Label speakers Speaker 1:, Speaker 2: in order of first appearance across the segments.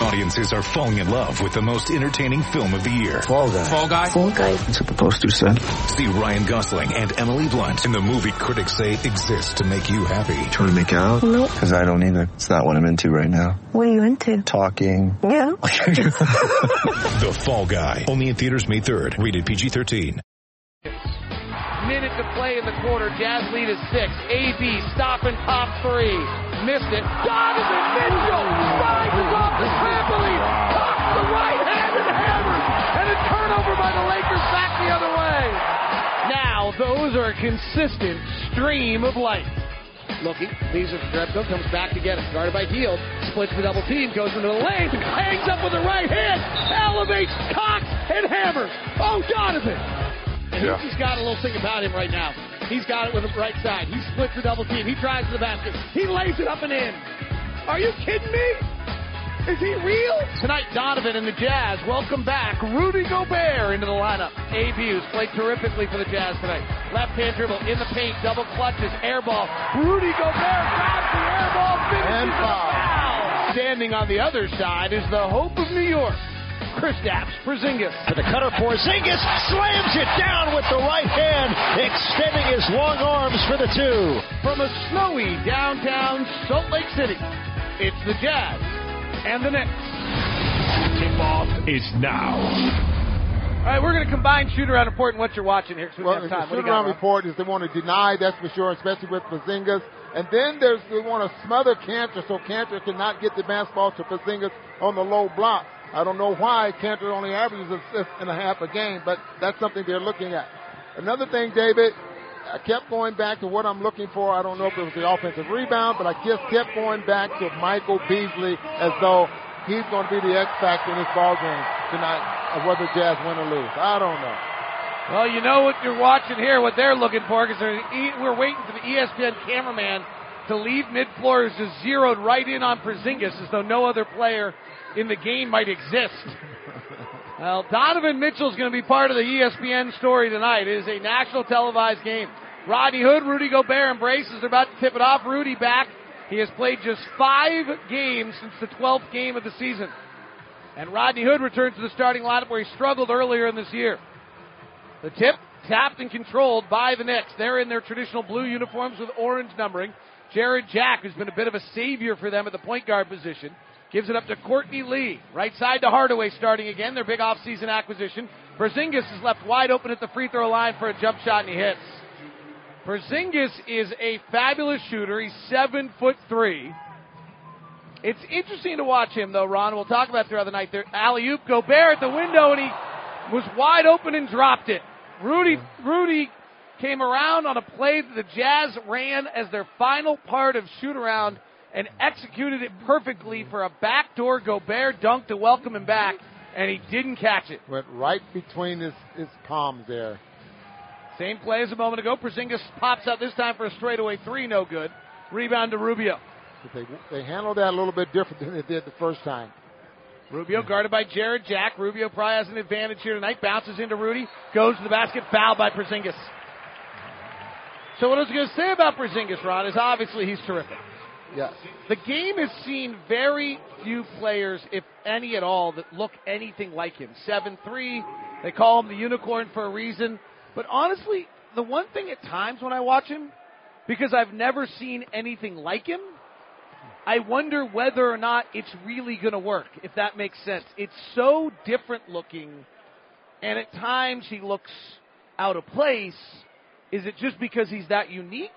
Speaker 1: Audiences are falling in love with the most entertaining film of the year.
Speaker 2: Fall guy.
Speaker 1: Fall Guy.
Speaker 3: Fall guy.
Speaker 2: That's what the poster said.
Speaker 1: See Ryan Gosling and Emily Blunt in the movie critics say exists to make you happy.
Speaker 2: Trying to make it out?
Speaker 3: Nope.
Speaker 2: Because I don't either. It's not what I'm into right now.
Speaker 3: What are you into?
Speaker 2: Talking.
Speaker 3: Yeah.
Speaker 1: The Fall Guy. Only in theaters May 3rd. Rated PG-13.
Speaker 4: Minute to play in the quarter. Jazz lead is six. AB stop and pop three. Missed it. Donovan Mitchell by the Lakers back the other way. Now those are a consistent stream of light. Looking, leaves it for Jerebko, comes back to get it. Guarded by Hield, splits the double team, goes into the lane, hangs up with the right hand, elevates, cocks, and hammers. Oh, Donovan! And
Speaker 5: Yeah.
Speaker 4: he's got a little thing about him right now. He's got it with the right side. He splits the double team. He drives to the basket. He lays it up and in. Are you kidding me? Is he real? Tonight, Donovan and the Jazz welcome back Rudy Gobert into the lineup. AB who's played terrifically for the Jazz tonight. Left hand dribble in the paint, double clutches, air ball. Rudy Gobert grabs the air ball, finishes
Speaker 5: And foul.
Speaker 4: foul. Standing on the other side is the hope of New York. Kristaps Porzingis.
Speaker 6: To the cutter Porzingis slams it down with the right hand, extending his long arms for the two.
Speaker 4: From a snowy downtown Salt Lake City, it's the Jazz and the Knicks.
Speaker 1: Tip-off is now.
Speaker 4: All right, we're going to combine shoot around report and what you're watching here because we
Speaker 5: Well,
Speaker 4: don't
Speaker 5: the
Speaker 4: have time. What
Speaker 5: shoot
Speaker 4: you got,
Speaker 5: report is they want to deny, that's for sure, especially with Porzingis. And then there's they want to smother Kanter so Kanter cannot get the basketball to Porzingis on the low block. I don't know why Kanter only averages a assist and a half a game, but that's something they're looking at. Another thing, David, I kept going back to what I'm looking for. I don't know if it was the offensive rebound, but I just kept going back to Michael Beasley as though he's going to be the X factor in this ball game tonight, whether Jazz win or lose. I don't know.
Speaker 4: Well, you know what you're watching here, what they're looking for, because we're waiting for the ESPN cameraman to leave mid-floor who's just zeroed right in on Porzingis as though no other player in the game might exist. well, Donovan Mitchell's going to be part of the ESPN story tonight. It is a national televised game. Rodney Hood, Rudy Gobert embraces. They're about to tip it off. Rudy back. He has played just five games since the 12th game of the season. And Rodney Hood returns to the starting lineup where he struggled earlier in this year. The tip tapped and controlled by the Knicks. They're in their traditional blue uniforms with orange numbering. Jarrett Jack, who's been a bit of a savior for them at the point guard position, gives it up to Courtney Lee. Right side to Hardaway starting again, their big offseason acquisition. Porzingis is left wide open at the free throw line for a jump shot and he hits. Porzingis is a fabulous shooter. He's seven foot three. It's interesting to watch him though, Ron. We'll talk about throughout the night. There, alley oop, Gobert at the window, and he was wide open and dropped it. Rudy, Rudy came around on a play that the Jazz ran as their final part of shoot around and executed it perfectly for a backdoor Gobert dunk to welcome him back, and he didn't catch it.
Speaker 5: Went right between his, his palms there.
Speaker 4: Same play as a moment ago. Porzingis pops out this time for a straightaway three, no good. Rebound to Rubio.
Speaker 5: But they, they handled that a little bit different than they did the first time.
Speaker 4: Rubio guarded by Jarrett Jack. Rubio probably has an advantage here tonight. Bounces into Rudy. Goes to the basket. Fouled by Porzingis. So what I was going to say about Porzingis, Ron, is obviously he's terrific.
Speaker 5: Yes.
Speaker 4: The game has seen very few players, if any at all, that look anything like him. 7-3. They call him the unicorn for a reason. But honestly, the one thing at times when I watch him, because I've never seen anything like him, I wonder whether or not it's really going to work, if that makes sense. It's so different looking, and at times he looks out of place. Is it just because he's that unique,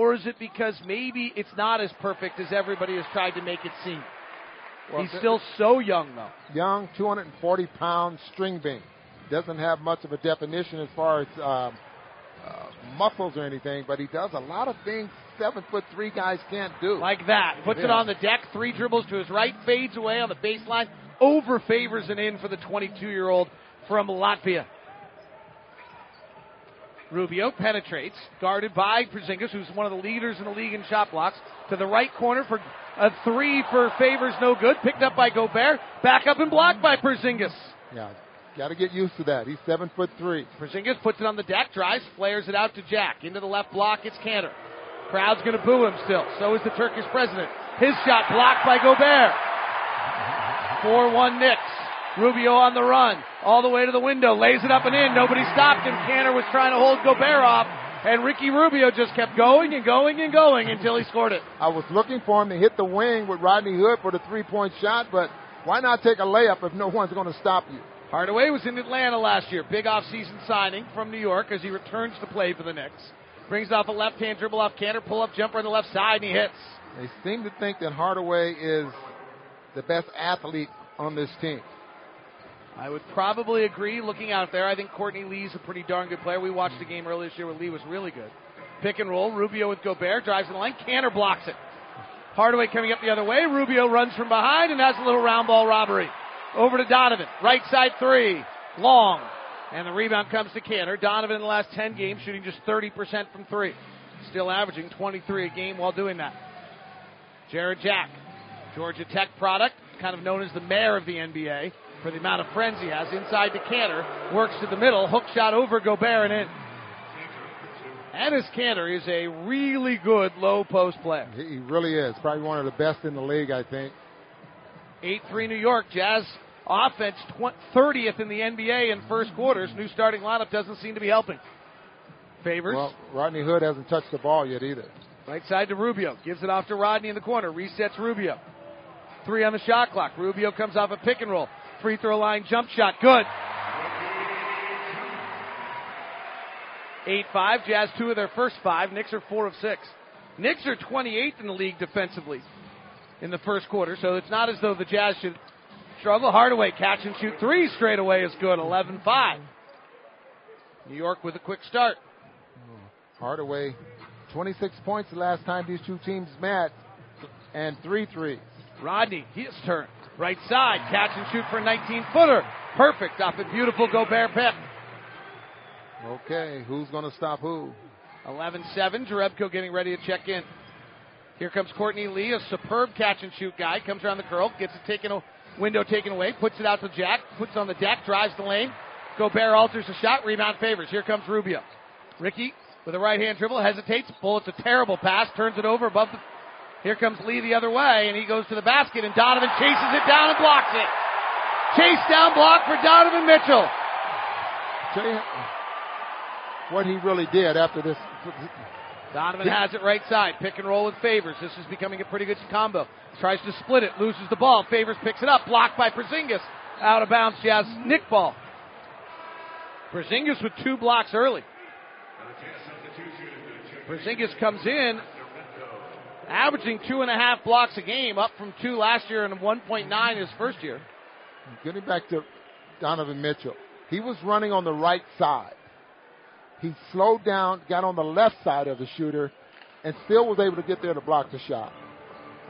Speaker 4: or is it because maybe it's not as perfect as everybody has tried to make it seem?
Speaker 5: Well,
Speaker 4: he's still so young, though.
Speaker 5: Young, 240 pound string bean. Doesn't have much of a definition as far as um, uh, muscles or anything, but he does a lot of things seven foot three guys can't do.
Speaker 4: Like that. Puts it on the deck, three dribbles to his right, fades away on the baseline, over Favors an in for the 22 year old from Latvia. Rubio penetrates, guarded by Porzingis, who's one of the leaders in the league in shot blocks, to the right corner for a three for Favors, no good. Picked up by Gobert, back up and blocked by Porzingis.
Speaker 5: Yeah. Got to get used to that. He's seven foot three.
Speaker 4: Porzingis puts it on the deck, drives, flares it out to Jack. Into the left block, it's Kanter. Crowd's going to boo him still. So is the Turkish president. His shot blocked by Gobert. 4-1 Knicks. Rubio on the run. All the way to the window. Lays it up and in. Nobody stopped him. Kanter was trying to hold Gobert off. And Ricky Rubio just kept going and going and going until he scored it.
Speaker 5: I was looking for him to hit the wing with Rodney Hood for the three point shot, but why not take a layup if no one's going to stop you?
Speaker 4: Hardaway was in Atlanta last year. Big off-season signing from New York as he returns to play for the Knicks. Brings off a left-hand dribble off Kanter, pull-up jumper on the left side, and he hits.
Speaker 5: They seem to think that Hardaway is the best athlete on this team.
Speaker 4: I would probably agree. Looking out there, I think Courtney Lee's a pretty darn good player. We watched the game earlier this year where Lee was really good. Pick and roll. Rubio with Gobert drives in the lane. Kanter blocks it. Hardaway coming up the other way. Rubio runs from behind and has a little round ball robbery. Over to Donovan. Right side three. Long. And the rebound comes to Kanter. Donovan in the last 10 games shooting just 30% from three. Still averaging 23 a game while doing that. Jarrett Jack. Georgia Tech product. Kind of known as the mayor of the NBA for the amount of friends he has. Inside to Kanter. Works to the middle. Hook shot over Gobert and in. Enes Kanter is a really good low post player.
Speaker 5: He really is. Probably one of the best in the league, I think.
Speaker 4: 8-3 New York. Jazz offense 30th in the NBA in first quarters. New starting lineup doesn't seem to be helping. Favors.
Speaker 5: Well, Rodney Hood hasn't touched the ball yet either.
Speaker 4: Right side to Rubio. Gives it off to Rodney in the corner. Resets Rubio. Three on the shot clock. Rubio comes off a pick and roll. Free throw line jump shot. Good. 8-5. Jazz two of their first five. Knicks are four of six. Knicks are 28th in the league defensively in the first quarter, so it's not as though the Jazz should struggle. Hardaway catch and shoot three straight away is good. 11-5. New York with a quick start.
Speaker 5: Hardaway, 26 points the last time these two teams met, and three threes.
Speaker 4: Rodney, his turn. Right side, catch and shoot for a 19 footer. Perfect off a beautiful Gobert pip.
Speaker 5: Okay, who's going to stop who?
Speaker 4: 11 7. Jerebko getting ready to check in. Here comes Courtney Lee, a superb catch and shoot guy. Comes around the curl, gets it taken, window taken away, puts it out to Jack, puts it on the deck, drives the lane. Gobert alters the shot, rebound Favors. Here comes Rubio. Ricky with a right hand dribble, hesitates, bullets a terrible pass, turns it over above the. Here comes Lee the other way, and he goes to the basket, and Donovan chases it down and blocks it. Chase down block for Donovan Mitchell.
Speaker 5: What he really did after this.
Speaker 4: Donovan has it right side. Pick and roll with Favors. This is becoming a pretty good combo. Tries to split it. Loses the ball. Favors picks it up. Blocked by Porzingis. Out of bounds. Jazz Nick ball. Porzingis with two blocks early. Porzingis comes in averaging two and a half blocks a game, up from two last year and 1.9 his first year.
Speaker 5: Getting back to Donovan Mitchell. He was running on the right side. He slowed down, got on the left side of the shooter, and still was able to get there to block the shot.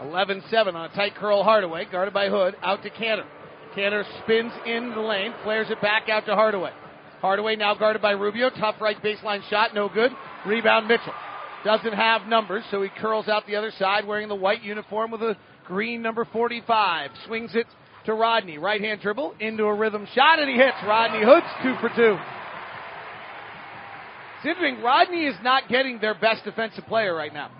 Speaker 4: 11-7 on a tight curl Hardaway, guarded by Hood, out to Kanter. Kanter spins in the lane, flares it back out to Hardaway. Hardaway now guarded by Rubio, tough right baseline shot, no good. Rebound Mitchell. Doesn't have numbers, so he curls out the other side wearing the white uniform with a green number 45. Swings it to Rodney. Right hand dribble into a rhythm shot, and he hits. Rodney Hood's two for two. It's interesting. Rodney is not getting their best defensive player right now.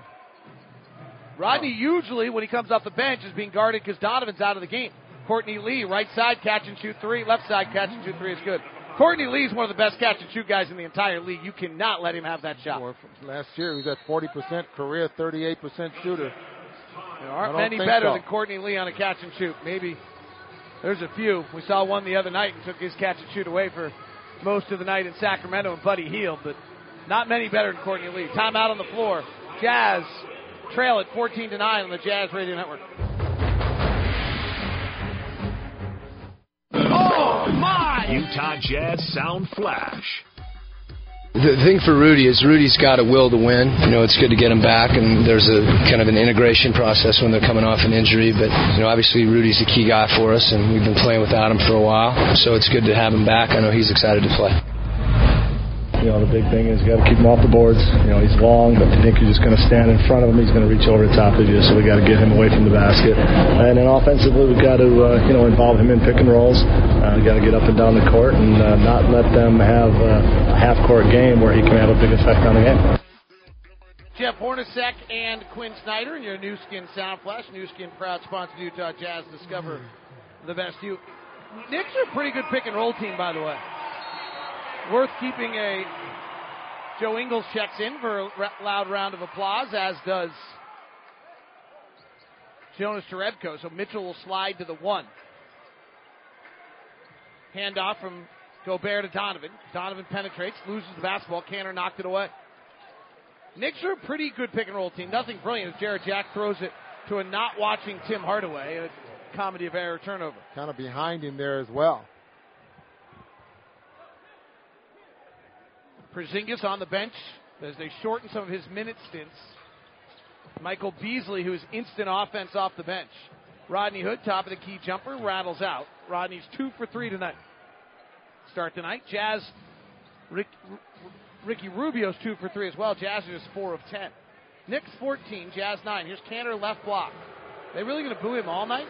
Speaker 4: Rodney usually, when he comes off the bench, is being guarded because Donovan's out of the game. Courtney Lee, right side catch and shoot three, left side catch and shoot three is good. Courtney Lee is one of the best catch and shoot guys in the entire league. You cannot let him have that shot.
Speaker 5: Last year he was at 40% career, 38% shooter.
Speaker 4: There aren't many better so. than Courtney Lee on a catch and shoot. Maybe there's a few. We saw one the other night and took his catch and shoot away for most of the night in Sacramento and Buddy Hield, but not many better than Courtney Lee. Timeout on the floor. Jazz trail at 14 to 9 on the Jazz Radio Network.
Speaker 1: Utah Jazz Sound Flash.
Speaker 7: The thing for Rudy is Rudy's got a will to win. You know, it's good to get him back, and there's a kind of an integration process when they're coming off an injury. But you know, obviously Rudy's a key guy for us, and we've been playing without him for a while, so it's good to have him back. I know he's excited to play.
Speaker 8: You know, the big thing is you got to keep him off the boards. You know, he's long, but you think you're just going to stand in front of him. He's going to reach over the top of you, so we got to get him away from the basket. And then offensively, we got to uh, you know involve him in pick and rolls. Uh, we got to get up and down the court and uh, not let them have uh, a half court game where he can have a big effect on the game.
Speaker 4: Jeff Hornacek and Quinn Snyder in your Nu Skin Sound Flash. Nu Skin proud sponsor Utah Jazz. Discover the best you. Knicks are a pretty good pick and roll team, by the way. Worth keeping a. Joe Ingles checks in for a loud round of applause, as does Jonas Jerebko. So Mitchell will slide to the one. Handoff from Gobert to Donovan. Donovan penetrates, loses the basketball. Kanter knocked it away. Knicks are a pretty good pick and roll team. Nothing brilliant as Jarrett Jack throws it to a not watching Tim Hardaway. A comedy of error turnover.
Speaker 5: Kind of behind him there as well.
Speaker 4: Porzingis on the bench as they shorten some of his minute stints. Michael Beasley, who's instant offense off the bench. Rodney Hood, top of the key jumper, rattles out. Rodney's two for three tonight. Start tonight. Jazz, Rick, Ricky Rubio's two for three as well. Jazz is four of ten. Knicks 14, Jazz 9. Here's Kanter left block. They really going to boo him all night?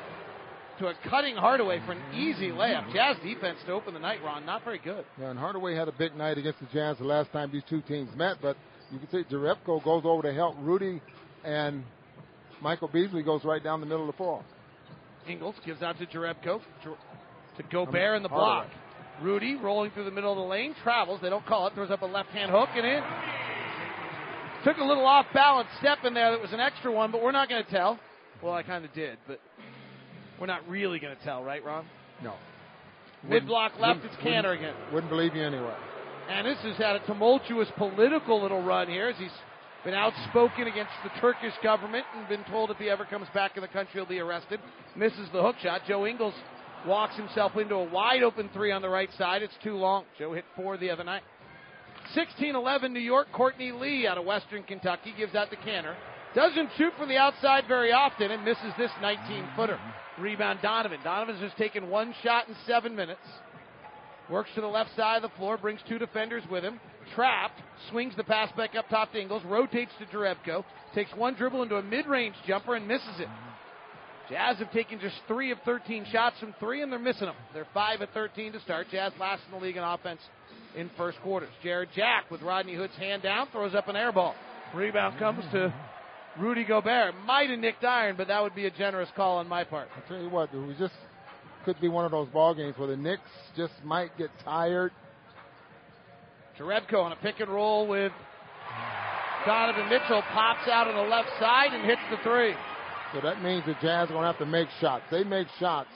Speaker 4: To a cutting Hardaway for an easy layup. Jazz defense to open the night, Ron. Not very good.
Speaker 5: Yeah, and Hardaway had a big night against the Jazz the last time these two teams met, but you can see Jerebko goes over to help Rudy, and Michael Beasley goes right down the middle of the floor.
Speaker 4: Ingles gives out to Jerebko. To Gobert in the block. Rudy rolling through the middle of the lane, travels. They don't call it. Throws up a left hand hook and in. Took a little off balance step in there that was an extra one, but we're not going to tell. Well, I kind of did, but we're not really going to tell, right, Ron?
Speaker 5: No.
Speaker 4: Mid block left, it's Kanter again.
Speaker 5: Wouldn't believe you anyway.
Speaker 4: And this has had a tumultuous political little run here as he's been outspoken against the Turkish government and been told if he ever comes back in the country he'll be arrested. Misses the hook shot. Joe Ingles walks himself into a wide open three on the right side. It's too long. Joe hit four the other night. 16-11 New York. Courtney Lee out of Western Kentucky gives out the Kanter. Doesn't shoot from the outside very often and misses this 19-footer. Mm-hmm. Rebound Donovan. Donovan's just taken one shot in seven minutes. Works to the left side of the floor, brings two defenders with him. Trapped, swings the pass back up top to Ingles, rotates to Jerebko, takes one dribble into a mid-range jumper and misses it. Mm-hmm. Jazz have taken just three of 13 shots from three, and they're missing them. They're five of 13 to start. Jazz last in the league in offense in first quarters. Jarrett Jack with Rodney Hood's hand down throws up an air ball. Rebound comes to Rudy Gobert. Might have nicked iron, but that would be a generous call on my part.
Speaker 5: I tell you what, we just could be one of those ball games where the Knicks just might get tired.
Speaker 4: Jerebko on a pick and roll with Donovan Mitchell pops out on the left side and hits the three.
Speaker 5: So that means the Jazz are going to have to make shots. They make shots,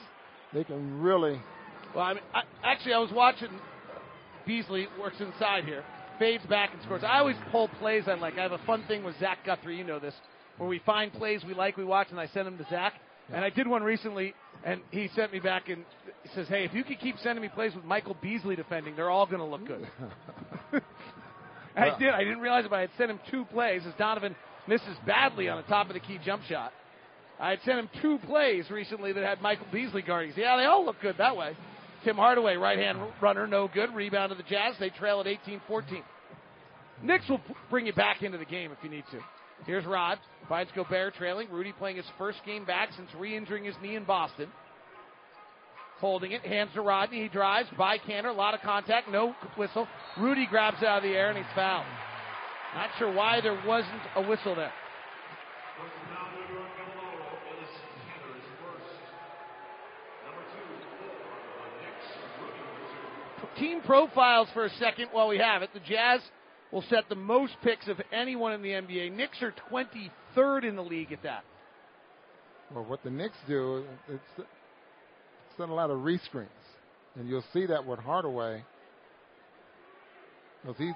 Speaker 5: they can really.
Speaker 4: Well, I mean, I, actually, I was watching Beasley works inside here, fades back and scores. I always pull plays I like. I have a fun thing with Zach Guthrie. You know this, where we find plays we like, we watch, and I send them to Zach. And I did one recently, and he sent me back and he says, "Hey, if you could keep sending me plays with Michael Beasley defending, they're all going to look good." I did. I didn't realize it, but I had sent him two plays as Donovan misses badly on the top of the key jump shot. I had sent him two plays recently that had Michael Beasley guarding. Yeah, they all look good that way. Tim Hardaway, right hand runner, no good. Rebound to the Jazz. They trail at 18 14. Knicks will bring you back into the game if you need to. Here's Rod. Finds Gobert trailing. Rudy playing his first game back since re injuring his knee in Boston. Holding it. Hands to Rodney. He drives by Kanter. A lot of contact. No whistle. Rudy grabs out of the air and he's fouled. Not sure why there wasn't a whistle there. Team profiles for a second while we have it. The Jazz will set the most picks of anyone in the NBA. Knicks are 23rd in the league at that.
Speaker 5: Well, what the Knicks do, it's, it's done a lot of rescreens. And you'll see that with Hardaway. Because he's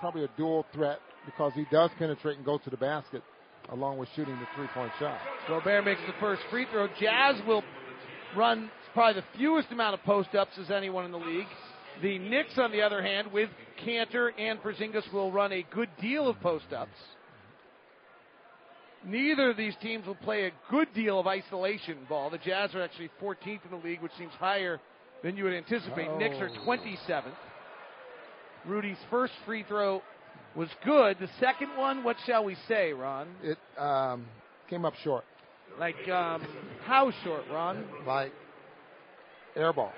Speaker 5: probably a dual threat because he does penetrate and go to the basket along with shooting the three point shot.
Speaker 4: Gobert makes the first free throw. Jazz will run probably the fewest amount of post ups as anyone in the league. The Knicks, on the other hand, with Kanter and Porzingis, will run a good deal of post ups. Neither of these teams will play a good deal of isolation ball. The Jazz are actually 14th in the league, which seems higher than you would anticipate.
Speaker 5: Oh.
Speaker 4: Knicks are 27th. Rudy's first free throw was good. The second one, what shall we say, Ron?
Speaker 5: It um, came up short.
Speaker 4: Like um, how short, Ron?
Speaker 5: Like air ball.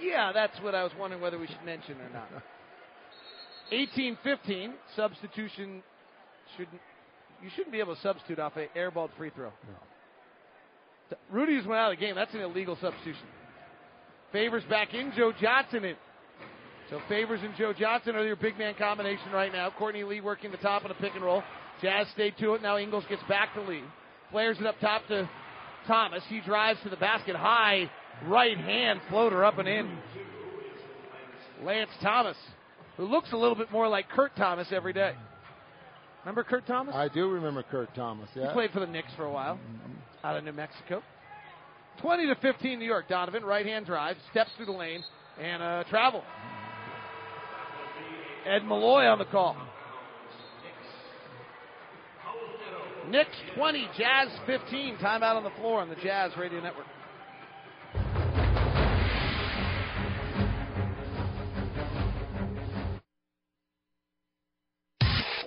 Speaker 4: Yeah, that's what I was wondering whether we should mention or not. 18-15, substitution shouldn't you shouldn't be able to substitute off a airballed free throw. No. Rudy just went out of the game. That's an illegal substitution. Favors back in, Joe Johnson in. So Favors and Joe Johnson are your big man combination right now. Courtney Lee working the top of the pick and roll. Jazz stayed to it. Now Ingles gets back to Lee. Flares it up top to Thomas. He drives to the basket high. Right hand floater up and in. Lance Thomas, who looks a little bit more like Kurt Thomas every day. Remember Kurt Thomas?
Speaker 5: I do remember Kurt Thomas. Yeah.
Speaker 4: He played for the Knicks for a while, out of New Mexico. 20 to 15, New York. Donovan, right hand drive, steps through the lane, and uh, travel. Ed Malloy on the call. Knicks 20, Jazz 15. Timeout on the floor on the Jazz Radio Network.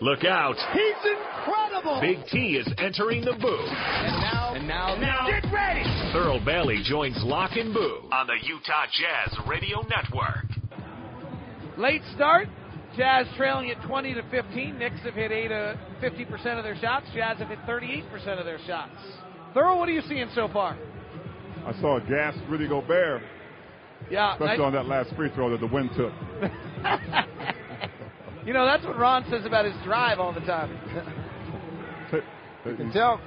Speaker 1: Look out.
Speaker 6: He's incredible.
Speaker 1: Big T is entering the booth.
Speaker 4: And now,
Speaker 1: and now,
Speaker 6: now, get ready.
Speaker 1: Thurl Bailey joins Locke and Boone on the Utah Jazz Radio Network.
Speaker 4: Late start. Jazz trailing at 20 to 15. Knicks have hit 8 uh, to 50% of their shots. Jazz have hit 38% of their shots. Thurl, what are you seeing so far?
Speaker 9: I saw a gas Rudy Gobert.
Speaker 4: Yeah,
Speaker 9: especially
Speaker 4: nice.
Speaker 9: on that last free throw that the wind took.
Speaker 4: you know, that's what Ron says about his drive all the time.
Speaker 5: you can tell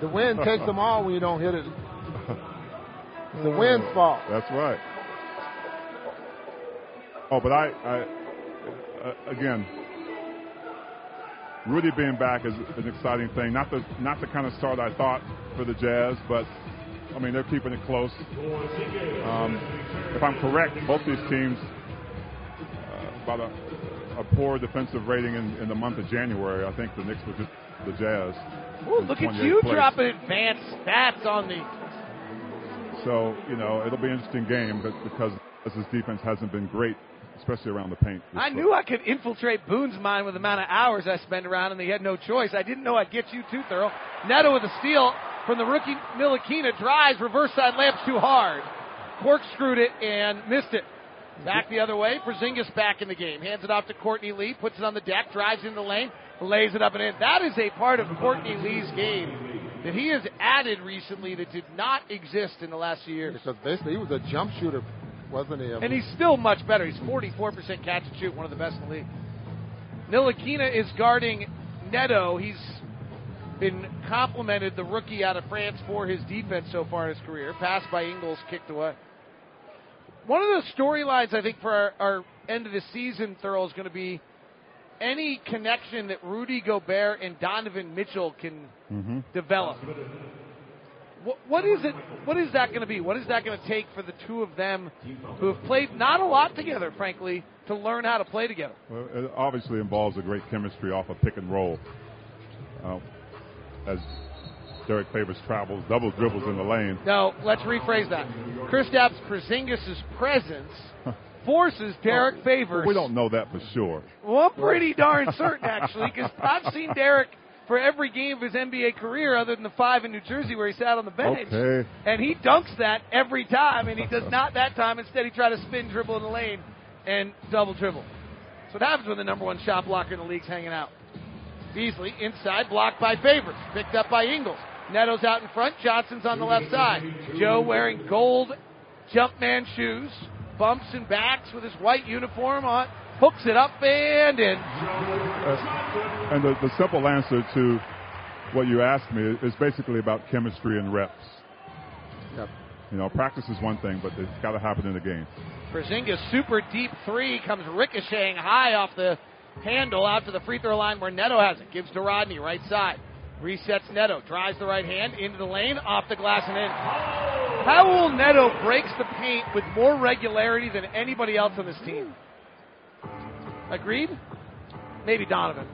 Speaker 5: the wind takes them all when you don't hit it. It's the wind's fault.
Speaker 9: That's right. Oh, but I, I uh, again, Rudy being back is an exciting thing. Not the not the kind of start I thought for the Jazz, but I mean they're keeping it close. Um, if I'm correct, both these teams uh, about a, a, poor defensive rating in, in, the month of January. I think the Knicks were just the Jazz.
Speaker 4: Ooh, look at you
Speaker 9: place.
Speaker 4: dropping advanced stats on me.
Speaker 9: So you know it'll be an interesting game, but because this defense hasn't been great especially around the paint.
Speaker 4: I knew I could infiltrate Boone's mind with the amount of hours I spend around, and they had no choice. I didn't know I'd get you too Thurl. Neto with a steal from the rookie Ntilikina drives, reverse side layup too hard. Corkscrewed it and missed it. Back the other way. Porzingis back in the game. Hands it off to Courtney Lee. Puts it on the deck. Drives in the lane. Lays it up and in. That is a part of Courtney Lee's game that he has added recently that did not exist in the last few years.
Speaker 5: Because basically he was a jump shooter wasn't he?
Speaker 4: And he's still much better. He's 44% catch and shoot, one of the best in the league. Ntilikina is guarding Neto. He's been complimented, the rookie out of France, for his defense so far in his career. Pass by Ingles, kicked away. One of the storylines I think for our, our end of the season, Thurl, is going to be any connection that Rudy Gobert and Donovan Mitchell can
Speaker 9: mm-hmm.
Speaker 4: develop. What, what is it? What is that going to be? What is that going to take for the two of them, who have played not a lot together, frankly, to learn how to play together?
Speaker 9: Well, it obviously involves a great chemistry off a of pick and roll. Uh, as Derrick Favors travels, double dribbles in the lane.
Speaker 4: No, let's rephrase that. Kristaps Porzingis' presence forces
Speaker 9: Derrick
Speaker 4: Favors.
Speaker 9: We don't know that for sure.
Speaker 4: Well, I'm pretty darn certain actually, because I've seen Derrick for every game of his NBA career other than the five in New Jersey where he sat on the bench.
Speaker 9: Okay.
Speaker 4: And he dunks that every time, and he does not that time. Instead, he tried to spin dribble in the lane and double dribble. That's what happens when the number one shot blocker in the league's hanging out. Beasley inside, blocked by Favors, picked up by Ingles. Neto's out in front, Johnson's on the left side. Joe wearing gold Jumpman shoes, bumps and backs with his white uniform on, hooks it up and in.
Speaker 9: Uh, and the, the simple answer to what you asked me is basically about chemistry and reps.
Speaker 5: Yep.
Speaker 9: You know, practice is one thing, but it's got to happen in the game.
Speaker 4: Porzingis super deep three comes ricocheting high off the handle out to the free throw line where Neto has it. Gives to Rodney, right side. Resets Neto. Drives the right hand into the lane, off the glass and in. Raul Neto breaks the paint with more regularity than anybody else on this team. Agreed? Maybe Donovan.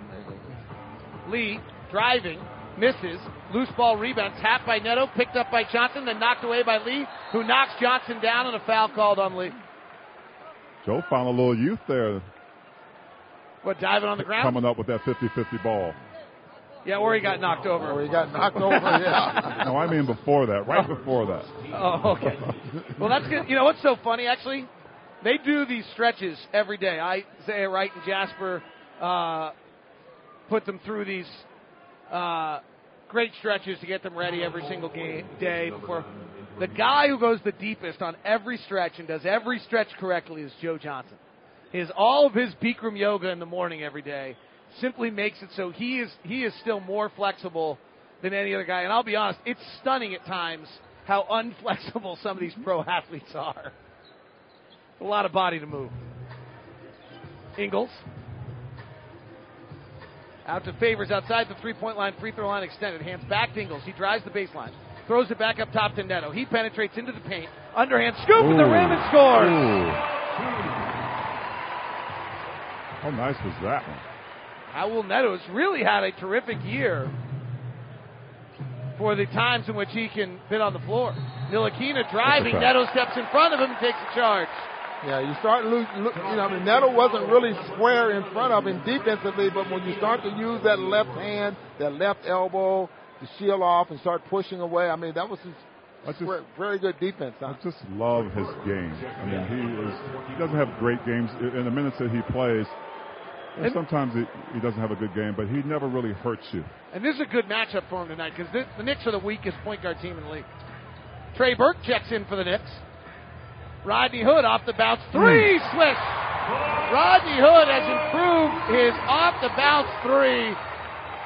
Speaker 4: Lee driving, misses, loose ball rebound, tapped by Neto, picked up by Johnson, then knocked away by Lee, who knocks Johnson down and a foul called on Lee.
Speaker 9: Joe found a little youth there
Speaker 4: What, diving on the ground?
Speaker 9: coming up with that 50-50 ball.
Speaker 4: Yeah, or he got knocked over.
Speaker 5: Or he got knocked over, yeah.
Speaker 9: No, I mean before that, right before that.
Speaker 4: Oh, okay. Well, that's good. You know what's so funny, actually? They do these stretches every day. I, Zaya Wright and Jasper uh, put them through these uh, great stretches to get them ready every single game, day before. The guy who goes the deepest on every stretch and does every stretch correctly is Joe Johnson. His all of his Bikram yoga in the morning every day simply makes it so he is he is still more flexible than any other guy. And I'll be honest, it's stunning at times how unflexible some of these pro athletes are. A lot of body to move. Ingles. Out to Favors outside the three point line, free throw line extended. Hands back to Ingles. He drives the baseline. Throws it back up top to Neto. He penetrates into the paint. Underhand scoop at the rim and scores.
Speaker 9: How nice was that one?
Speaker 4: Raul Neto's really had a terrific year for the times in which he can fit on the floor. Ntilikina driving.
Speaker 9: fact.
Speaker 4: Neto steps in front of him and takes a charge.
Speaker 5: Yeah, you start lose, look, you know, I mean, Neto wasn't really square in front of him defensively, but when you start to use that left hand, that left elbow to shield off and start pushing away, I mean, that was his
Speaker 9: I just,
Speaker 5: very, very good defense. Huh?
Speaker 9: I just love his game. I mean, he is. He doesn't have great games in the minutes that he plays. And sometimes he, he doesn't have a good game, but he never really hurts you.
Speaker 4: And this is a good matchup for him tonight because the Knicks are the weakest point guard team in the league. Trey Burke checks in for the Knicks. Rodney Hood off the bounce hmm. three swish. Rodney Hood has improved his off the bounce three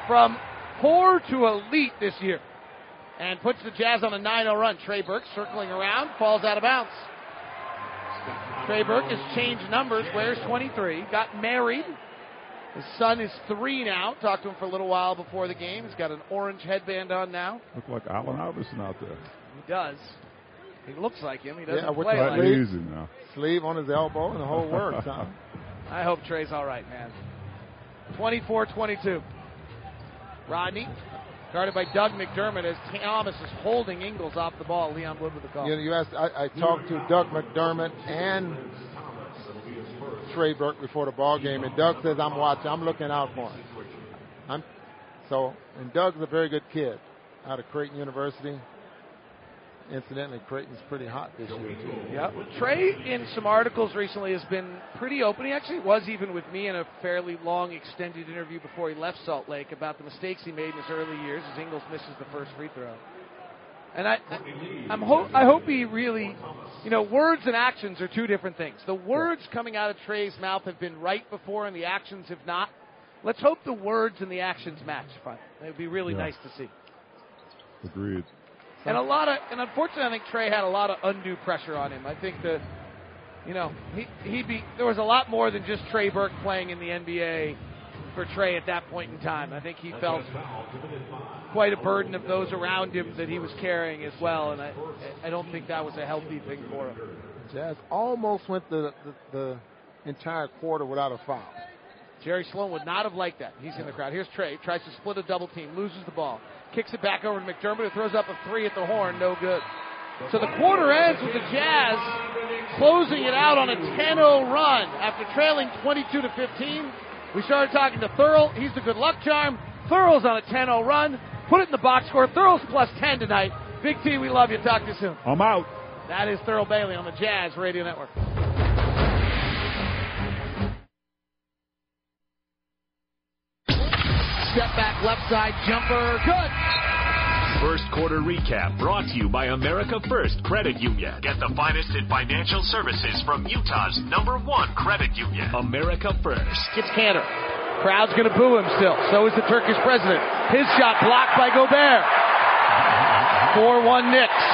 Speaker 4: from poor to elite this year and puts the Jazz on a 9-0 run. Trey Burke circling around, falls out of bounds. Trey Burke has changed numbers, wears 23, got married. His son is three now. Talked to him for a little while before the game. He's got an orange headband on now.
Speaker 9: Look like Allen Iverson out there.
Speaker 4: He does. He looks like him. He doesn't
Speaker 5: Yeah, with
Speaker 4: play
Speaker 5: the
Speaker 4: like
Speaker 5: sleeve.
Speaker 4: him.
Speaker 9: Easy now.
Speaker 5: Sleeve on his elbow and the whole works. Huh?
Speaker 4: I hope Trey's all right, man. 24-22. Rodney, guarded by Doug McDermott as Thomas is holding Ingles off the ball. Leon Wood with the call.
Speaker 5: You, know, you asked. I, I talked to Doug McDermott and Trey Burke before the ball game, and Doug says, "I'm watching. I'm looking out for him." I'm so, and Doug's a very good kid out of Creighton University. Incidentally, Creighton's pretty hot this year too.
Speaker 4: Yep. Trey, in some articles recently, has been pretty open. He actually was even with me in a fairly long, extended interview before he left Salt Lake about the mistakes he made in his early years as Ingles misses the first free throw. And I, I, I'm ho- I hope he really, you know, words and actions are two different things. The words coming out of Trey's mouth have been right before, and the actions have not. Let's hope the words and the actions match. Fine. It would be really
Speaker 9: Yeah.
Speaker 4: nice to see.
Speaker 9: Agreed.
Speaker 4: And a lot of, and unfortunately, I think Trey had a lot of undue pressure on him. I think that, you know, he he be there was a lot more than just Trey Burke playing in the NBA for Trey at that point in time. I think he felt quite a burden of those around him that he was carrying as well, and I I don't think that was a healthy thing for him.
Speaker 5: Jazz almost went the, the, the entire quarter without a foul.
Speaker 4: Jerry Sloan would not have liked that. He's in the crowd. Here's Trey. Tries to split a double team. Loses the ball. Kicks it back over to McDermott, who throws up a three at the horn. No good. So the quarter ends with the Jazz closing it out on a 10-0 run after trailing 22 to 15. We started talking to Thurl. He's the good luck charm. Thurl's on a 10-0 run. Put it in the box score. Thurl's plus 10 tonight. Big T, we love you. Talk to you soon.
Speaker 9: I'm out.
Speaker 4: That is Thurl Bailey on the Jazz Radio Network. Step back left side jumper. Good.
Speaker 10: First quarter recap brought to you by America First Credit Union. Get the finest in financial services from Utah's number one credit union, America First.
Speaker 4: Gets Kanter. Crowd's going to boo him still. So is the Turkish president. His shot blocked by Gobert. 4-1 Knicks.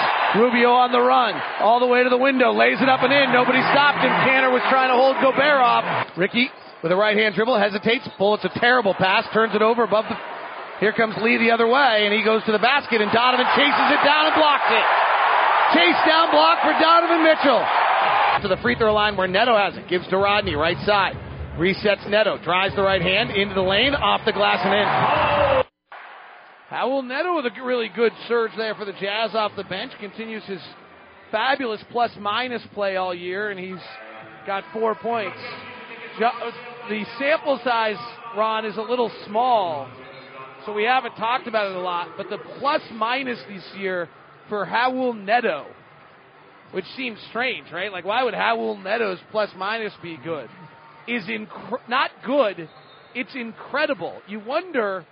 Speaker 4: Rubio on the run. All the way to the window. Lays it up and in. Nobody stopped him. Kanter was trying to hold Gobert off. Ricky with a right hand dribble hesitates. Bullets a terrible pass. Turns it over above the. Here comes Lee the other way, and he goes to the basket, and Donovan chases it down and blocks it. Chase down block for Donovan Mitchell. To the free throw line where Neto has it. Gives to Rodney, right side. Resets Neto. Drives the right hand into the lane, off the glass and in. Raul Neto with a really good surge there for the Jazz off the bench. Continues his fabulous plus minus play all year, and he's got four points. The sample size, Ron, is a little small, so we haven't talked about it a lot. But the plus minus this year for Raul Neto, which seems strange, right? Like, why would Raul Neto's plus minus be good? Is inc- not good. It's incredible. You wonder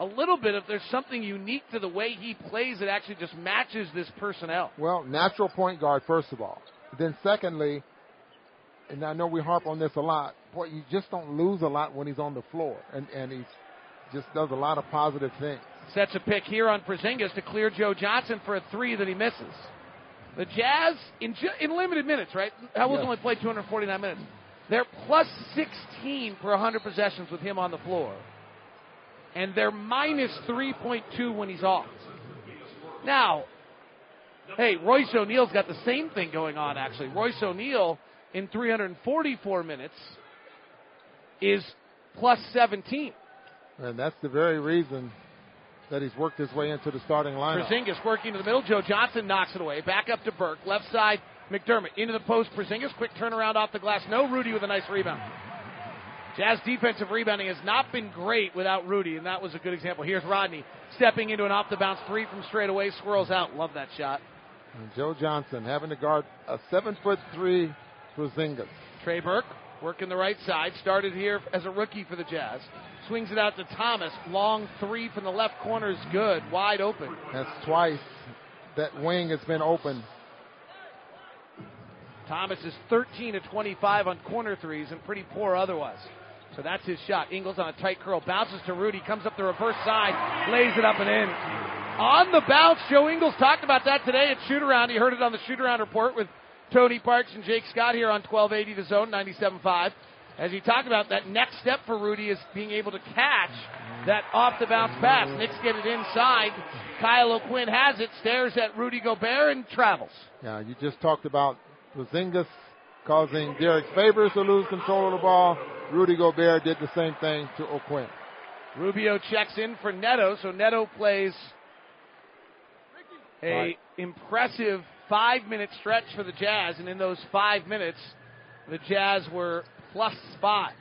Speaker 4: a little bit if there's something unique to the way he plays that actually just matches this personnel.
Speaker 5: Well, natural point guard, first of all. Then, secondly, and I know we harp on this a lot, boy, you just don't lose a lot when he's on the floor. And, and he just does a lot of positive things.
Speaker 4: Sets a pick here on Porzingis to clear Joe Johnson for a three that he misses. The Jazz, in, in limited minutes, right? Raul's
Speaker 5: Yes.
Speaker 4: only played 249 minutes. They're plus 16 per 100 possessions with him on the floor. And they're minus 3.2 when he's off. Now, hey, Royce O'Neal's got the same thing going on, actually. Royce O'Neal, in 344 minutes, is plus 17.
Speaker 5: And that's the very reason that he's worked his way into the starting lineup.
Speaker 4: Porzingis working to the middle. Joe Johnson knocks it away. Back up to Burke. Left side, McDermott. Into the post. Porzingis. Quick turnaround off the glass. No Rudy with a nice rebound. Jazz defensive rebounding has not been great without Rudy, and that was a good example. Here's Rodney stepping into an off the bounce three from straight away. Swirls out. Love that shot.
Speaker 5: And Joe Johnson having to guard a seven foot three Porzingis.
Speaker 4: Trey Burke working the right side. Started here as a rookie for the Jazz. Swings it out to Thomas. Long three from the left corner is good. Wide open.
Speaker 5: That's twice that wing has been open.
Speaker 4: Thomas is 13 to 25 on corner threes and pretty poor otherwise. So that's his shot. Ingles on a tight curl. Bounces to Rudy. Comes up the reverse side. Lays it up and in. On the bounce, Joe Ingles talked about that today at shoot around. He heard it on the shoot around report with Tony Parks and Jake Scott here on 1280 The Zone 97.5. As you talked about that next step for Rudy is being able to catch that off the bounce pass. Knicks get it inside. Kyle O'Quinn has it, stares at Rudy Gobert and travels.
Speaker 5: Yeah, you just talked about Porzingis causing Derrick Favors to lose control of the ball. Rudy Gobert did the same thing to O'Quinn.
Speaker 4: Rubio checks in for Neto, so Neto plays a
Speaker 5: Right.
Speaker 4: impressive five minute stretch for the Jazz, and in those five minutes, the Jazz were plus five.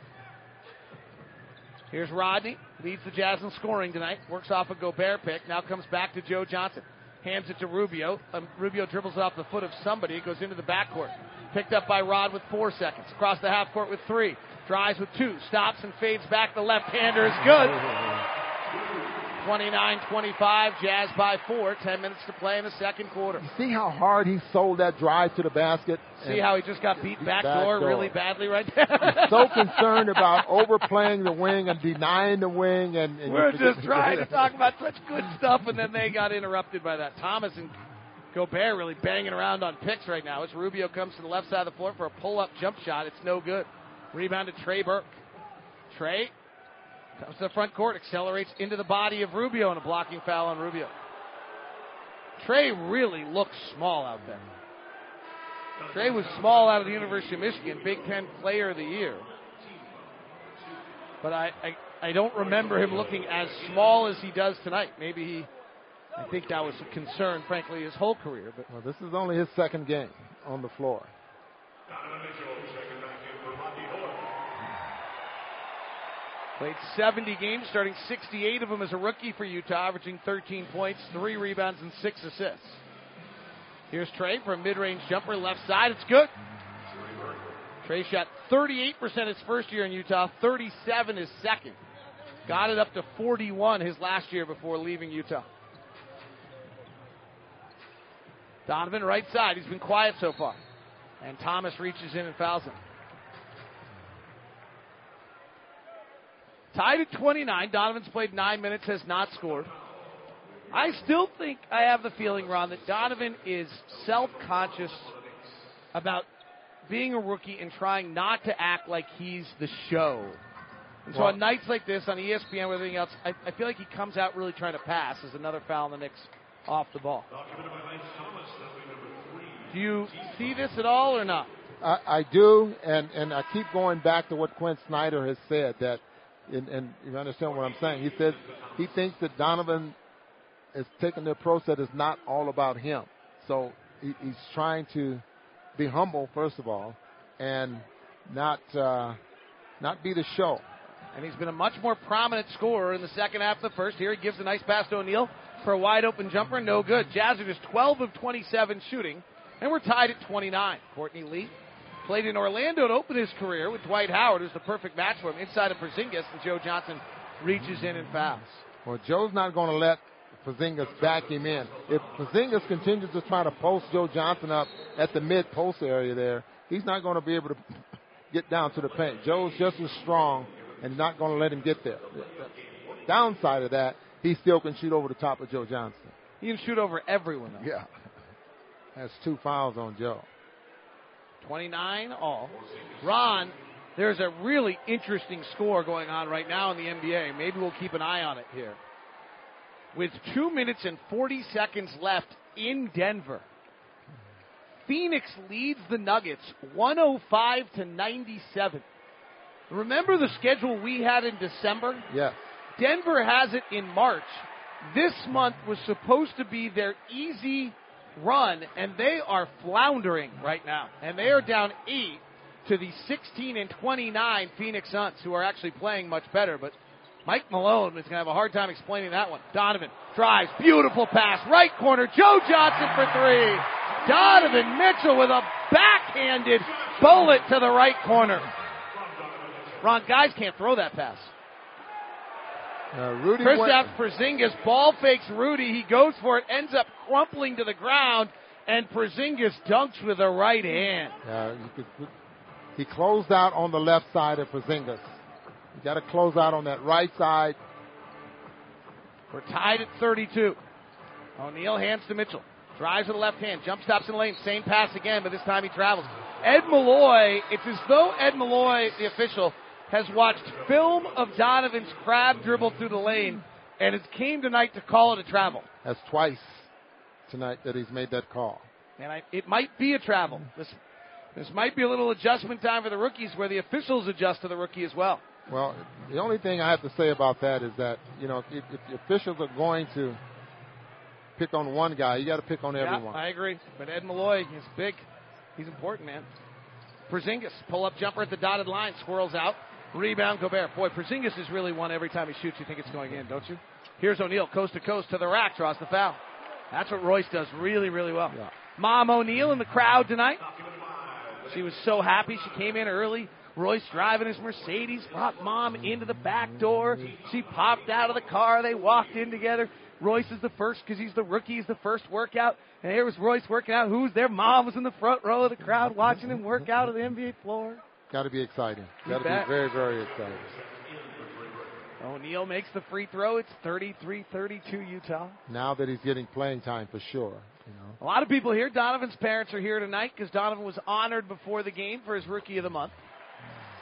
Speaker 4: Here's Rodney, leads the Jazz in scoring tonight, works off a Gobert pick, now comes back to Joe Johnson, hands it to Rubio. Um, Rubio dribbles it off the foot of somebody, it goes into the backcourt. Picked up by Rod with four seconds, across the half court with three, drives with two, stops and fades back. The left hander is good. 29-25, Jazz by four. Ten minutes to play in the second quarter.
Speaker 5: See how hard he sold that drive to the basket?
Speaker 4: See how he just got beat back,
Speaker 5: back
Speaker 4: door,
Speaker 5: door.
Speaker 4: really badly right there.
Speaker 5: he's so concerned about overplaying the wing and denying the wing and, and
Speaker 4: We're just trying to talk about such good stuff, and then they got interrupted by that. Thomas and Gobert really banging around on picks right now. As Rubio comes to the left side of the floor for a pull-up jump shot, it's no good. Rebound to Trey Burke. Trey comes to the front court, accelerates into the body of Rubio, and a blocking foul on Rubio. Trey really looks small out there. Trey was small out of the University of Michigan, Big Ten Player of the Year. But I, I, I don't remember him looking as small as he does tonight. Maybe he, I think that was a concern, frankly, his whole career. But
Speaker 5: Well, this is only his second game on the floor.
Speaker 4: Played 70 games, starting 68 of them as a rookie for Utah, averaging 13 points, three rebounds, and six assists. Here's Trey a mid-range jumper, left side. It's good. Trey shot 38% his first year in Utah, 37 his second. Got it up to 41 his last year before leaving Utah. Donovan right side. He's been quiet so far. And Thomas reaches in and fouls him. Tied at 29. Donovan's played nine minutes, has not scored. I still think I have the feeling, Ron, that Donovan is self conscious about being a rookie and trying not to act like he's the show. And so
Speaker 5: Well-
Speaker 4: on nights like this, on ESPN, or everything else, I, I feel like he comes out really trying to pass as another foul in the Knicks off the ball. Do you see this at all or not?
Speaker 5: I, I do, and, and I keep going back to what Quinn Snyder has said that, and, and you understand what I'm saying. He says he thinks that Donovan is taking the approach that is not all about him. So he, he's trying to be humble first of all, and not uh, not be the show.
Speaker 4: And he's been a much more prominent scorer in the second half of the first. Here he gives a nice pass to O'Neal for a wide open jumper. No good. Jazz are just 12 of 27 shooting, and we're tied at 29. Courtney Lee played in Orlando to open his career with Dwight Howard, who's the perfect match for him, inside of Porzingis, and Joe Johnson reaches in and fouls.
Speaker 5: Well, Joe's not going to let Porzingis back him in. If Porzingis continues to try to post Joe Johnson up at the mid post area there, he's not going to be able to get down to the paint. Joe's just as strong and not going to let him get there. Downside of that, he still can shoot over the top of Joe Johnson.
Speaker 4: He can shoot over everyone. Though.
Speaker 5: Yeah. Has two fouls on Joe.
Speaker 4: 29 all. Ron, there's a really interesting score going on right now in the NBA. Maybe we'll keep an eye on it here. With two minutes and 40 seconds left in Denver, Phoenix leads the Nuggets 105 to 97. Remember the schedule we had in December?
Speaker 5: Yes.
Speaker 4: Denver has it in March. This month was supposed to be their easy run, and they are floundering right now. And they are down eight to the 16 and 29 Phoenix Suns, who are actually playing much better. But Mike Malone is going to have a hard time explaining that one. Donovan drives, beautiful pass, right corner, Joe Johnson for three. Donovan Mitchell with a backhanded bullet to the right corner. Ron, guys can't throw that pass.
Speaker 5: Uh, Rudy
Speaker 4: Kristaps Porzingis ball fakes Rudy. He goes for it, ends up crumpling to the ground, and Porzingis dunks with a right hand.
Speaker 5: Uh, could, he closed out on the left side of Porzingis. You got to close out on that right side.
Speaker 4: We're tied at 32. O'Neal hands to Mitchell. Drives with the left hand. Jump stops in the lane. Same pass again, but this time he travels. Ed Malloy, it's as though Ed Malloy, the official, has watched film of Donovan's crab dribble through the lane and it came tonight to call it a travel.
Speaker 5: That's twice tonight that he's made that call.
Speaker 4: And I, it might be a travel. This, this might be a little adjustment time for the rookies where the officials adjust to the rookie as well.
Speaker 5: Well, the only thing I have to say about that is that, you know, if, if the officials are going to pick on one guy, you got to pick on everyone.
Speaker 4: I agree. But Ed Malloy is big. He's important, man. Porzingis, pull up jumper at the dotted line, swirls out. Rebound, Gobert. Boy, Porzingis is really one every time he shoots. You think it's going in, don't you? Here's O'Neal, coast to coast to the rack, draws the foul. That's what Royce does really, really well.
Speaker 5: Yeah.
Speaker 4: Mom O'Neal in the crowd tonight. She was so happy. She came in early. Royce driving his Mercedes, brought mom into the back door. She popped out of the car. They walked in together. Royce is the first because he's the rookie. He's the first workout. And here was Royce working out. Who's there? Mom was in the front row of the crowd watching him work out on the NBA floor.
Speaker 5: Got to be exciting. Got to be very, very exciting.
Speaker 4: O'Neal makes the free throw. It's 33-32 Utah.
Speaker 5: Now that he's getting playing time for sure. You know.
Speaker 4: A lot of people here. Donovan's parents are here tonight because Donovan was honored before the game for his Rookie of the Month.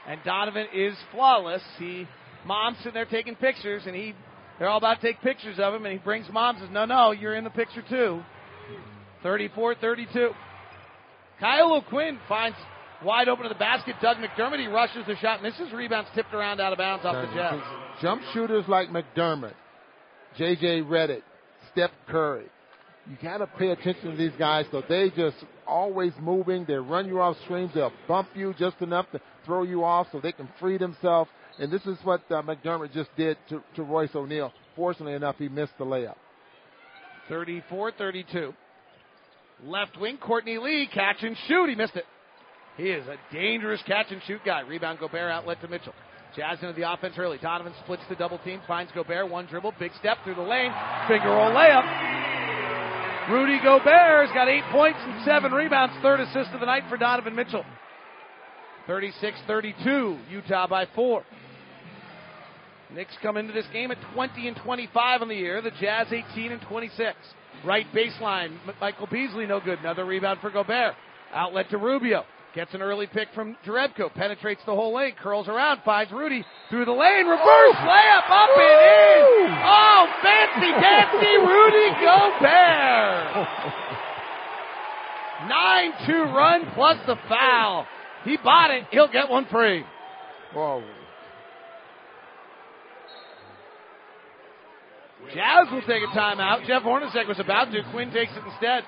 Speaker 4: And Donovan is flawless. He, mom's sitting there taking pictures, and he, they're all about to take pictures of him, and he brings mom and says, "No, no, you're in the picture too." 34-32. Kyle O'Quinn finds wide open to the basket. Doug McDermott, he rushes the shot, is rebounds tipped around out of bounds off the Jazz.
Speaker 5: Jump shooters like McDermott, J.J. Redick, Steph Curry. You got to pay attention to these guys. So they just always moving. They run you off screens. They'll bump you just enough to throw you off so they can free themselves. And this is what uh, McDermott just did to, to Royce O'Neal. Fortunately enough, he missed the layup.
Speaker 4: 34-32. Left wing, Courtney Lee, catch and shoot. He missed it. He is a dangerous catch and shoot guy. Rebound Gobert outlet to Mitchell. Jazz into the offense early. Donovan splits the double team, finds Gobert, one dribble, big step through the lane, finger roll layup. Rudy Gobert's got eight points and seven rebounds, third assist of the night for Donovan Mitchell. 36-32, Utah by four. Knicks come into this game at 20 and 25 on the year. The Jazz 18 and 26. Right baseline, Michael Beasley no good. Another rebound for Gobert. Outlet to Rubio. Gets an early pick from Jerebko. Penetrates the whole lane. Curls around. Finds Rudy through the lane. Reverse oh! layup up and in. Oh, fancy dancy Rudy Gobert. 9-2 run plus the foul. He bought it. He'll get one free.
Speaker 5: Whoa.
Speaker 4: Jazz will take a timeout. Jeff Hornacek was about to. Quin takes it instead.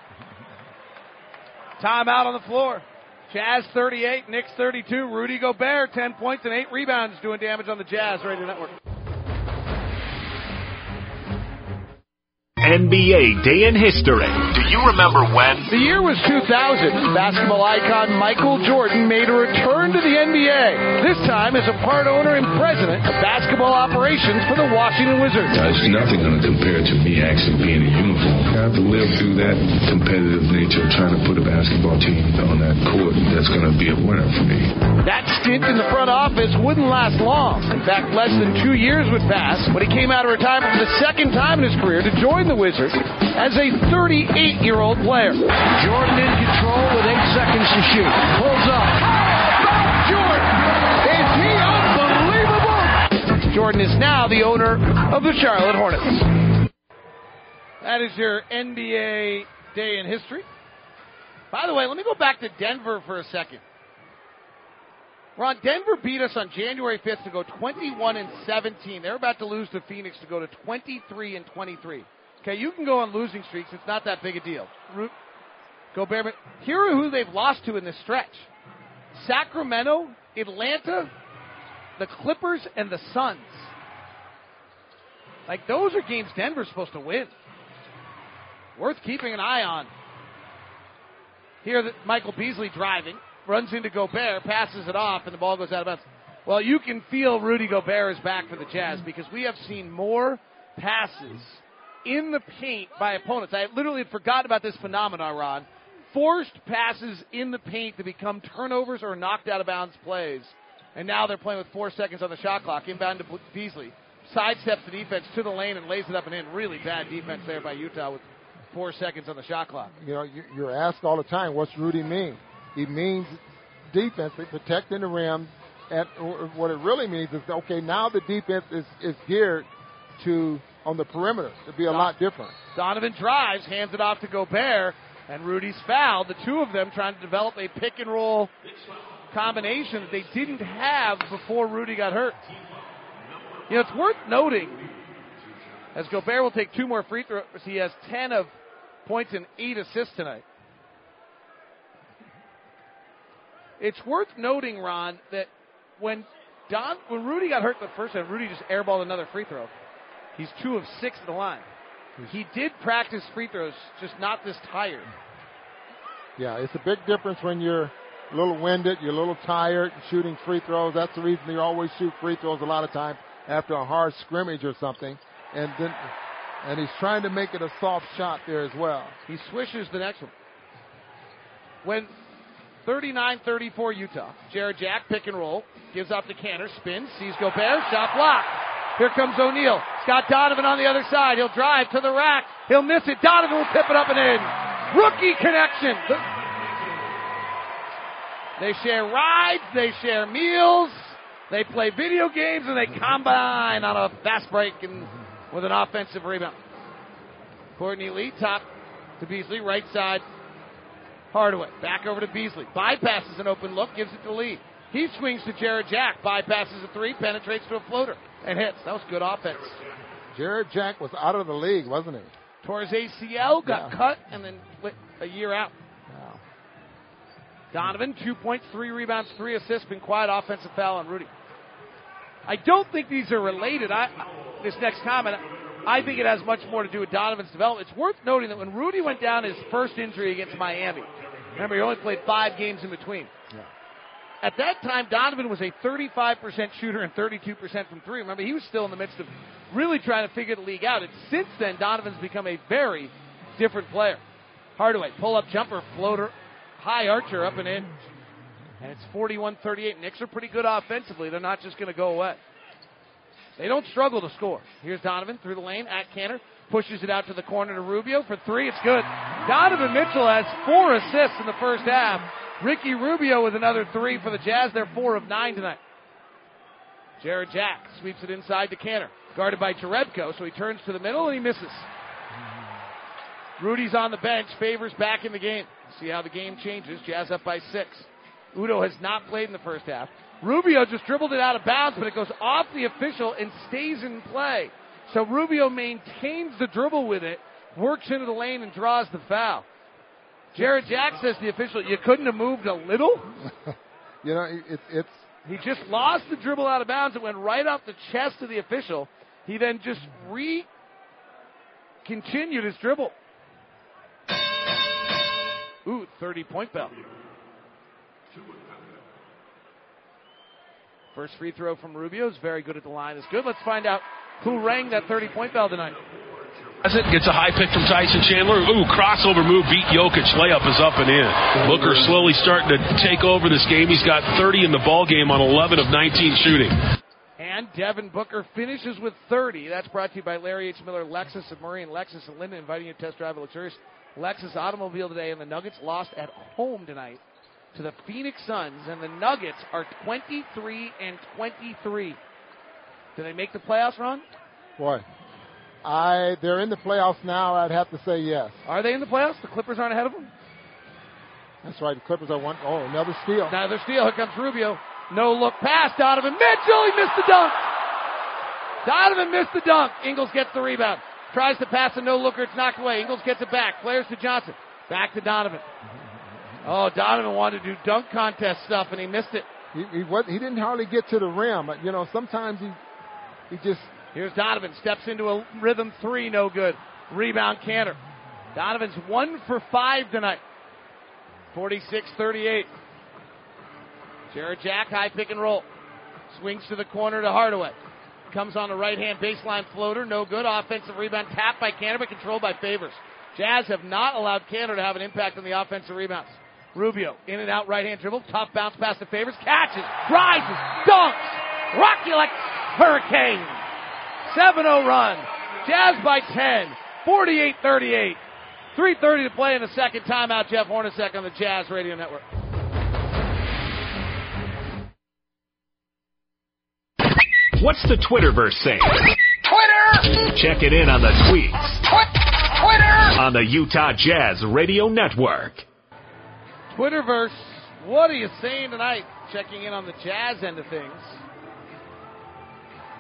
Speaker 4: Timeout on the floor. Jazz 38, Knicks 32. Rudy Gobert 10 points and 8 rebounds doing damage on the Jazz Radio Network.
Speaker 10: NBA Day in History. Do you remember when?
Speaker 4: The year was 2000. Basketball icon Michael Jordan made a return to the NBA. This time as a part owner and president of basketball operations for the Washington Wizards.
Speaker 11: It's nothing going to compare to me actually being in uniform. I have to live through that competitive nature of trying to put a basketball team on that court that's going to be a winner for me.
Speaker 4: That stint in the front office wouldn't last long. In fact, less than two years would pass when he came out of retirement for the second time in his career to join the Wizards as a 38 year old player.
Speaker 6: Jordan in control with eight seconds to shoot. Pulls up.
Speaker 4: Jordan! Is he unbelievable? Jordan is now the owner of the Charlotte Hornets. That is your NBA day in history. By the way, let me go back to Denver for a second. Ron, Denver beat us on January 5th to go 21 and 17. They're about to lose to Phoenix to go to 23 and 23. Okay, you can go on losing streaks. It's not that big a deal. Gobert, but here are who they've lost to in this stretch: Sacramento, Atlanta, the Clippers, and the Suns. Like those are games Denver's supposed to win. Worth keeping an eye on. Here, that Michael Beasley driving runs into Gobert, passes it off, and the ball goes out of bounds. Well, you can feel Rudy Gobert is back for the Jazz because we have seen more passes in the paint by opponents. I literally had forgotten about this phenomenon, Ron. Forced passes in the paint to become turnovers or knocked out of bounds plays. And now they're playing with four seconds on the shot clock. Inbound to Beasley. Sidesteps the defense to the lane and lays it up and in. Really bad defense there by Utah with four seconds on the shot clock.
Speaker 5: You know, you're asked all the time, what's Rudy mean? He means defense, protecting the rim. And what it really means is, okay, now the defense is, is geared to on the perimeter to be a lot different.
Speaker 4: Donovan drives, hands it off to Gobert, and Rudy's fouled. The two of them trying to develop a pick and roll combination that they didn't have before Rudy got hurt. You know, it's worth noting as Gobert will take two more free throws. He has 10 of points and eight assists tonight. It's worth noting, Ron, that when Don when Rudy got hurt the first time, Rudy just airballed another free throw. He's two of six at the line. He did practice free throws, just not this tired.
Speaker 5: Yeah, it's a big difference when you're a little winded, you're a little tired, shooting free throws. That's the reason you always shoot free throws a lot of times after a hard scrimmage or something. And then, and he's trying to make it a soft shot there as well.
Speaker 4: He swishes the next one. When 39-34 Utah, Jarrett Jack pick and roll, gives up to Kanter, spins, sees Gobert, shot block. Here comes O'Neal. Scott Donovan on the other side. He'll drive to the rack. He'll miss it. Donovan will tip it up and in. Rookie connection. They share rides. They share meals. They play video games and they combine on a fast break and with an offensive rebound. Courtney Lee top to Beasley, right side. Hardaway back over to Beasley. Bypasses an open look, gives it to Lee. He swings to Jarrett Jack, bypasses a three, penetrates to a floater and hits. That was good offense.
Speaker 5: Jarrett Jack was out of the league, wasn't he?
Speaker 4: Tore his ACL, got yeah. cut, and then a year out.
Speaker 5: Wow.
Speaker 4: Donovan, two points, three rebounds, three assists, been quiet offensive foul on Rudy. I don't think these are related. I, this next comment, I think it has much more to do with Donovan's development. It's worth noting that when Rudy went down his first injury against Miami, remember he only played five games in between. At that time, Donovan was a 35% shooter and 32% from three. Remember, he was still in the midst of really trying to figure the league out. And since then, Donovan's become a very different player. Hardaway, pull up jumper, floater, high archer up and in. And it's 41 38. Knicks are pretty good offensively. They're not just going to go away. They don't struggle to score. Here's Donovan through the lane at Kanter. Pushes it out to the corner to Rubio for three. It's good. Donovan Mitchell has four assists in the first half. Ricky Rubio with another three for the Jazz. They're four of nine tonight. Jarrett Jack sweeps it inside to Kanter. Guarded by Jerebko, so he turns to the middle and he misses. Rudy's on the bench. Favors back in the game. See how the game changes. Jazz up by six. Udoh has not played in the first half. Rubio just dribbled it out of bounds, but it goes off the official and stays in play. So Rubio maintains the dribble with it, works into the lane, and draws the foul. Jarrett Jack says the official, you couldn't have moved a little.
Speaker 5: you know, it's it's
Speaker 4: he just lost the dribble out of bounds. It went right off the chest of the official. He then just re continued his dribble. Ooh, 30 point bell. First free throw from Rubio is very good at the line. Is good. Let's find out who rang that 30 point bell tonight.
Speaker 12: Has it, gets a high pick from Tyson Chandler. Ooh, crossover move beat Jokic. Layup is up and in. Booker slowly starting to take over this game. He's got 30 in the ball game on 11 of 19 shooting.
Speaker 4: And Devin Booker finishes with 30. That's brought to you by Larry H. Miller, Lexus of Murray, and Lexus and Lindon, inviting you to test drive a luxurious Lexus automobile today. And the Nuggets lost at home tonight to the Phoenix Suns, and the Nuggets are 23 and 23. Do they make the playoffs, run?
Speaker 5: Boy, I they're in the playoffs now. I'd have to say yes.
Speaker 4: Are they in the playoffs? The Clippers aren't ahead of them.
Speaker 5: That's right. The Clippers are one. Oh, another steal.
Speaker 4: Another steal. Here comes Rubio. No look pass. Donovan Mitchell. He missed the dunk. Donovan missed the dunk. Ingles gets the rebound. Tries to pass a no looker. It's knocked away. Ingles gets it back. Flares to Johnson. Back to Donovan. Oh, Donovan wanted to do dunk contest stuff and he missed it.
Speaker 5: He, he, was, he didn't hardly get to the rim. You know, sometimes he he just
Speaker 4: Here's Donovan. Steps into a rhythm three, no good. Rebound Kanter. Donovan's one for five tonight. 46 38. Jarrett Jack, high pick and roll. Swings to the corner to Hardaway. Comes on the right hand baseline floater, no good. Offensive rebound tapped by Kanter, but controlled by Favors. Jazz have not allowed Kanter to have an impact on the offensive rebounds. Rubio, in and out right hand dribble, tough bounce pass to Favors, catches, rises, dunks, rocky like hurricane. 7-0 run. Jazz by 10. 48-38. 3.30 to play in the second timeout. Jeff Hornacek on the Jazz Radio Network.
Speaker 10: What's the Twitterverse saying?
Speaker 13: Twitter!
Speaker 10: Check it in on the tweets.
Speaker 13: Twitter!
Speaker 10: On the Utah Jazz Radio Network.
Speaker 4: Twitterverse, what are you saying tonight? Checking in on the Jazz end of things.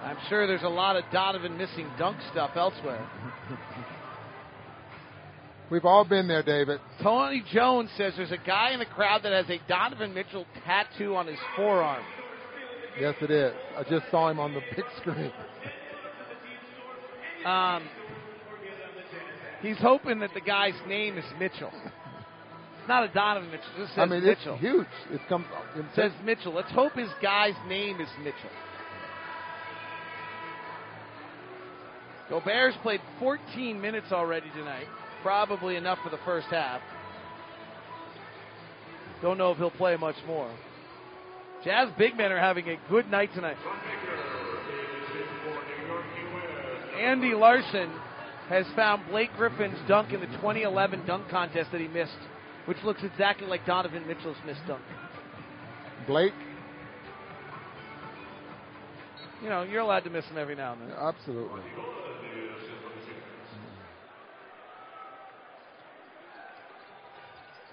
Speaker 4: I'm sure there's a lot of Donovan missing dunk stuff elsewhere.
Speaker 5: We've all been there, David.
Speaker 4: Tony Jones says there's a guy in the crowd that has a Donovan Mitchell tattoo on his forearm.
Speaker 5: Yes, it is. I just saw him on the big screen.
Speaker 4: Um, he's hoping that the guy's name is Mitchell. It's not a Donovan Mitchell. It just says
Speaker 5: I mean,
Speaker 4: Mitchell.
Speaker 5: it's huge. It comes.
Speaker 4: It says Mitchell. Let's hope his guy's name is Mitchell. Gobert's played 14 minutes already tonight. Probably enough for the first half. Don't know if he'll play much more. Jazz big men are having a good night tonight. Andy Larson has found Blake Griffin's dunk in the 2011 dunk contest that he missed, which looks exactly like Donovan Mitchell's missed dunk.
Speaker 5: Blake?
Speaker 4: You know, you're allowed to miss them every now and then.
Speaker 5: Absolutely.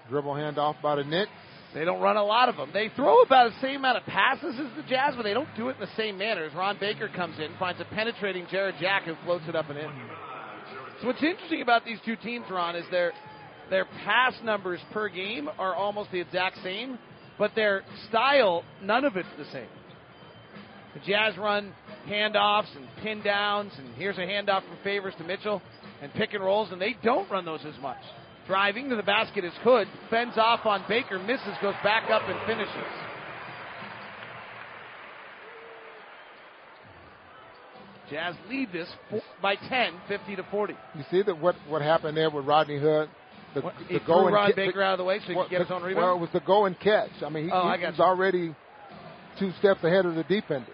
Speaker 5: Dribble handoff by the Knicks.
Speaker 4: They don't run a lot of them. They throw about the same amount of passes as the Jazz, but they don't do it in the same manner. As Ron Baker comes in, finds a penetrating Jarrett Jack who floats it up and in. So what's interesting about these two teams, Ron, is their their pass numbers per game are almost the exact same, but their style, none of it's the same. The Jazz run handoffs and pin downs, and here's a handoff from Favors to Mitchell, and pick and rolls, and they don't run those as much. Driving to the basket is Hood, fends off on Baker, misses, goes back up and finishes. Jazz lead this by 10, 50 to 40.
Speaker 5: You see that what what happened there with Rodney Hood? The,
Speaker 4: What,
Speaker 5: the
Speaker 4: he
Speaker 5: go and
Speaker 4: Ron Baker out of the way so he could get his own rebound?
Speaker 5: Well, it was the go and catch. I mean, he,
Speaker 4: Oh,
Speaker 5: he was
Speaker 4: you.
Speaker 5: already two steps ahead of the defender.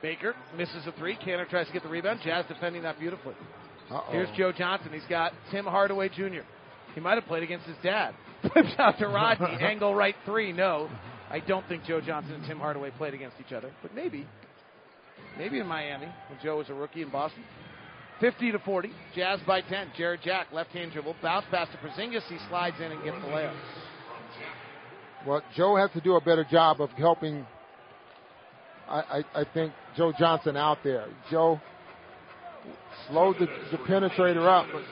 Speaker 4: Baker misses a three. Kanter tries to get the rebound. Jazz defending that beautifully.
Speaker 5: Uh-oh.
Speaker 4: Here's Joe Johnson. He's got Tim Hardaway Jr. He might have played against his dad. Flips out to Rodney. Angle right three. No. I don't think Joe Johnson and Tim Hardaway played against each other, but maybe. Maybe in Miami when Joe was a rookie in Boston. 50 to 40. Jazz by 10. Jarrett Jack, left hand dribble. Bounce pass to Porzingis. He slides in and gets the layup.
Speaker 5: Well, Joe has to do a better job of helping. I, I, I think Joe Johnson out there. Joe slowed the, the penetrator up, but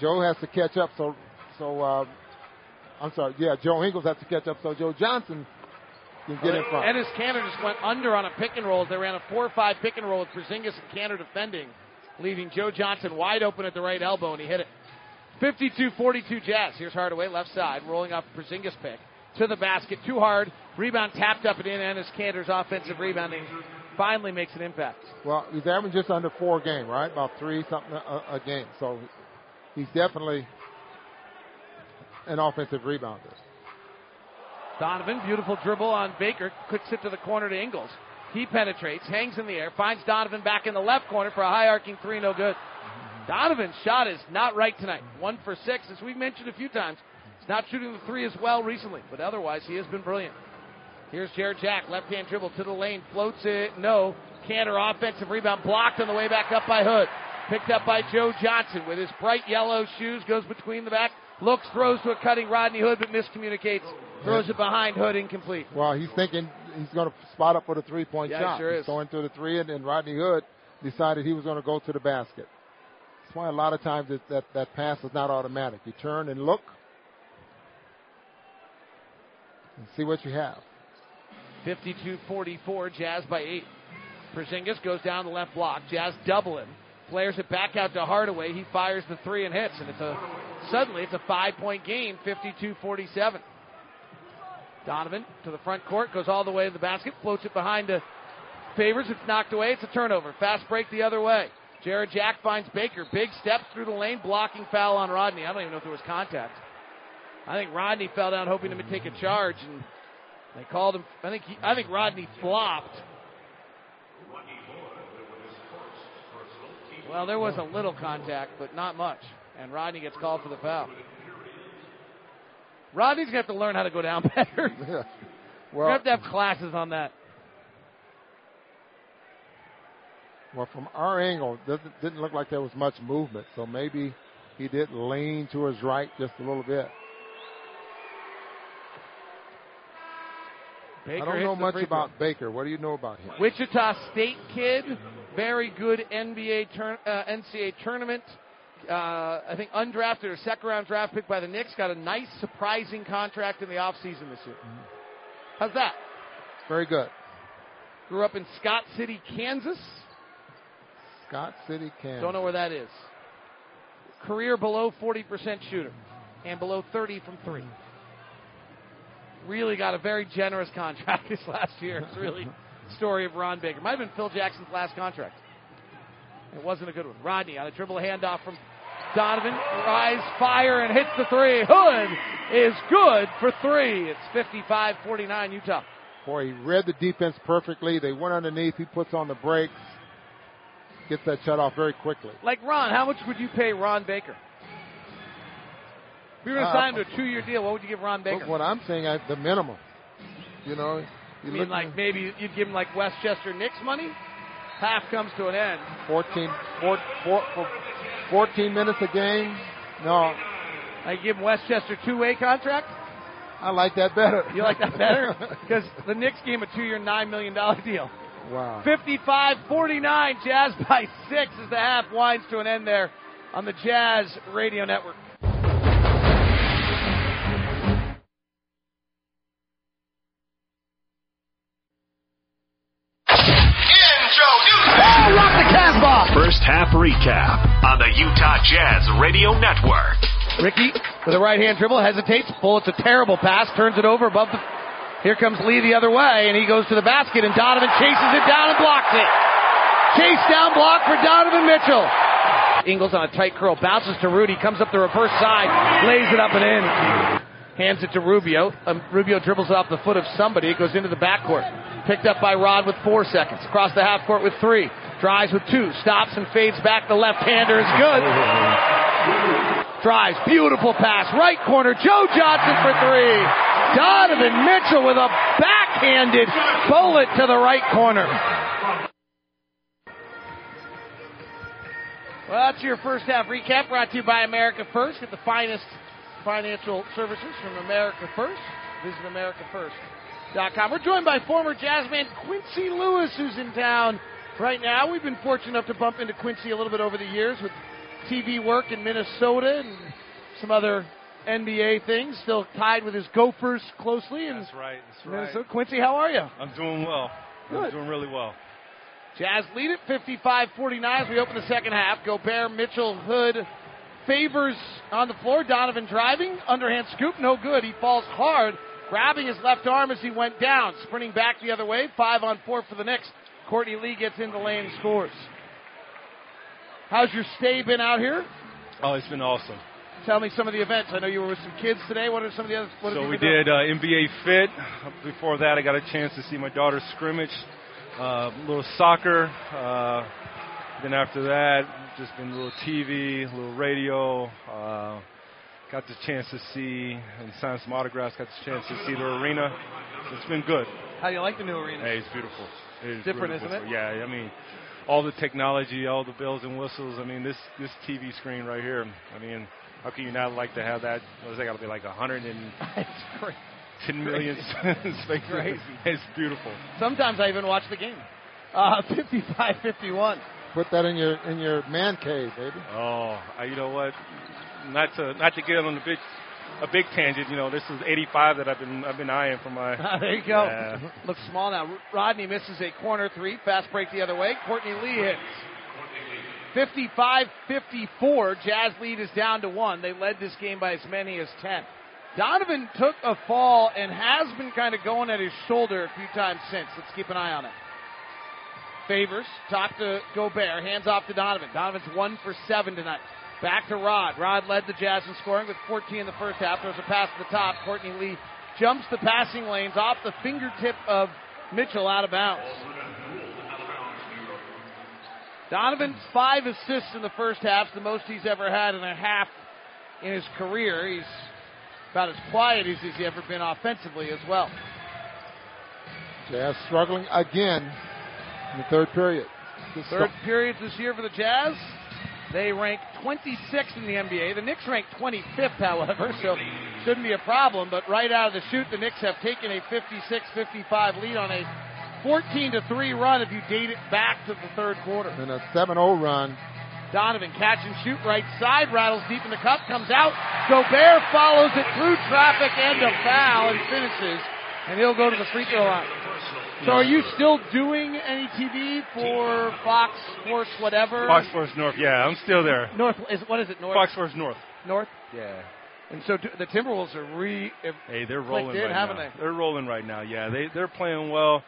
Speaker 5: Joe has to catch up. So so uh, I'm sorry. Yeah, Joe Ingles has to catch up so Joe Johnson can get in front.
Speaker 4: Enes Kanter just went under on a pick and roll. They ran a 4 5 pick and roll with Porzingis and Kanter defending, leaving Joe Johnson wide open at the right elbow, and he hit it. 52 42 Jazz. Here's Hardaway, left side, rolling off Porzingis pick to the basket. Too hard. Rebound tapped up and in. Enes Kanter's offensive rebounding finally makes an impact.
Speaker 5: Well, he's averaging just under four a game, right? About three something a, a game. So he's definitely an offensive rebounder.
Speaker 4: Donovan, beautiful dribble on Baker, kicks it to the corner to Ingles. He penetrates, hangs in the air, finds Donovan back in the left corner for a high arcing three, no good. Donovan's shot is not right tonight. One for six, as we've mentioned a few times. He's not shooting the three as well recently, but otherwise he has been brilliant. Here's Jarrett Jack, left hand dribble to the lane, floats it, no. Kanter offensive rebound blocked on the way back up by Hood. Picked up by Joe Johnson with his bright yellow shoes, goes between the back, looks, throws to a cutting Rodney Hood, but miscommunicates. Throws it behind Hood, incomplete.
Speaker 5: Well, he's thinking he's going to spot up for the three point
Speaker 4: Yeah,
Speaker 5: shot.
Speaker 4: sure
Speaker 5: he's
Speaker 4: is.
Speaker 5: going to the three, and, and Rodney Hood decided he was going to go to the basket. That's why a lot of times it, that, that pass is not automatic. You turn and look and see what you have.
Speaker 4: 52-44, Jazz by eight. Porzingis goes down the left block. Jazz double him. Flares it back out to Hardaway. He fires the three and hits, and it's a suddenly it's a five-point game, 52-47. Donovan to the front court, goes all the way to the basket, floats it behind to Favors. It's knocked away. It's a turnover. Fast break the other way. Jarrett Jack finds Baker. Big steps through the lane, blocking foul on Rodney. I don't even know if there was contact. I think Rodney fell down hoping to take a charge, and they called him. I think he, I think Rodney flopped. Well, there was a little contact, but not much, and Rodney gets called for the foul. Rodney's gonna have to learn how to go down better.
Speaker 5: Yeah.
Speaker 4: We're gonna have to have classes on that.
Speaker 5: Well, from our angle, doesn't didn't look like there was much movement, so maybe he did lean to his right just a little bit.
Speaker 4: Baker
Speaker 5: I don't know much about Baker. What do you know about him?
Speaker 4: Wichita State kid, very good NBA turn, uh, NCAA tournament. Uh, I think undrafted or second round draft pick by the Knicks. Got a nice, surprising contract in the offseason this year. How's that?
Speaker 5: Very good.
Speaker 4: Grew up in Scott City, Kansas.
Speaker 5: Scott City, Kansas.
Speaker 4: Don't know where that is. Career below 40% shooter and below 30 from three. Really got a very generous contract this last year. It's really story of Ron Baker. Might have been Phil Jackson's last contract. It wasn't a good one. Rodney on a dribble handoff from Donovan. Rise, fire, and hits the three. Hood is good for three. It's 55 49 Utah.
Speaker 5: Boy, he read the defense perfectly. They went underneath. He puts on the brakes. Gets that shut off very quickly.
Speaker 4: Like Ron, how much would you pay Ron Baker? If you were to
Speaker 5: Uh,
Speaker 4: sign him to a two year deal, what would you give Ron Baker?
Speaker 5: What I'm saying, I, the minimum. You know,
Speaker 4: You
Speaker 5: you
Speaker 4: mean like maybe you'd give him like Westchester Knicks money? Half comes to an end.
Speaker 5: 14, four, four, four, 14 minutes a game. No,
Speaker 4: I give him Westchester two way contract.
Speaker 5: I like that better.
Speaker 4: You like that better? Because the Knicks gave him a two year, $9 million deal.
Speaker 5: wow.
Speaker 4: 55 49, Jazz by six as the half winds to an end there on the Jazz Radio Network.
Speaker 10: First half recap on the Utah Jazz Radio Network.
Speaker 4: Ricky with a right hand dribble hesitates, bullets a terrible pass, turns it over above the. Here comes Lee the other way, and he goes to the basket, and Donovan chases it down and blocks it. Chase down block for Donovan Mitchell. Ingles on a tight curl, bounces to Rudy, comes up the reverse side, lays it up and in. Hands it to Rubio. Um, Rubio dribbles it off the foot of somebody. It goes into the backcourt. Picked up by Rod with four seconds. Across the half court with three. Drives with two. Stops and fades back. The left hander is good. Drives. Beautiful pass. Right corner. Joe Johnson for three. Donovan Mitchell with a backhanded bullet to the right corner. Well, that's your first half recap brought to you by America First. Get the finest financial services from America First. Visit AmericaFirst.com. We're joined by former jazzman Quincy Lewis, who's in town right now. We've been fortunate enough to bump into Quincy a little bit over the years with TV work in Minnesota and some other NBA things, still tied with his Gophers closely. And
Speaker 14: That's right. That's right.
Speaker 4: Minnesota. Quincy, how are you?
Speaker 14: I'm doing well. I'm
Speaker 4: Good.
Speaker 14: doing really well.
Speaker 4: Jazz lead it 55-49 as we open the second half. Gobert, Mitchell, Hood, Favors on the floor. Donovan driving, underhand scoop, no good. He falls hard, grabbing his left arm as he went down, sprinting back the other way. Five on four for the Knicks. Courtney Lee gets in the lane and scores. How's your stay been out here?
Speaker 14: Oh, it's been awesome.
Speaker 4: Tell me some of the events. I know you were with some kids today. What are some of the others? What
Speaker 14: So we did uh, NBA Fit. Before that, I got a chance to see my daughter scrimmage, uh, a little soccer. Uh, then after that, just been a little TV, a little radio. Uh, got the chance to see and sign some autographs. Got the chance to see the arena. It's been good.
Speaker 4: How do you like the new arena?
Speaker 14: Hey, it's beautiful. It is
Speaker 4: Different,
Speaker 14: really
Speaker 4: isn't it?
Speaker 14: Yeah, I mean, all the technology, all the bells and whistles. I mean, this this TV screen right here. I mean, how can you not like to have that? What is that got to be like a hundred and
Speaker 4: it's
Speaker 14: ten million space?
Speaker 4: Crazy.
Speaker 14: It's beautiful.
Speaker 4: Sometimes I even watch the game. Uh, 55-51.
Speaker 5: Put that in your in your man cave, baby.
Speaker 14: Oh, you know what? Not to not to get on a big a big tangent. You know, this is 85 that I've been I've been eyeing for my.
Speaker 4: there you go.
Speaker 14: Yeah.
Speaker 4: Looks small now. Rodney misses a corner three. Fast break the other way. Courtney Lee hits. 55-54. Jazz lead is down to one. They led this game by as many as 10. Donovan took a fall and has been kind of going at his shoulder a few times since. Let's keep an eye on it. Favors, top to Gobert, hands off to Donovan. Donovan's one for seven tonight. Back to Rod. Rod led the Jazz in scoring with 14 in the first half. There's a pass to the top. Courtney Lee jumps the passing lanes off the fingertip of Mitchell out of bounds. Donovan's five assists in the first half, the most he's ever had in a half in his career. He's about as quiet as he's ever been offensively as well.
Speaker 5: Jazz struggling again in the third period. Just
Speaker 4: Third period this year for the Jazz. They rank 26th in the NBA. The Knicks rank 25th, however, so shouldn't be a problem. But right out of the chute, the Knicks have taken a 56-55 lead on a 14 to 3 run if you date it back to the third quarter.
Speaker 5: And a 7-0 run.
Speaker 4: Donovan catch and shoot right side, rattles deep in the cup, comes out. Gobert follows it through traffic and a foul and finishes, and he'll go to the free throw line. So are you still doing any TV for Fox Sports, whatever?
Speaker 14: Fox Sports North. Yeah, I'm still there.
Speaker 4: North is what is it? North.
Speaker 14: Fox Sports North.
Speaker 4: North.
Speaker 14: Yeah.
Speaker 4: And so do, the Timberwolves are re.
Speaker 14: Hey, they're rolling
Speaker 4: in,
Speaker 14: right
Speaker 4: haven't
Speaker 14: now.
Speaker 4: they?
Speaker 14: are rolling right now. Yeah, they they're playing well.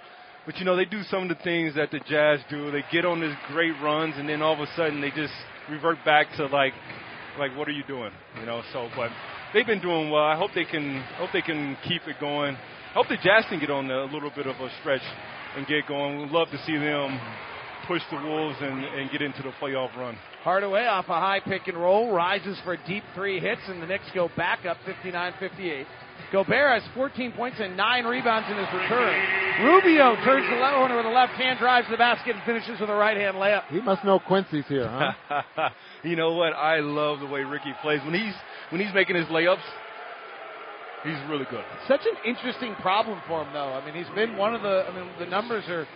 Speaker 14: But you know, they do some of the things that the Jazz do. They get on these great runs and then all of a sudden they just revert back to like like what are you doing? You know, so but they've been doing well. I hope they can hope they can keep it going. I hope the Jazz can get on a little bit of a stretch and get going. We'd love to see them push the Wolves and, and get into the playoff run.
Speaker 4: Hardaway off a high pick and roll, rises for a deep three hits, and the Knicks go back up 59-58. Gobert has 14 points and 9 rebounds in his return. Rubio turns the left corner with a left hand, drives to the basket, and finishes with a right hand layup.
Speaker 5: He must know Quincy's here, huh?
Speaker 14: you know what? I love the way Ricky plays when he's when he's making his layups. He's really good.
Speaker 4: Such an interesting problem for him, though. I mean, he's been one of the. I mean, the numbers are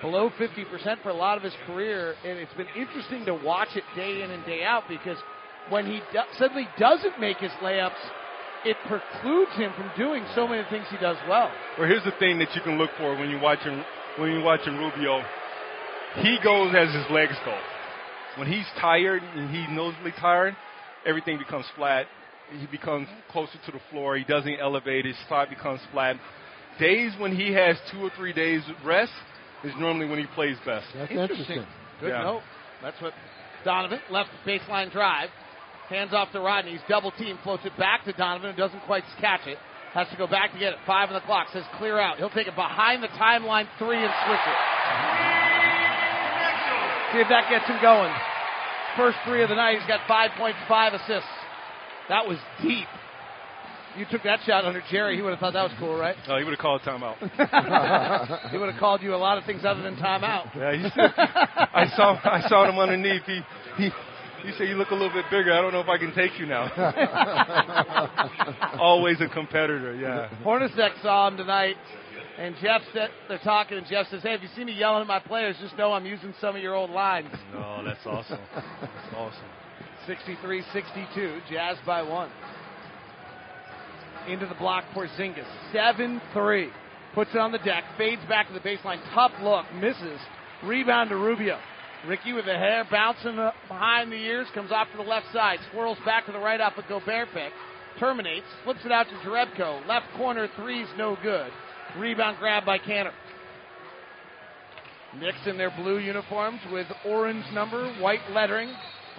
Speaker 4: below 50% for a lot of his career, and it's been interesting to watch it day in and day out because when he do- suddenly doesn't make his layups, it precludes him from doing so many things he does well.
Speaker 14: Well, here's the thing that you can look for when you're watching when you're watching Rubio. He goes as his legs go. When he's tired and he's noticeably tired, everything becomes flat. He becomes closer to the floor. He doesn't elevate. His spot becomes flat. Days when he has two or three days rest is normally when he plays best.
Speaker 5: That's
Speaker 4: Interesting.
Speaker 5: interesting.
Speaker 4: Good
Speaker 14: Yeah.
Speaker 4: note. That's what Donovan left baseline drive. Hands off to Rodney. He's double team, floats it back to Donovan, who doesn't quite catch it. Has to go back to get it. Five on the clock. Says clear out. He'll take it behind the timeline three and switch it. See if that gets him going. First three of the night. He's got five points, five assists. That was deep. You took that shot under Jerry. He would have thought that was cool, right?
Speaker 14: Oh, he would have called timeout.
Speaker 4: he would have called you a lot of things other than timeout.
Speaker 14: Yeah, he said, I saw I saw him underneath. He he he said you look a little bit bigger. I don't know if I can take you now. Always a competitor, yeah.
Speaker 4: Hornacek saw him tonight, and Jeff said they're talking, and Jeff says, "Hey, if you see me yelling at my players, just know I'm using some of your old lines."
Speaker 14: No, that's awesome. That's awesome.
Speaker 4: 63-62, Jazz by one. into the block for Zingas. 7-3. Puts it on the deck, fades back to the baseline. Tough look, misses. Rebound to Rubio. Ricky with the hair bouncing behind the ears, comes off to the left side, swirls back to the right off a Gobert pick, terminates, flips it out to Jerebko. Left corner three's no good. Rebound grab by Kanter. Knicks in their blue uniforms with orange number, white lettering.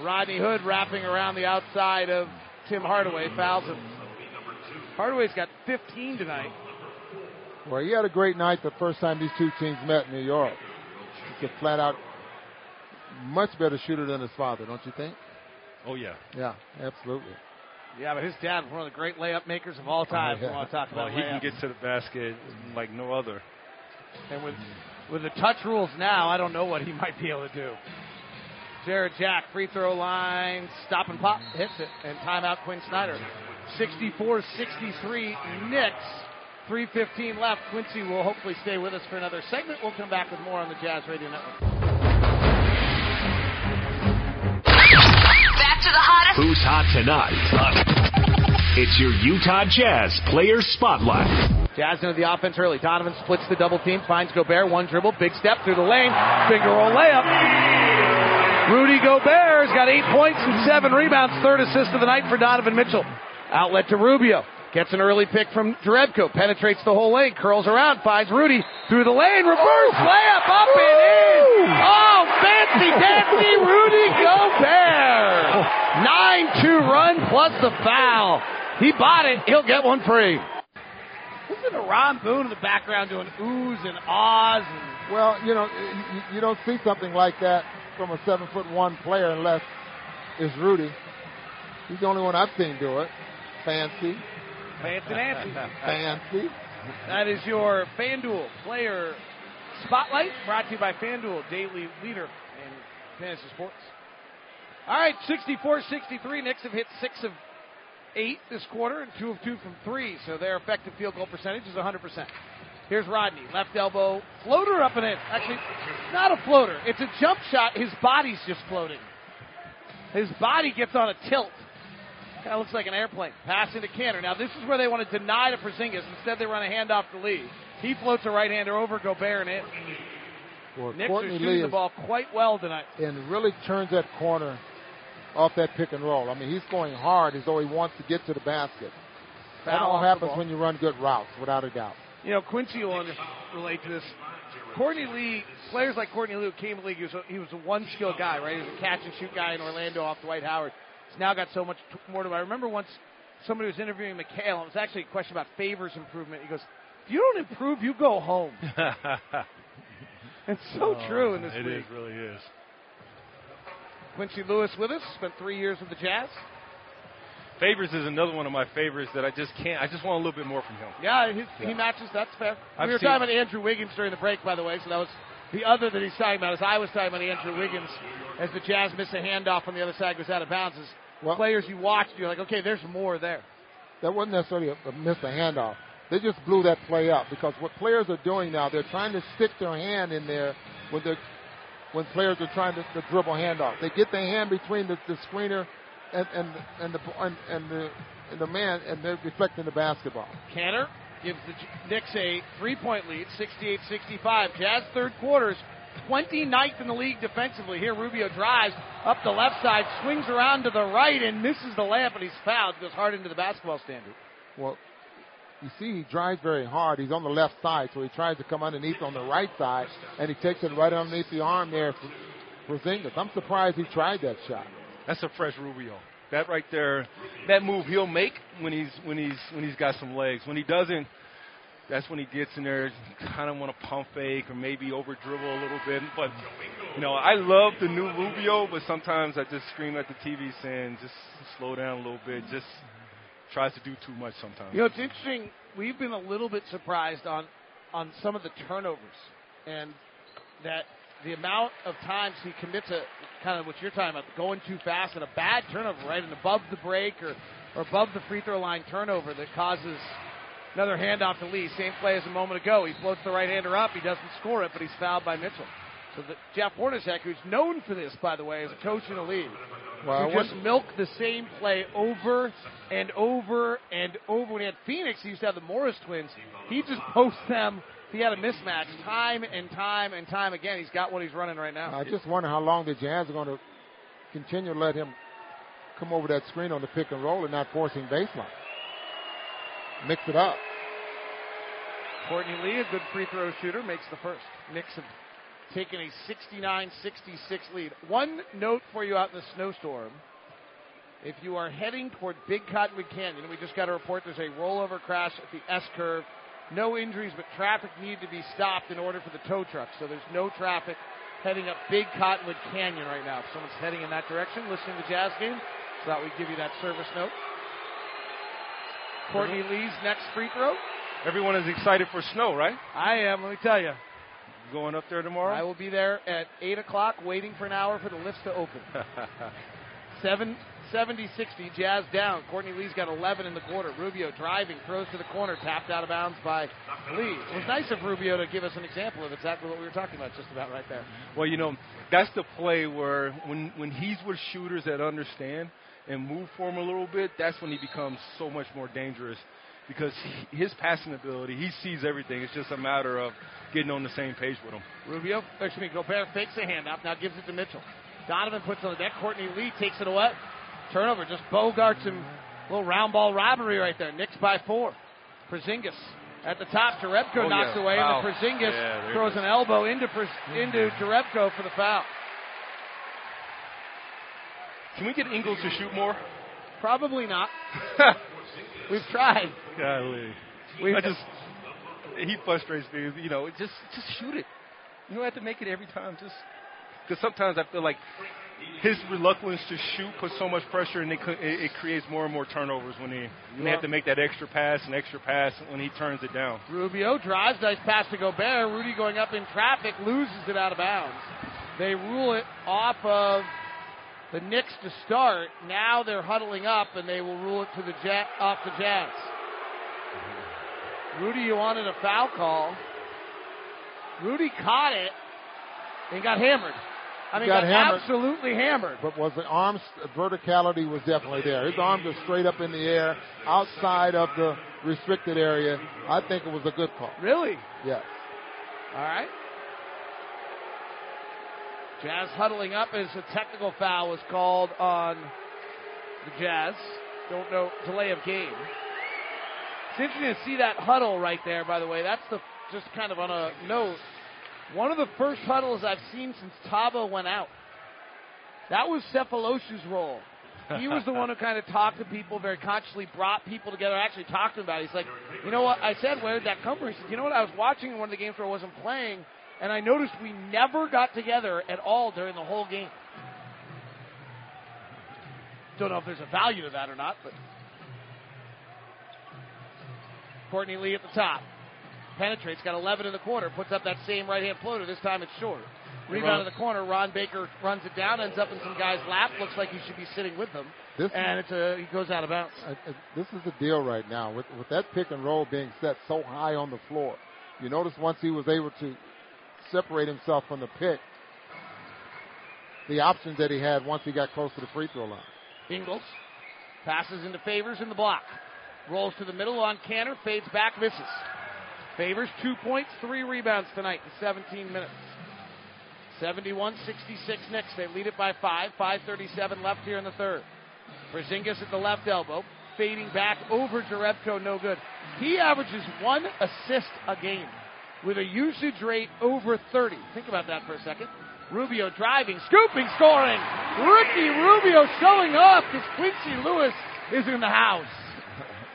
Speaker 4: Rodney Hood wrapping around the outside of Tim Hardaway, fouls him. Hardaway's got 15 tonight.
Speaker 5: Well, he had a great night the first time these two teams met in New York. He's a flat out much better shooter than his father, don't you think?
Speaker 14: Oh yeah.
Speaker 5: Yeah, absolutely.
Speaker 4: Yeah, but his dad was one of the great layup makers of all oh, time.
Speaker 5: Oh, yeah.
Speaker 4: We want to talk about
Speaker 14: Well, he
Speaker 4: layups.
Speaker 14: can get to the basket like no other.
Speaker 4: And with with the touch rules now, I don't know what he might be able to do. Jarrett Jack, free throw line, stop and pop, hits it, and timeout Quin Snyder. 64-63 Knicks. 3.15 left. Quincy will hopefully stay with us for another segment. We'll come back with more on the Jazz Radio Network.
Speaker 10: Back to the hottest. Who's hot tonight? It's your Utah Jazz Player Spotlight.
Speaker 4: Jazz into the offense early. Donovan splits the double team, finds Gobert, one dribble, big step through the lane, finger roll layup. Rudy Gobert's got eight points and seven rebounds, third assist of the night for Donovan Mitchell. Outlet to Rubio. Gets an early pick from Jerebko, penetrates the whole lane, curls around, finds Rudy through the lane, reverse layup up and in. Oh, fancy dancy Rudy Gobert. 9-2 run plus the foul. He bought it. He'll get one free. Listen to Ron Boone in the background doing oohs and ahs. And
Speaker 5: Well, you know, you, you don't see something like that from a seven foot one player unless it's Rudy. He's the only one I've seen do it. Fancy,
Speaker 4: fancy Nancy.
Speaker 5: fancy.
Speaker 4: That is your FanDuel player spotlight brought to you by FanDuel, daily leader in fantasy sports. All right, 64-63. Knicks have hit six of eight this quarter and two of two from three, so their effective field goal percentage is 100%. Here's Rodney, left elbow, floater up and in. Actually, not a floater. It's a jump shot. His body's just floating. His body gets on a tilt. Kind of looks like an airplane. Passing to Kanter. Now this is where they want to deny to Porzingis. Instead, they run a handoff to Lee. He floats a right hander over Gobert and in.
Speaker 5: Well,
Speaker 4: Knicks
Speaker 5: Courtney
Speaker 4: are
Speaker 5: Lee
Speaker 4: shooting the ball quite well tonight.
Speaker 5: and really turns that corner off that pick and roll. I mean, he's going hard as though he wants to get to the basket. That all happens when you run good routes, without a doubt.
Speaker 4: You know, Quincy will relate to this. Courtney Lee, players like Courtney Lee who came to the league, he was a, he was a one skill guy, right? He was a catch and shoot guy in Orlando off Dwight Howard. He's now got so much more to him. I remember once somebody was interviewing McHale, and it was actually a question about Favors improvement. He goes, if you don't improve, you go home. It's so
Speaker 14: Oh,
Speaker 4: true in this
Speaker 14: It
Speaker 4: league.
Speaker 14: is, really is.
Speaker 4: Quincy Lewis with us, spent three years with the Jazz.
Speaker 14: Favors is another one of my favorites that I just can't. I just want a little bit more from him.
Speaker 4: Yeah, his, he matches. That's fair.
Speaker 14: I've
Speaker 4: we were talking about Andrew Wiggins during the break, by the way. So that was the other that he's talking about. As I was talking about Andrew Wiggins as the Jazz miss a handoff on the other side goes out of bounds. As players you watched, you're like, okay, there's more there.
Speaker 5: That wasn't necessarily a, a miss a handoff. They just blew that play up because what players are doing now, they're trying to stick their hand in there when they're when players are trying to, to dribble handoff. They get their hand between the, the screener and and and the and, and the and the man, and they're deflecting the basketball.
Speaker 4: Kanter gives the Knicks a three-point lead, 68-65. Jazz third quarters, 29th in the league defensively. Here Rubio drives up the left side, swings around to the right, and misses the layup, and he's fouled. Goes hard into the basketball standard.
Speaker 5: Well, you see, he drives very hard. He's on the left side, so he tries to come underneath on the right side, and he takes it right underneath the arm there for, for Zingas. I'm surprised he tried that shot.
Speaker 14: That's a fresh Rubio. That right there, that move he'll make when he's when he's when he's got some legs. When he doesn't, that's when he gets in there, kind of want to pump fake or maybe over dribble a little bit. But you know, I love the new Rubio, but sometimes I just scream at the TV saying, just slow down a little bit. Just tries to do too much sometimes.
Speaker 4: You know, it's interesting. We've been a little bit surprised on on some of the turnovers, and that the amount of times he commits a kind of what you're talking about, going too fast and a bad turnover, right, and above the break or or above the free throw line turnover that causes another handoff to Lee. Same play as a moment ago. He floats the right hander up. He doesn't score it, but he's fouled by Mitchell. So the, Jeff Hornacek, who's known for this, by the way, as a coach in the league,
Speaker 5: Well,
Speaker 4: who just
Speaker 5: what-
Speaker 4: milk the same play over and over and over. When he had Phoenix, he used to have the Morris twins. He just posts them. He had a mismatch time and time and time again. He's got what he's running right now.
Speaker 5: I just wonder how long the Jazz are going to continue to let him come over that screen on the pick and roll and not forcing baseline. Mix it up.
Speaker 4: Courtney Lee, a good free throw shooter, makes the first. Nixon taking a 69-66 lead. One note for you out in the snowstorm. If you are heading toward Big Cottonwood Canyon, we just got a report there's a rollover crash at the S curve. No injuries, but traffic needed to be stopped in order for the tow truck. So there's no traffic heading up Big Cottonwood Canyon right now. If someone's heading in that direction, listening to the Jazz game, so that we give you that service note. Courtney Lee's next free throw.
Speaker 14: Everyone is excited for snow, right?
Speaker 4: I am, let me tell you.
Speaker 14: Going up there tomorrow?
Speaker 4: I will be there at 8 o'clock waiting for an hour for the lifts to open. 7, 70 60, Jazz down. Courtney Lee's got 11 in the quarter. Rubio driving, throws to the corner, tapped out of bounds by Lee. It was nice of Rubio to give us an example of exactly what we were talking about just about right there.
Speaker 14: Well, you know, that's the play where when when he's with shooters that understand and move for him a little bit, that's when he becomes so much more dangerous because he, his passing ability, he sees everything. It's just a matter of getting on the same page with him.
Speaker 4: Rubio, excuse me, Gobert fakes the handoff, now gives it to Mitchell. Donovan puts it on the deck. Courtney Lee takes it away. Turnover, just Bogarts and little round ball robbery right there. Knicks by four. Porzingis at the top. Jerebko
Speaker 14: Oh,
Speaker 4: knocks
Speaker 14: yeah.
Speaker 4: away,
Speaker 14: Foul.
Speaker 4: and then Porzingis
Speaker 14: Yeah,
Speaker 4: throws an elbow into Pers- mm-hmm. into Jerebko for the foul.
Speaker 14: Can we get Ingles to shoot more?
Speaker 4: Probably not. We've tried.
Speaker 14: Golly.
Speaker 4: We
Speaker 14: I just he frustrates me. You know, just just shoot it. You don't have to make it every time. Just because sometimes I feel like his reluctance to shoot puts so much pressure, and it, it, it creates more and more turnovers when he when they have to make that extra pass and extra pass when he turns it down.
Speaker 4: Rubio drives, nice pass to Gobert. Rudy going up in traffic, loses it out of bounds. They rule it off of the Knicks to start. Now they're huddling up, and they will rule it to the ja- off the Jazz. Rudy, you wanted a foul call. Rudy caught it and got hammered. I mean,
Speaker 5: Got
Speaker 4: got,
Speaker 5: hammered.
Speaker 4: absolutely hammered.
Speaker 5: But was the arm verticality was definitely there. His arms are straight up in the air, outside of the restricted area. I think it was a good call.
Speaker 4: Really?
Speaker 5: Yes.
Speaker 4: All right. Jazz huddling up as a technical foul was called on the Jazz. Don't know delay of game. It's interesting to see that huddle right there. By the way, that's the just kind of on a note. One of the first huddles I've seen since Thabo went out. That was Sefolosha's role. He was the one who kind of talked to people very consciously, brought people together, actually talked to them about it. He's like, you know what? I said, where did that come from? He said, you know what? I was watching one of the games where I wasn't playing, and I noticed we never got together at all during the whole game. Don't know if there's a value to that or not, but Courtney Lee at the top. Penetrates, got 11 in the quarter, puts up that same right hand floater. This time it's short. Rebound in the corner. Ron Baker runs it down, ends up in some guy's lap. Looks like he should be sitting with them.
Speaker 5: This
Speaker 4: and it's a, he goes out of bounds.
Speaker 5: This is the deal right now with with that pick and roll being set so high on the floor. You notice once he was able to separate himself from the pick, the options that he had once he got close to the free throw line.
Speaker 4: Ingles passes into Favors in the block. Rolls to the middle on Kanter, fades back, misses. Favors two points, three rebounds tonight in 17 minutes. 71-66 Knicks. They lead it by five. 5:37 left here in the third. Porzingis at the left elbow, fading back over Jerebko, no good. He averages one assist a game with a usage rate over 30. Think about that for a second. Rubio driving, scooping, scoring. Ricky Rubio showing off because Quincy Lewis is in the house.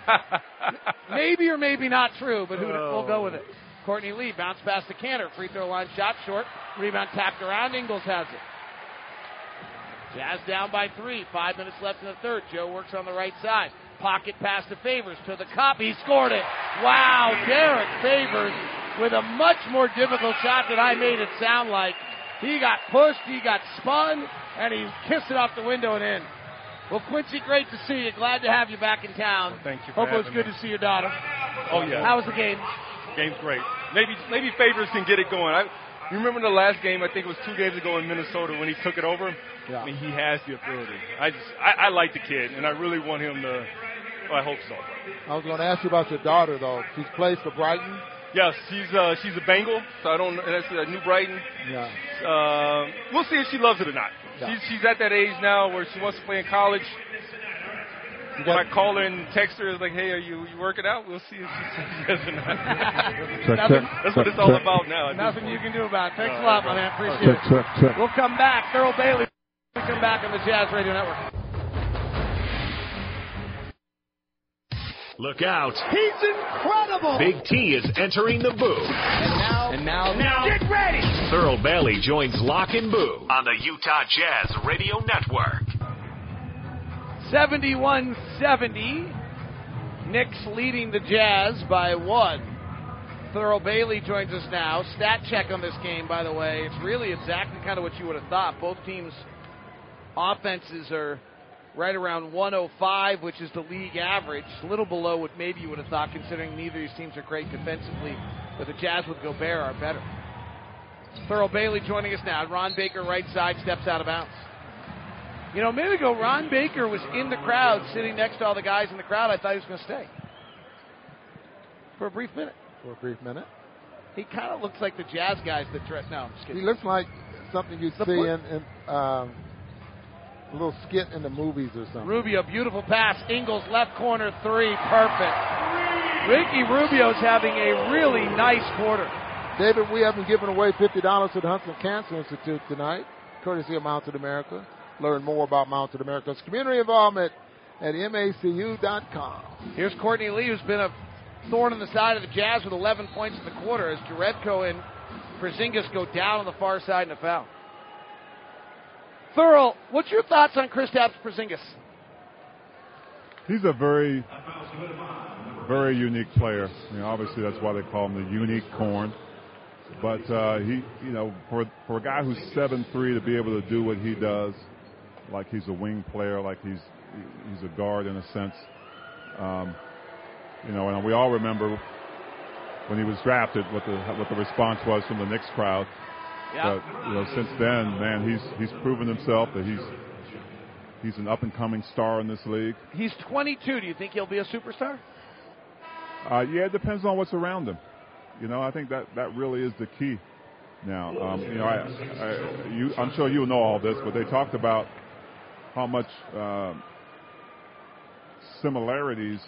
Speaker 4: maybe or maybe not true, but who, we'll go with it. Oh. Courtney Lee bounce past the Kanter, free throw line shot short, rebound tapped around. Ingles has it. Jazz down by three. Five minutes left in the third. Joe works on the right side. Pocket pass to Favors to the cup. He scored it. Wow, Derrick Favors with a much more difficult shot than I made it sound like. He got pushed, he got spun, and he kissed it off the window and in. Well, Quincy, great to see you. Glad to have you back in town.
Speaker 14: Thank you
Speaker 4: Hope it was good
Speaker 14: me.
Speaker 4: to see your daughter.
Speaker 14: Oh yeah.
Speaker 4: How was the game?
Speaker 14: Game's great. Maybe maybe favors can get it going. I, You remember the last game? I think it was two games ago in Minnesota when he took it over.
Speaker 5: Yeah.
Speaker 14: I mean, he has the ability. I just, I, I like the kid, and I really want him to. Well, I hope so.
Speaker 5: I was going to ask you about your daughter, though. She's played for Brighton.
Speaker 14: Yes, she's uh, she's a Bengal, so I don't. And that's uh, New Brighton.
Speaker 5: Yeah.
Speaker 14: Uh, we'll see if she loves it or not.
Speaker 5: Yeah.
Speaker 14: She's she's at that age now where she wants to play in college.
Speaker 5: You
Speaker 14: When
Speaker 5: got-
Speaker 14: I call her and text her, it's like, "Hey, are you you working out?" We'll see if she says yes or not.
Speaker 5: Check,
Speaker 4: Nothing-
Speaker 5: check,
Speaker 14: That's what
Speaker 5: check,
Speaker 14: it's all
Speaker 5: check.
Speaker 14: about now.
Speaker 4: Nothing you can do about it. Thanks a
Speaker 14: Uh,
Speaker 4: lot, my man. Appreciate
Speaker 5: Check,
Speaker 4: it.
Speaker 5: check, check.
Speaker 4: We'll come back. Thurl Bailey. We'll come back on the Jazz Radio Network.
Speaker 10: Look out.
Speaker 13: He's incredible.
Speaker 10: Big T is entering the booth.
Speaker 4: And now, and
Speaker 10: Now,
Speaker 13: Get ready.
Speaker 10: Thurl Bailey joins Locke and Boone on the Utah Jazz Radio Network.
Speaker 4: 71-70. Knicks leading the Jazz by one. Thurl Bailey joins us now. Stat check on this game, by the way. It's really exactly kind of what you would have thought. Both teams' offenses are right around 105, which is the league average. A little below what maybe you would have thought, considering neither of these teams are great defensively. But the Jazz with Gobert are better. Thurl Bailey joining us now. Ron Baker, right side, steps out of bounds. You know, a minute ago, Ron Baker was in the crowd, sitting next to all the guys in the crowd. I thought he was going to stay for a brief minute.
Speaker 5: For a brief minute.
Speaker 4: He kind of looks like the Jazz guys that threat. No, I'm just kidding.
Speaker 5: He looks like something you see in, in um, a little skit in the movies or something.
Speaker 4: Rubio, beautiful pass. Ingles, left corner three, perfect. Ricky Rubio's having a really nice quarter.
Speaker 5: David, we haven't given away $50 to the Huntsman Cancer Institute tonight, courtesy of Mountain America. Learn more about Mountain America's community involvement at macu.com.
Speaker 4: Here's Courtney Lee, who's been a thorn in the side of the Jazz with 11 points in the quarter as Jerebko and Porzingis go down on the far side in a foul. Thurl, what's your thoughts on Kristaps Porzingis?
Speaker 9: He's a very, very unique player. You know, obviously that's why they call him the unique corn. But uh, he, you know, for for a guy who's seven three to be able to do what he does, like he's a wing player, like he's he's a guard in a sense. Um, you know, and we all remember when he was drafted what the what the response was from the Knicks crowd.
Speaker 4: Yeah.
Speaker 9: But you know, since then, man, he's he's proven himself that he's he's an up and coming star in this league.
Speaker 4: He's 22. Do you think he'll be a superstar?
Speaker 9: Uh, yeah, it depends on what's around him. You know, I think that that really is the key. Now, um, you know, I, I, you, I'm sure you know all this, but they talked about how much uh, similarities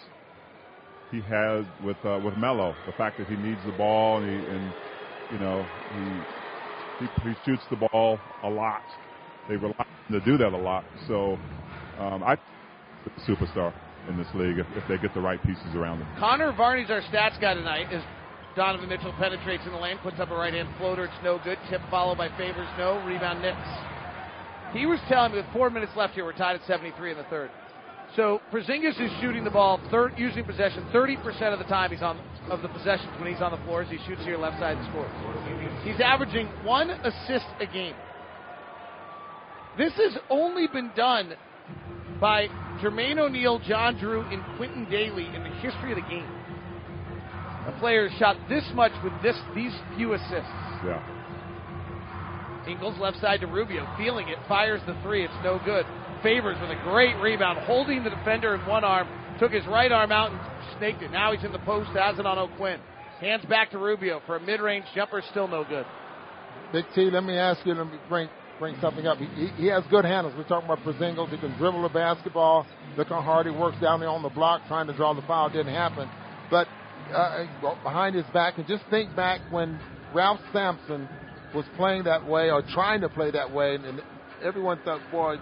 Speaker 9: he has with uh, with Melo. The fact that he needs the ball and he, and you know he, he he shoots the ball a lot. They rely on him to do that a lot. So um, I superstar in this league if, if they get the right pieces around him.
Speaker 4: Connor Varney's our stats guy tonight. As Donovan Mitchell penetrates in the lane, puts up a right hand floater. It's no good. Tip followed by Favors. No. Rebound Knicks. He was telling me with four minutes left here, we're tied at 73 in the third. So Porzingis is shooting the ball, third, using possession 30% of the time he's on of the possessions when he's on the floor as he shoots to your left side and scores. He's averaging one assist a game. This has only been done by Jermaine O'Neal, John Drew, and Quintin Dailey in the history of the game. A player shot this much with this these few assists.
Speaker 9: Yeah.
Speaker 4: Ingles left side to Rubio, feeling it, fires the three. It's no good. Favors with a great rebound, holding the defender in one arm, took his right arm out and snaked it. Now he's in the post, has it on O'Quinn. Hands back to Rubio for a mid-range jumper, still no good.
Speaker 5: Big T, let me ask you, me bring bring something up. He, he, has good handles. We're talking about Porzingis. He can dribble the basketball. Look how hard he works down there on the block trying to draw the foul. Didn't happen. But uh, behind his back, and just think back when Ralph Sampson was playing that way or trying to play that way, and, and everyone thought, boy,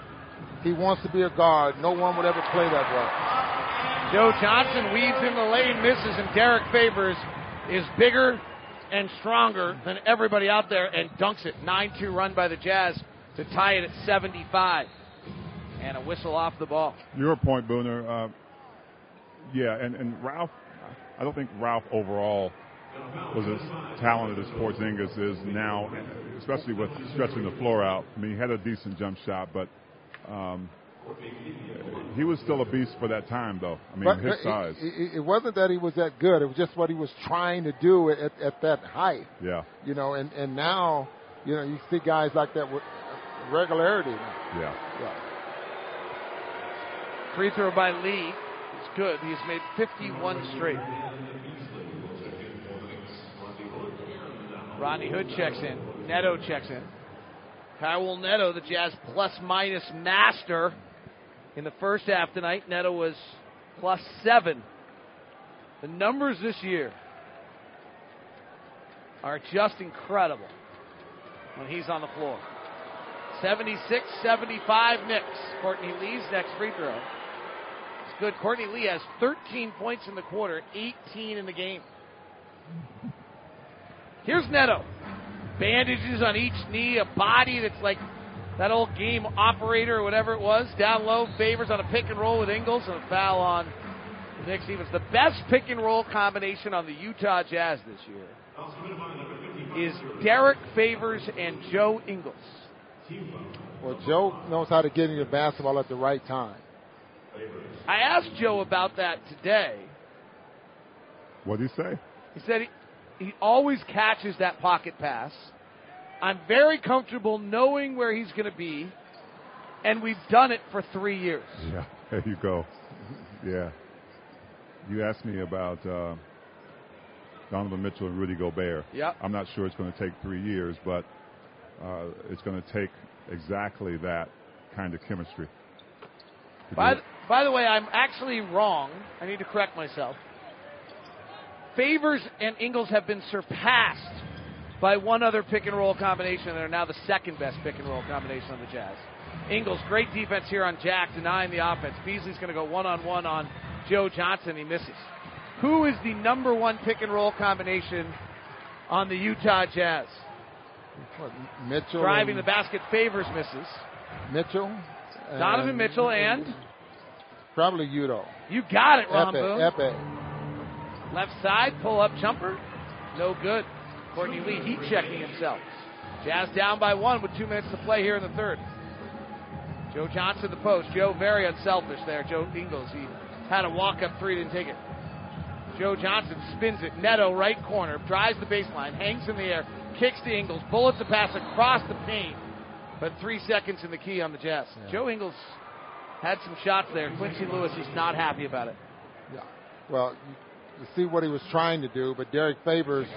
Speaker 5: he wants to be a guard. No one would ever play that way.
Speaker 4: Joe Johnson weaves in the lane, misses, and Derrick Favors is bigger and stronger than everybody out there and dunks it. 9-2 run by the Jazz to tie it at 75. And a whistle off the ball.
Speaker 9: Your point, Booner. Uh, yeah, and, and Ralph, I don't think Ralph overall was as talented as Porzingis is now, especially with stretching the floor out. I mean, he had a decent jump shot, but um, he was still a beast for that time, though. I mean,
Speaker 5: But
Speaker 9: his
Speaker 5: it-
Speaker 9: size.
Speaker 5: It, it wasn't that he was that good. It was just what he was trying to do at, at that height.
Speaker 9: Yeah,
Speaker 5: You know, and, and now, you know, you see guys like that with regularity.
Speaker 9: yeah.
Speaker 5: Yeah.
Speaker 4: Free throw by Lee. It's good. He's made 51 straight. Rodney Hood checks in. Neto checks in. Kyle Neto, the Jazz plus minus master in the first half tonight. Neto was plus seven. The numbers this year are just incredible when he's on the floor. 76 75 Knicks. Courtney Lee's next free throw. It's good. Courtney Lee has 13 points in the quarter, 18 in the game. Here's Neto. Bandages on each knee, a body that's like that old game operator or whatever it was. Down low, favors on a pick and roll with Ingles and a foul on the Nick Stevens. The best pick and roll combination on the Utah Jazz this year is Derrick Favors and Joe Ingles.
Speaker 5: Well, Joe knows how to get into basketball at the right time.
Speaker 4: I asked Joe about that today.
Speaker 9: What did he say?
Speaker 4: He said he, he always catches that pocket pass. I'm very comfortable knowing where he's going to be, and we've done it for three years.
Speaker 9: Yeah, there you go. Yeah. You asked me about uh, Donovan Mitchell and Rudy Gobert.
Speaker 4: Yeah.
Speaker 9: I'm not sure it's going to take three years, but uh, it's going to take exactly that kind of chemistry.
Speaker 4: By the, by the way, I'm actually wrong. I need to correct myself. Favors and Ingles have been surpassed by one other pick and roll combination and are now the second best pick and roll combination on the Jazz. Ingles, great defense here on Jack, denying the offense. Beasley's going to go one on one on Joe Johnson. He misses. Who is the number one pick and roll combination on the Utah Jazz?
Speaker 5: What, Mitchell.
Speaker 4: Driving the basket, Favors misses.
Speaker 5: Mitchell.
Speaker 4: Donovan Mitchell and
Speaker 5: Probably Udoh.
Speaker 4: you got it, Ron
Speaker 5: Ekpe,
Speaker 4: Boone.
Speaker 5: Ekpe.
Speaker 4: Left side, pull up jumper. No good. Courtney Lee heat checking himself. Jazz down by one with two minutes to play here in the third. Joe Johnson, the post. Joe very unselfish there. Joe Ingles, he had a walk up three, didn't take it. Joe Johnson spins it. Neto, right corner, drives the baseline, hangs in the air, kicks to Ingles, bullets the pass across the paint. But three seconds in the key on the Jazz. Joe Ingles had some shots there. Quincy Lewis is not happy about it.
Speaker 5: Yeah. Well, you, you see what he was trying to do, but Derrick Favors,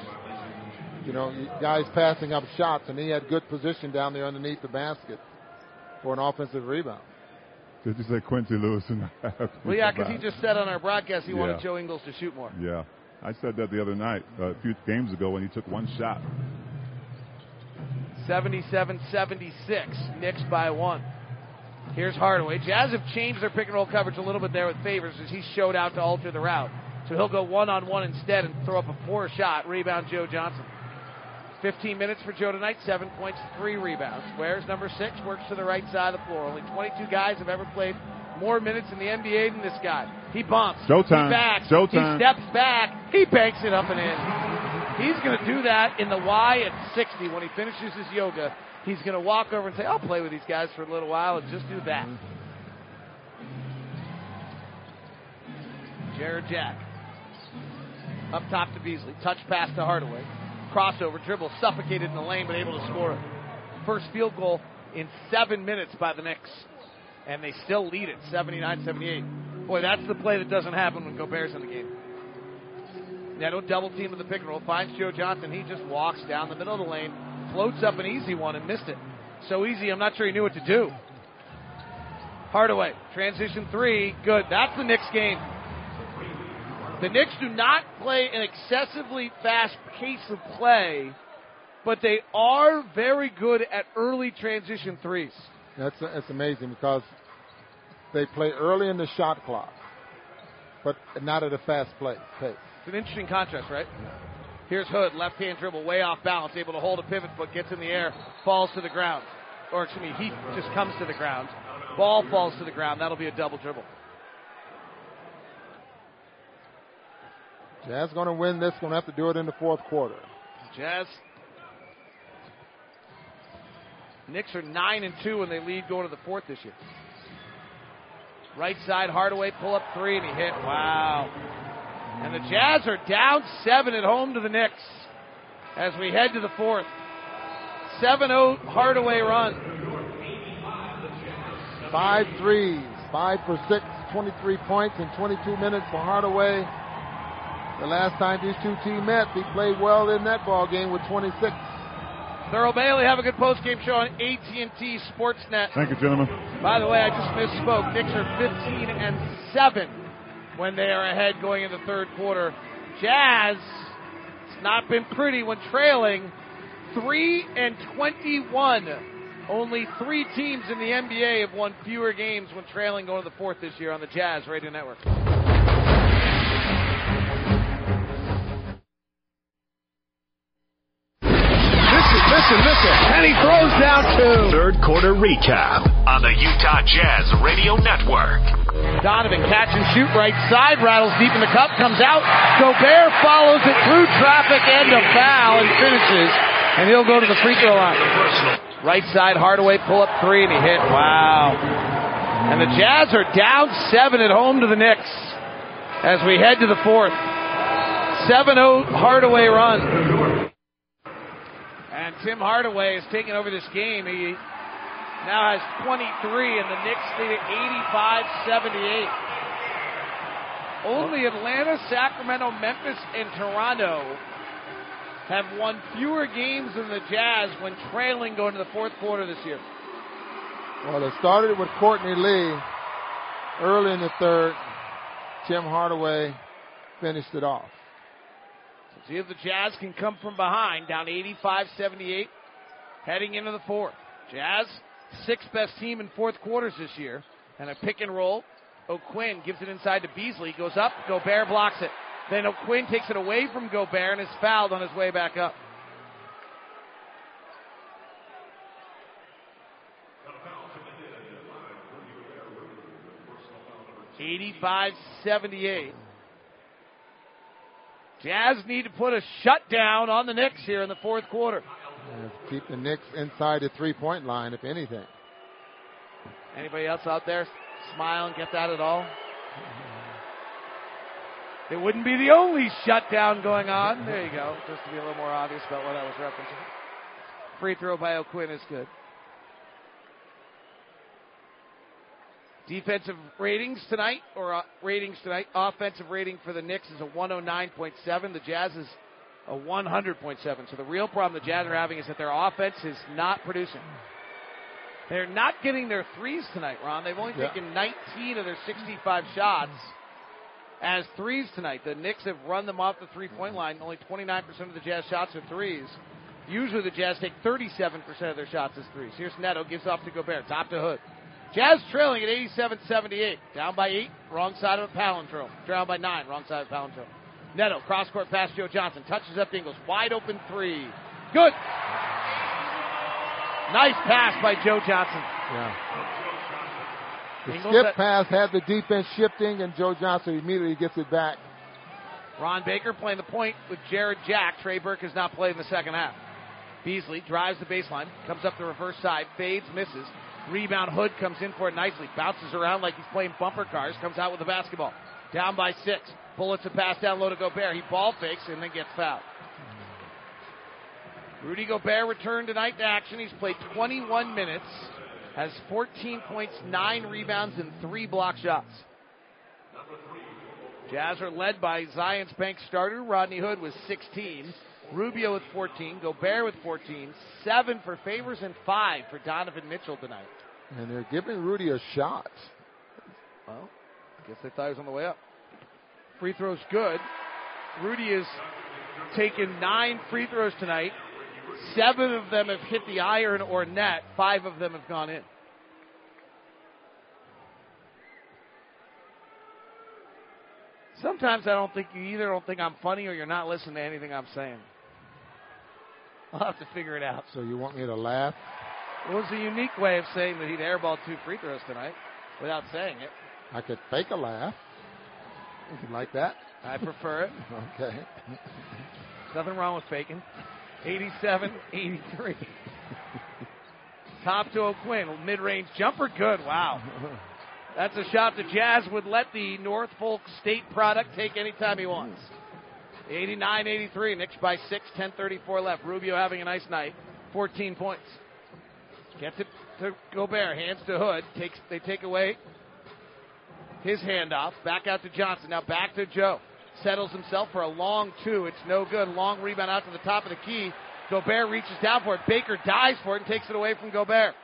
Speaker 5: you know, guys passing up shots, and he had good position down there underneath the basket for an offensive rebound.
Speaker 9: Did you say Quincy Lewis? And
Speaker 4: Well, yeah, because he just said on our broadcast he wanted Joe Ingles to shoot more.
Speaker 9: Yeah, I said that the other night, uh, a few games ago, when he took one shot.
Speaker 4: 77-76, Knicks by one. Here's Hardaway. Jazz have changed their pick and roll coverage a little bit there with Favors as he showed out to alter the route. So he'll go one on one instead and throw up a four shot. Rebound Joe Johnson. 15 minutes for Joe tonight, seven points, three rebounds. Where's number six? Works to the right side of the floor. Only 22 guys have ever played more minutes in the NBA than this guy. He bumps.
Speaker 9: Showtime.
Speaker 4: He backs.
Speaker 9: Showtime.
Speaker 4: He steps back. He banks it up and in. He's going to do that in the Y at 60 when he finishes his yoga. He's going to walk over and say, I'll play with these guys for a little while and just do that. Jarrett Jack. Up top to Beasley. Touch pass to Hardaway. Crossover, dribble, suffocated in the lane, but able to score it. First field goal in seven minutes by the Knicks. And they still lead it, 79 78. Boy, that's the play that doesn't happen when Gobert's in the game. Neto double team of the pick and roll, finds Joe Johnson. He just walks down the middle of the lane, floats up an easy one and missed it. So easy, I'm not sure he knew what to do. Hardaway, transition three, good. That's the Knicks game. The Knicks do not play an excessively fast pace of play, but they are very good at early transition threes.
Speaker 5: That's that's amazing because they play early in the shot clock, but not at a fast play pace.
Speaker 4: It's an interesting contrast, right? Here's Hood, left hand dribble, way off balance, able to hold a pivot foot, gets in the air, falls to the ground. Or excuse me, he just comes to the ground. Ball falls to the ground. That'll be a double dribble.
Speaker 5: Jazz going to win this. Going to have to do it in the fourth quarter.
Speaker 4: Jazz. Knicks are nine and two, when they lead going to the fourth this year. Right side, Hardaway pull up three, and he hit. Wow. And the Jazz are down seven at home to the Knicks as we head to the fourth. 7 0 Hardaway run.
Speaker 5: Five threes, five for six, 23 points in 22 minutes for Hardaway. The last time these two teams met, he played well in that ball game with 26.
Speaker 4: Thurl Bailey, have a good post-game show on AT&T Sportsnet.
Speaker 9: Thank you, gentlemen.
Speaker 4: By the way, I just misspoke. Knicks are 15 and 7 when they are ahead going into the third quarter. Jazz, it's not been pretty when trailing 3 and 21. Only three teams in the NBA have won fewer games when trailing going to the fourth this year on the Jazz Radio Network.
Speaker 10: Listen, listen.
Speaker 4: And he throws down two.
Speaker 10: Third quarter recap on the Utah Jazz Radio Network.
Speaker 4: Donovan catch and shoot right side, rattles deep in the cup, comes out. Gobert follows it through traffic and a foul and finishes. And he'll go to the free throw line. Right side, Hardaway pull up three and he hit. Wow. And the Jazz are down seven at home to the Knicks as we head to the fourth. 7-0 Hardaway run. And Tim Hardaway is taking over this game. He now has 23, and the Knicks lead at 85-78. Only Atlanta, Sacramento, Memphis, and Toronto have won fewer games than the Jazz when trailing going to the fourth quarter this year.
Speaker 5: Well, it started with Courtney Lee early in the third. Tim Hardaway finished it off.
Speaker 4: See if the Jazz can come from behind, down 85-78, heading into the fourth. Jazz, sixth best team in fourth quarters this year, and a pick and roll. O'Quinn gives it inside to Beasley, goes up, Gobert blocks it. Then O'Quinn takes it away from Gobert and is fouled on his way back up. Eighty-five, seventy-eight. Jazz need to put a shutdown on the Knicks here in the fourth quarter.
Speaker 5: And keep the Knicks inside the three-point line, if anything.
Speaker 4: Anybody else out there smile and get that at all? It wouldn't be the only shutdown going on. There you go. Just to be a little more obvious about what I was referencing. Free throw by O'Quinn is good. Defensive ratings tonight, or uh, ratings tonight. Offensive rating for the Knicks is a 109.7. The Jazz is a 100.7. So the real problem the Jazz are having is that their offense is not producing. They're not getting their threes tonight, Ron. They've only
Speaker 5: Yeah.
Speaker 4: taken 19 of their 65 shots as threes tonight. The Knicks have run them off the three point line. Only 29% of the Jazz shots are threes. Usually the Jazz take 37% of their shots as threes. Here's Neto, gives off to Gobert, top to Hood. Jazz trailing at 87-78. Down by eight, wrong side of a palindrome. Down by nine, wrong side of a palindrome. Neto, cross court pass Joe Johnson. Touches up Ingles. Wide open three. Good. Nice pass by Joe Johnson.
Speaker 5: Yeah. The
Speaker 4: Ingles
Speaker 5: skip
Speaker 4: at-
Speaker 5: pass had the defense shifting, and Joe Johnson immediately gets it back.
Speaker 4: Ron Baker playing the point with Jarrett Jack. Trey Burke has not played in the second half. Beasley drives the baseline, comes up the reverse side, fades, misses. Rebound, Hood comes in for it nicely, bounces around like he's playing bumper cars, comes out with the basketball. Down by six. Bullets a pass down low to Gobert. He ball fakes and then gets fouled. Rudy Gobert returned tonight to action. He's played 21 minutes, has 14 points, 9 rebounds, and 3 block shots. Jazz are led by Zions Bank starter Rodney Hood with 16, Rubio with 14, Gobert with 14, 7 for Favors, and 5 for Donovan Mitchell tonight.
Speaker 5: And they're giving Rudy a shot.
Speaker 4: Well, I guess they thought he was on the way up. Free throws good. Rudy has taken nine free throws tonight. Seven of them have hit the iron or net. Five of them have gone in. Sometimes I don't think you either don't think I'm funny or you're not listening to anything I'm saying. I'll have to figure it out.
Speaker 5: So you want me to laugh?
Speaker 4: It was a unique way of saying that he'd airball two free throws tonight without saying it.
Speaker 5: I could fake a laugh. You like that?
Speaker 4: I prefer it.
Speaker 5: Okay.
Speaker 4: Nothing wrong with faking. 87 83. Top to O'Quinn. Mid range jumper, good. Wow. That's a shot the Jazz would let the Norfolk State product take anytime he wants. 89-83, Knicks by 6, 10:34 left. Rubio having a nice night, 14 points. Gets it to Gobert, hands to Hood. Takes they take away his handoff. Back out to Johnson. Now back to Joe. Settles himself for a long two. It's no good. Long rebound out to the top of the key. Gobert reaches down for it. Baker dives for it and takes it away from Gobert.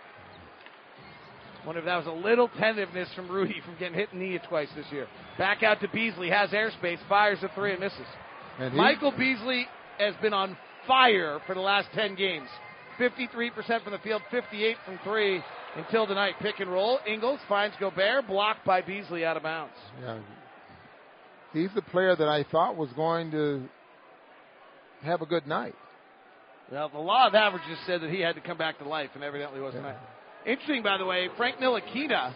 Speaker 4: Wonder if that was a little tentativeness from Rudy from getting hit in the knee twice this year. Back out to Beasley, has airspace, fires a three and misses.
Speaker 5: He-
Speaker 4: Michael Beasley has been on fire for the last 10 games. 53% from the field, 58 from three until tonight. Pick and roll. Ingles finds Gobert, blocked by Beasley out of bounds.
Speaker 5: Yeah. He's the player that I thought was going to have a good night.
Speaker 4: Well, the law of averages said that he had to come back to life, and evidently was tonight. Interesting, by the way, Frank Ntilikina,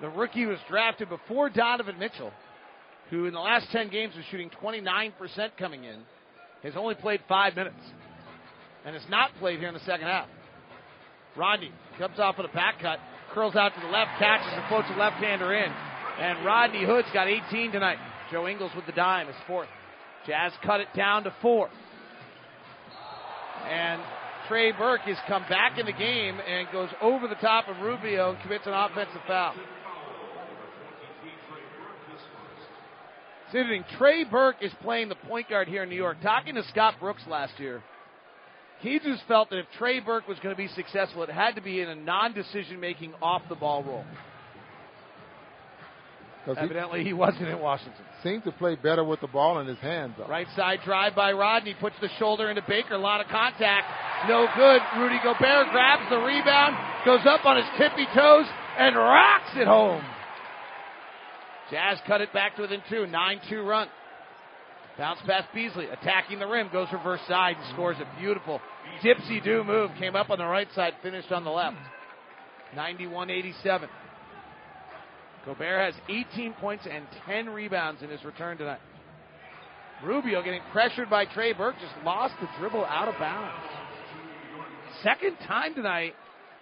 Speaker 4: the rookie was drafted before Donovan Mitchell, who in the last 10 games was shooting 29% coming in, has only played five minutes, and has not played here in the second half. Rodney comes off with a back cut, curls out to the left, catches and floats a left-hander in. And Rodney Hood's got 18 tonight. Joe Ingles with the dime is fourth. Jazz cut it down to four. And Trey Burke has come back in the game and goes over the top of Rubio and commits an offensive foul. Interesting. Trey Burke is playing the point guard here in New York. Talking to Scott Brooks last year, he just felt that if Trey Burke was going to be successful, it had to be in a non-decision making off the ball role.
Speaker 5: 'Cause he
Speaker 4: Evidently, he wasn't in Washington.
Speaker 5: seems to play better with the ball in his hands. Though.
Speaker 4: Right side drive by Rodney, puts the shoulder into Baker, a lot of contact, no good. Rudy Gobert grabs the rebound, goes up on his tippy toes, and rocks it home. Jazz cut it back to within two, 9-2 run. Bounce past Beasley, attacking the rim, goes reverse side and scores a beautiful dipsy do move. Came up on the right side, finished on the left. 91-87. Gobert has 18 points and 10 rebounds in his return tonight. Rubio getting pressured by Trey Burke, just lost the dribble out of bounds. Second time tonight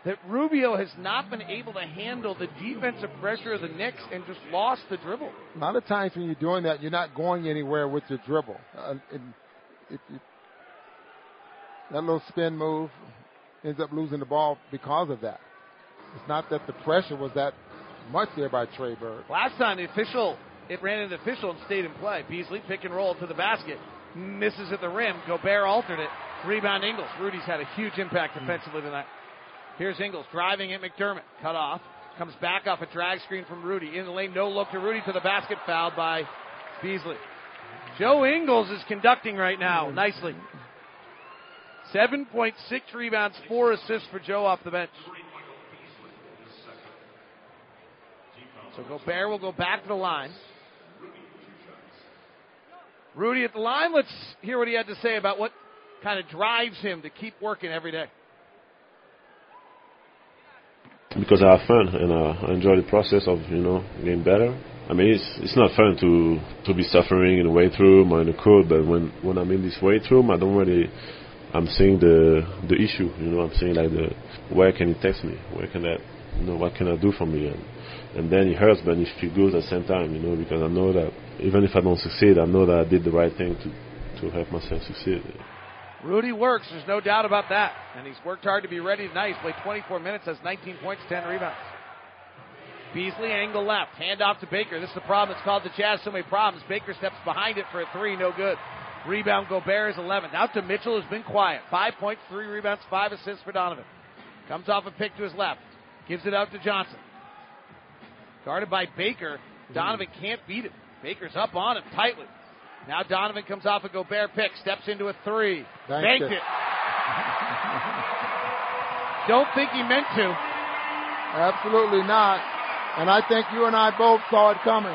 Speaker 4: that Rubio has not been able to handle the defensive pressure of the Knicks and just lost the dribble.
Speaker 5: A lot of times when you're doing that, you're not going anywhere with your dribble. Uh, and it, it, that little spin move ends up losing the ball because of that. It's not that the pressure was that much there by Trey Burke.
Speaker 4: Last time the official, it ran into the official and stayed in play. Beasley pick and roll to the basket, misses at the rim. Gobert altered it. Rebound Ingles. Rudy's had a huge impact defensively tonight. Here's Ingles driving at McDermott. Cut off. Comes back off a drag screen from Rudy. In the lane, no look to Rudy to the basket, fouled by Beasley. Joe Ingles is conducting right now nicely. 7.6 rebounds, 4 assists for Joe off the bench. So Gobert will go back to the line. Rudy at the line. Let's hear what he had to say about what kind of drives him to keep working every day.
Speaker 15: Because I have fun and uh, I enjoy the process of you know getting better. I mean, it's it's not fun to to be suffering in the weight room or in the court, but when when I'm in this weight room, I don't really. I'm seeing the the issue, you know. I'm saying like the where can it test me? Where can that, you know, what can I do for me? And and then it hurts, but it feels good at the same time, you know, because I know that even if I don't succeed, I know that I did the right thing to to help myself succeed.
Speaker 4: Rudy works, there's no doubt about that. And he's worked hard to be ready tonight. He's played 24 minutes, has 19 points, 10 rebounds. Beasley, angle left, hand off to Baker. This is the problem that's called the Jazz so many problems. Baker steps behind it for a three, no good. Rebound Gobert is 11. Out to Mitchell, who's been quiet. Five points, three rebounds, five assists for Donovan. Comes off a pick to his left, gives it out to Johnson. Guarded by Baker. Mm-hmm. Donovan can't beat it. Baker's up on him tightly. Now Donovan comes off a Gobert pick, steps into a three.
Speaker 5: Banked
Speaker 4: Banked
Speaker 5: it.
Speaker 4: it. Don't think he meant to.
Speaker 5: Absolutely not. And I think you and I both saw it coming.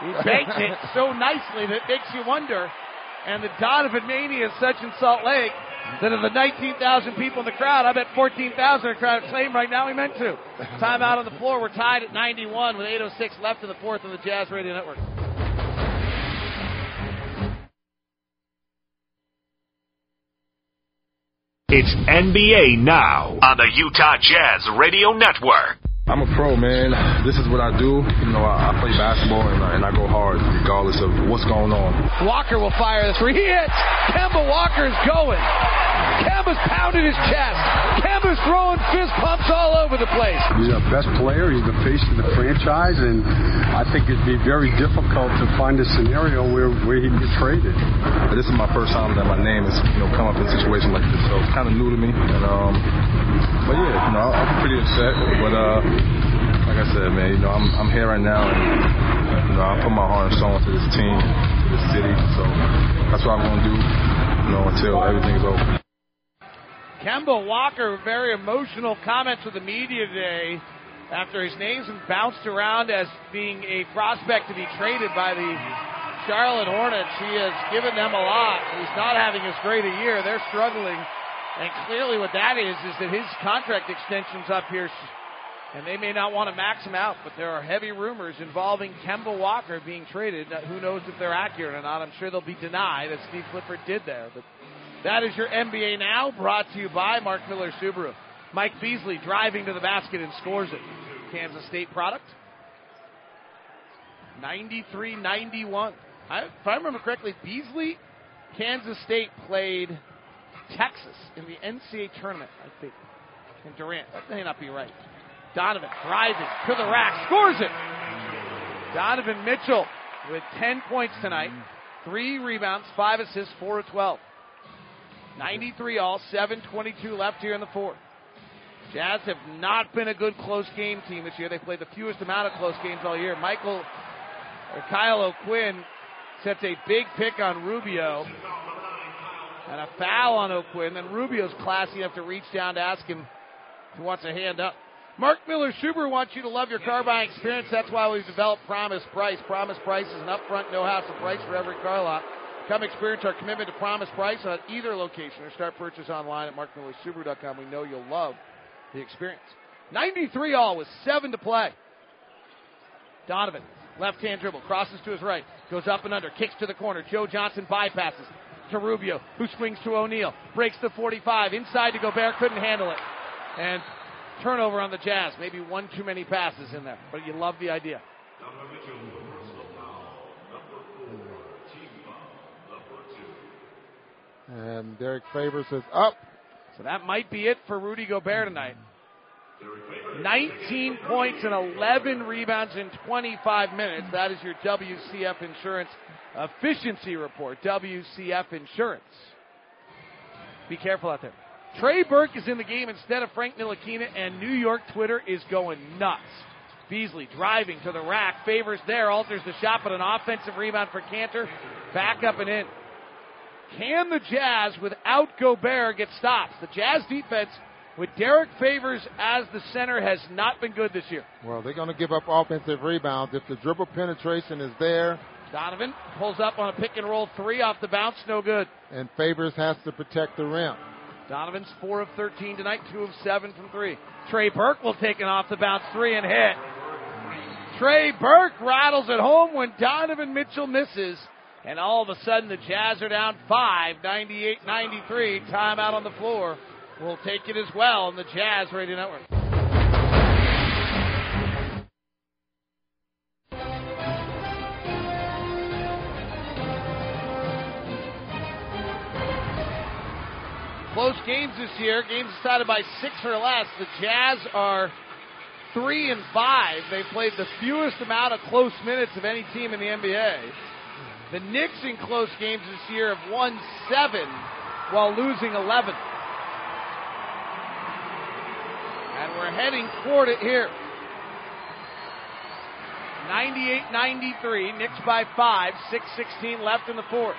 Speaker 4: He banked it so nicely that it makes you wonder. And the Donovan mania is such in Salt Lake that of the 19,000 people in the crowd, I bet 14,000 are in the crowd claim right now he meant to. Timeout on the floor. We're tied at 91 with 8.06 left in the fourth on the Jazz Radio Network.
Speaker 10: It's NBA Now on the Utah Jazz Radio Network.
Speaker 16: I'm a pro, man. This is what I do. You know, I, I play basketball and I, and I go hard regardless of what's going on.
Speaker 4: Walker will fire the three. He hits. Kemba Walker's going. Kemba's pounding his chest. Kemba's throwing fist pumps all over the place.
Speaker 17: He's the best player. He's the face of the franchise, and I think it'd be very difficult to find a scenario where, where he'd get traded.
Speaker 16: This is my first time that my name has you know come up in a situation like this, so it's kind of new to me. And um, but yeah, you know, I'm pretty upset. But uh, like I said, man, you know, I'm I'm here right now, and you know, I put my heart and soul into this team, to this city. So that's what I'm gonna do, you know, until everything's over.
Speaker 4: Kemba Walker, very emotional comments with the media today after his name's been bounced around as being a prospect to be traded by the Charlotte Hornets. He has given them a lot. He's not having as great a year. They're struggling. And clearly what that is, is that his contract extension's up here and they may not want to max him out, but there are heavy rumors involving Kemba Walker being traded. Who knows if they're accurate or not? I'm sure they'll be denied, as Steve Clifford did there. But that is your NBA Now, brought to you by Mark Miller Subaru. Mike Beasley driving to the basket and scores it. Kansas State product. 93 91. if I remember correctly, Beasley, Kansas State played Texas in the NCAA tournament, I think. And Durant. That may not be right. Donovan driving to the rack, scores it. Donovan Mitchell with 10 points tonight, three rebounds, five assists, four of 12. 93 all, 7.22 left here in the fourth. Jazz have not been a good close game team this year. They played the fewest amount of close games all year. Michael or Kyle O'Quinn sets a big pick on Rubio and a foul on O'Quinn. Then Rubio's classy enough to reach down to ask him if he wants a hand up. Mark Miller Subaru wants you to love your car buying experience. That's why we've developed Promise Price. Promise Price is an upfront, no hassle price for every car lot. Come experience our commitment to Promise Price at either location or start purchase online at markmillersubaru.com. We know you'll love the experience. 93 all with seven to play. Donovan, left hand dribble, crosses to his right, goes up and under, kicks to the corner. Joe Johnson bypasses to Rubio, who swings to O'Neale, breaks the 45, inside to Gobert, couldn't handle it. And turnover on the Jazz. Maybe one too many passes in there, but you love the idea.
Speaker 5: And Derrick Favors is up.
Speaker 4: So that might be it for Rudy Gobert tonight. 19 points and 11 rebounds in 25 minutes. That is your WCF Insurance efficiency report. WCF Insurance. Be careful out there. Trey Burke is in the game instead of Frank Ntilikina, and New York Twitter is going nuts. Beasley driving to the rack, favors there, alters the shot, but an offensive rebound for Kanter. Back up and in. Can the Jazz, without Gobert, get stops? The Jazz defense, with Derrick Favors as the center, has not been good this year.
Speaker 5: Well, they're going to give up offensive rebounds. If the dribble penetration is there,
Speaker 4: Donovan pulls up on a pick and roll three off the bounce, no good.
Speaker 5: And Favors has to protect the rim.
Speaker 4: Donovan's 4 of 13 tonight, 2 of 7 from 3. Trey Burke will take an off the bounce 3 and hit. Trey Burke rattles it home when Donovan Mitchell misses. And all of a sudden, the Jazz are down 5, 98 93. Timeout on the floor. We'll take it as well on the Jazz Radio Network. Close games this year, games decided by six or less. The Jazz are three and five. They played the fewest amount of close minutes of any team in the NBA. The Knicks in close games this year have won seven while losing 11. And we're heading toward it here. 98-93, Knicks by five, 6-16 left in the fourth.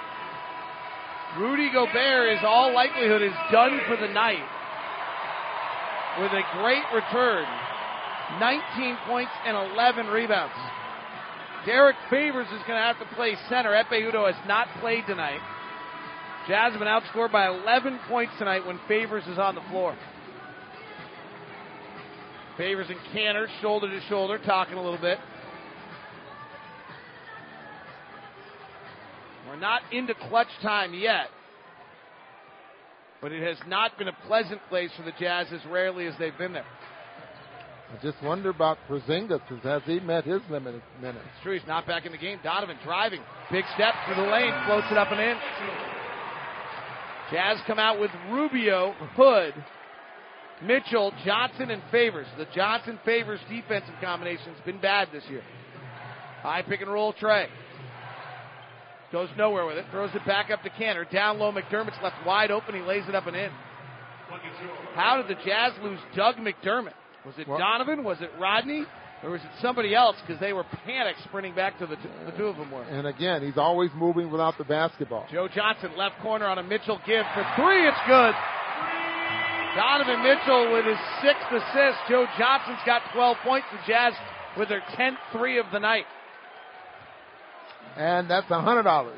Speaker 4: Rudy Gobert is all likelihood is done for the night with a great return. 19 points and 11 rebounds. Derrick Favors is going to have to play center. Ekpe Udoh has not played tonight. Jazz have been outscored by 11 points tonight when Favors is on the floor. Favors and Kanter shoulder to shoulder, talking a little bit. We're not into clutch time yet. But it has not been a pleasant place for the Jazz as rarely as they've been there.
Speaker 5: I just wonder about Porzingis. Has he met his limited minutes?
Speaker 4: It's true. He's not back in the game. Donovan driving. Big step through the lane. Floats it up and in. Jazz come out with Rubio, Hood, Mitchell, Johnson, and Favors. The Johnson Favors defensive combination's been bad this year. High pick and roll Trey. Goes nowhere with it. Throws it back up to Kanter. Down low, McDermott's left wide open. He lays it up and in. How did the Jazz lose Doug McDermott? Was it
Speaker 5: What?
Speaker 4: Donovan? Was it Rodney? Or was it somebody else? Because they were panicked sprinting back to the, the two of them were.
Speaker 5: And again, he's always moving without the basketball.
Speaker 4: Joe Johnson, left corner on a Mitchell give for three. It's good. Donovan Mitchell with his sixth assist. Joe Johnson's got 12 points. The Jazz with their 10th three of the night.
Speaker 5: And that's $100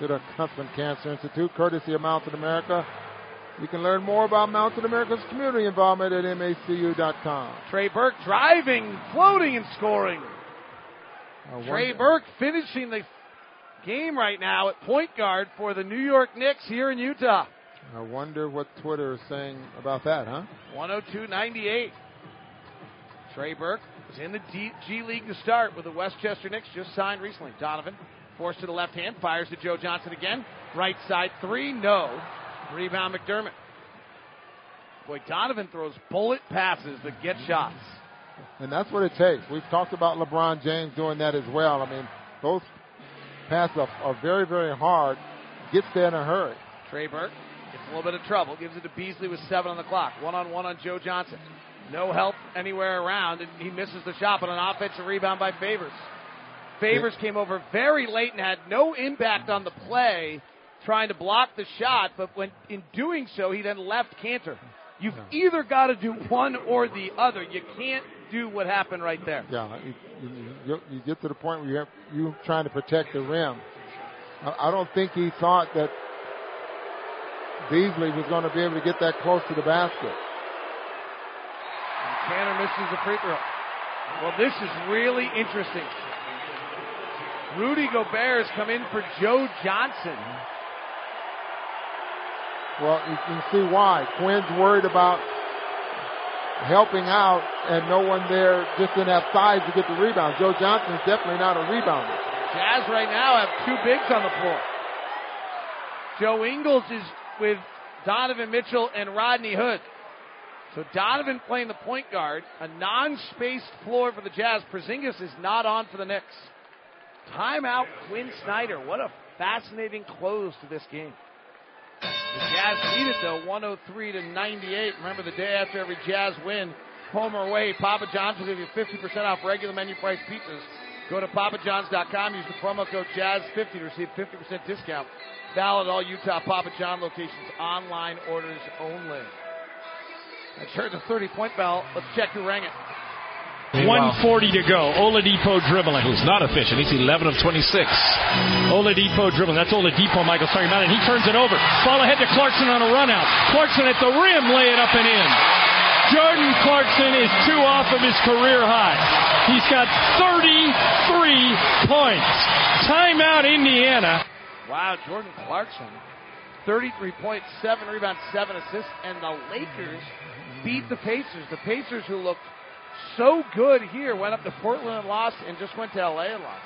Speaker 5: to the Huntsman Cancer Institute, courtesy of Mountain America. You can learn more about Mountain America's community involvement at macu.com.
Speaker 4: Trey Burke driving, floating, and scoring. Trey Burke finishing the game right now at point guard for the New York Knicks here in Utah.
Speaker 5: I wonder what Twitter is saying about that, huh?
Speaker 4: 102.98. Trey Burke was in the D- G League to start with the Westchester Knicks, just signed recently. Donovan forced to the left hand, fires to Joe Johnson again. Right side three, no. Rebound McDermott. Boy, Donovan throws bullet passes that get shots.
Speaker 5: And that's what it takes. We've talked about LeBron James doing that as well. I mean, those passes are, are very, very hard. Gets there in a hurry.
Speaker 4: Trey Burke gets a little bit of trouble, gives it to Beasley with seven on the clock. One on one on Joe Johnson. No help anywhere around, and he misses the shot, but an offensive rebound by Favors. Favors came over very late and had no impact on the play, trying to block the shot, but when in doing so, he then left Kanter. You've either got to do one or the other. You can't do what happened right there.
Speaker 5: Yeah, you, you, you- you get to the point where you have you trying to protect the rim. I, I don't think he thought that Beasley was going to be able to get that close to the basket.
Speaker 4: Kanter misses the free throw. Well, this is really interesting. Rudy Gobert has come in for Joe Johnson.
Speaker 5: Well, you can see why. Quin's worried about helping out and no one there just didn't have size to get the rebound. Joe Johnson is definitely not a rebounder.
Speaker 4: Jazz right now have two bigs on the floor. Joe Ingles is with Donovan Mitchell and Rodney Hood. So Donovan playing the point guard, a non-spaced floor for the Jazz. Porzingis is not on for the Knicks. Timeout, Quin Snyder. What a fascinating close to this game. The Jazz lead it though, 103 to 98. Remember the day after every Jazz win, home or away, Papa John's will give you 50% off regular menu price pizzas. Go to papajohns.com, use the promo code Jazz50 to receive 50% discount. Valid all Utah Papa John locations, online orders only. That's heard the 30 point bell. Let's check who rang it.
Speaker 18: 140 to go. Oladipo dribbling.
Speaker 1: Who's not efficient. He's 11 of 26.
Speaker 18: Oladipo dribbling. That's Oladipo Michael's talking about, and he turns it over. Ball ahead to Clarkson on a run out. Clarkson at the rim, lay it up and in. Jordan Clarkson is two off of his career high. He's got 33 points. Timeout, Indiana.
Speaker 4: Wow, Jordan Clarkson. 33 points, 7 rebounds, 7 assists, and the Lakers beat the Pacers. The Pacers, who looked so good here, went up to Portland and lost, and just went to LA and lost.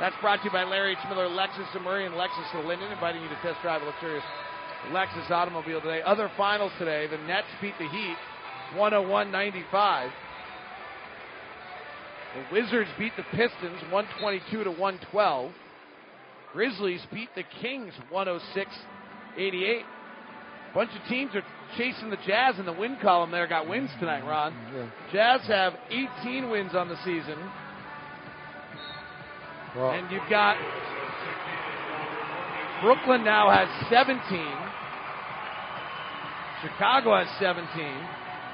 Speaker 4: That's brought to you by Larry H. Miller, Lexus of Murray, and Lexus of Lindon, inviting you to test drive a luxurious Lexus automobile today. Other finals today, the Nets beat the Heat 101-95. The Wizards beat the Pistons 122 to 112. Grizzlies beat the Kings 106-88. Bunch of teams are chasing the Jazz in the win column there. Got wins tonight, Ron. Mm-hmm.
Speaker 5: Yeah.
Speaker 4: Jazz have 18 wins on the season.
Speaker 5: Well,
Speaker 4: And you've got Brooklyn now has 17. Chicago has 17.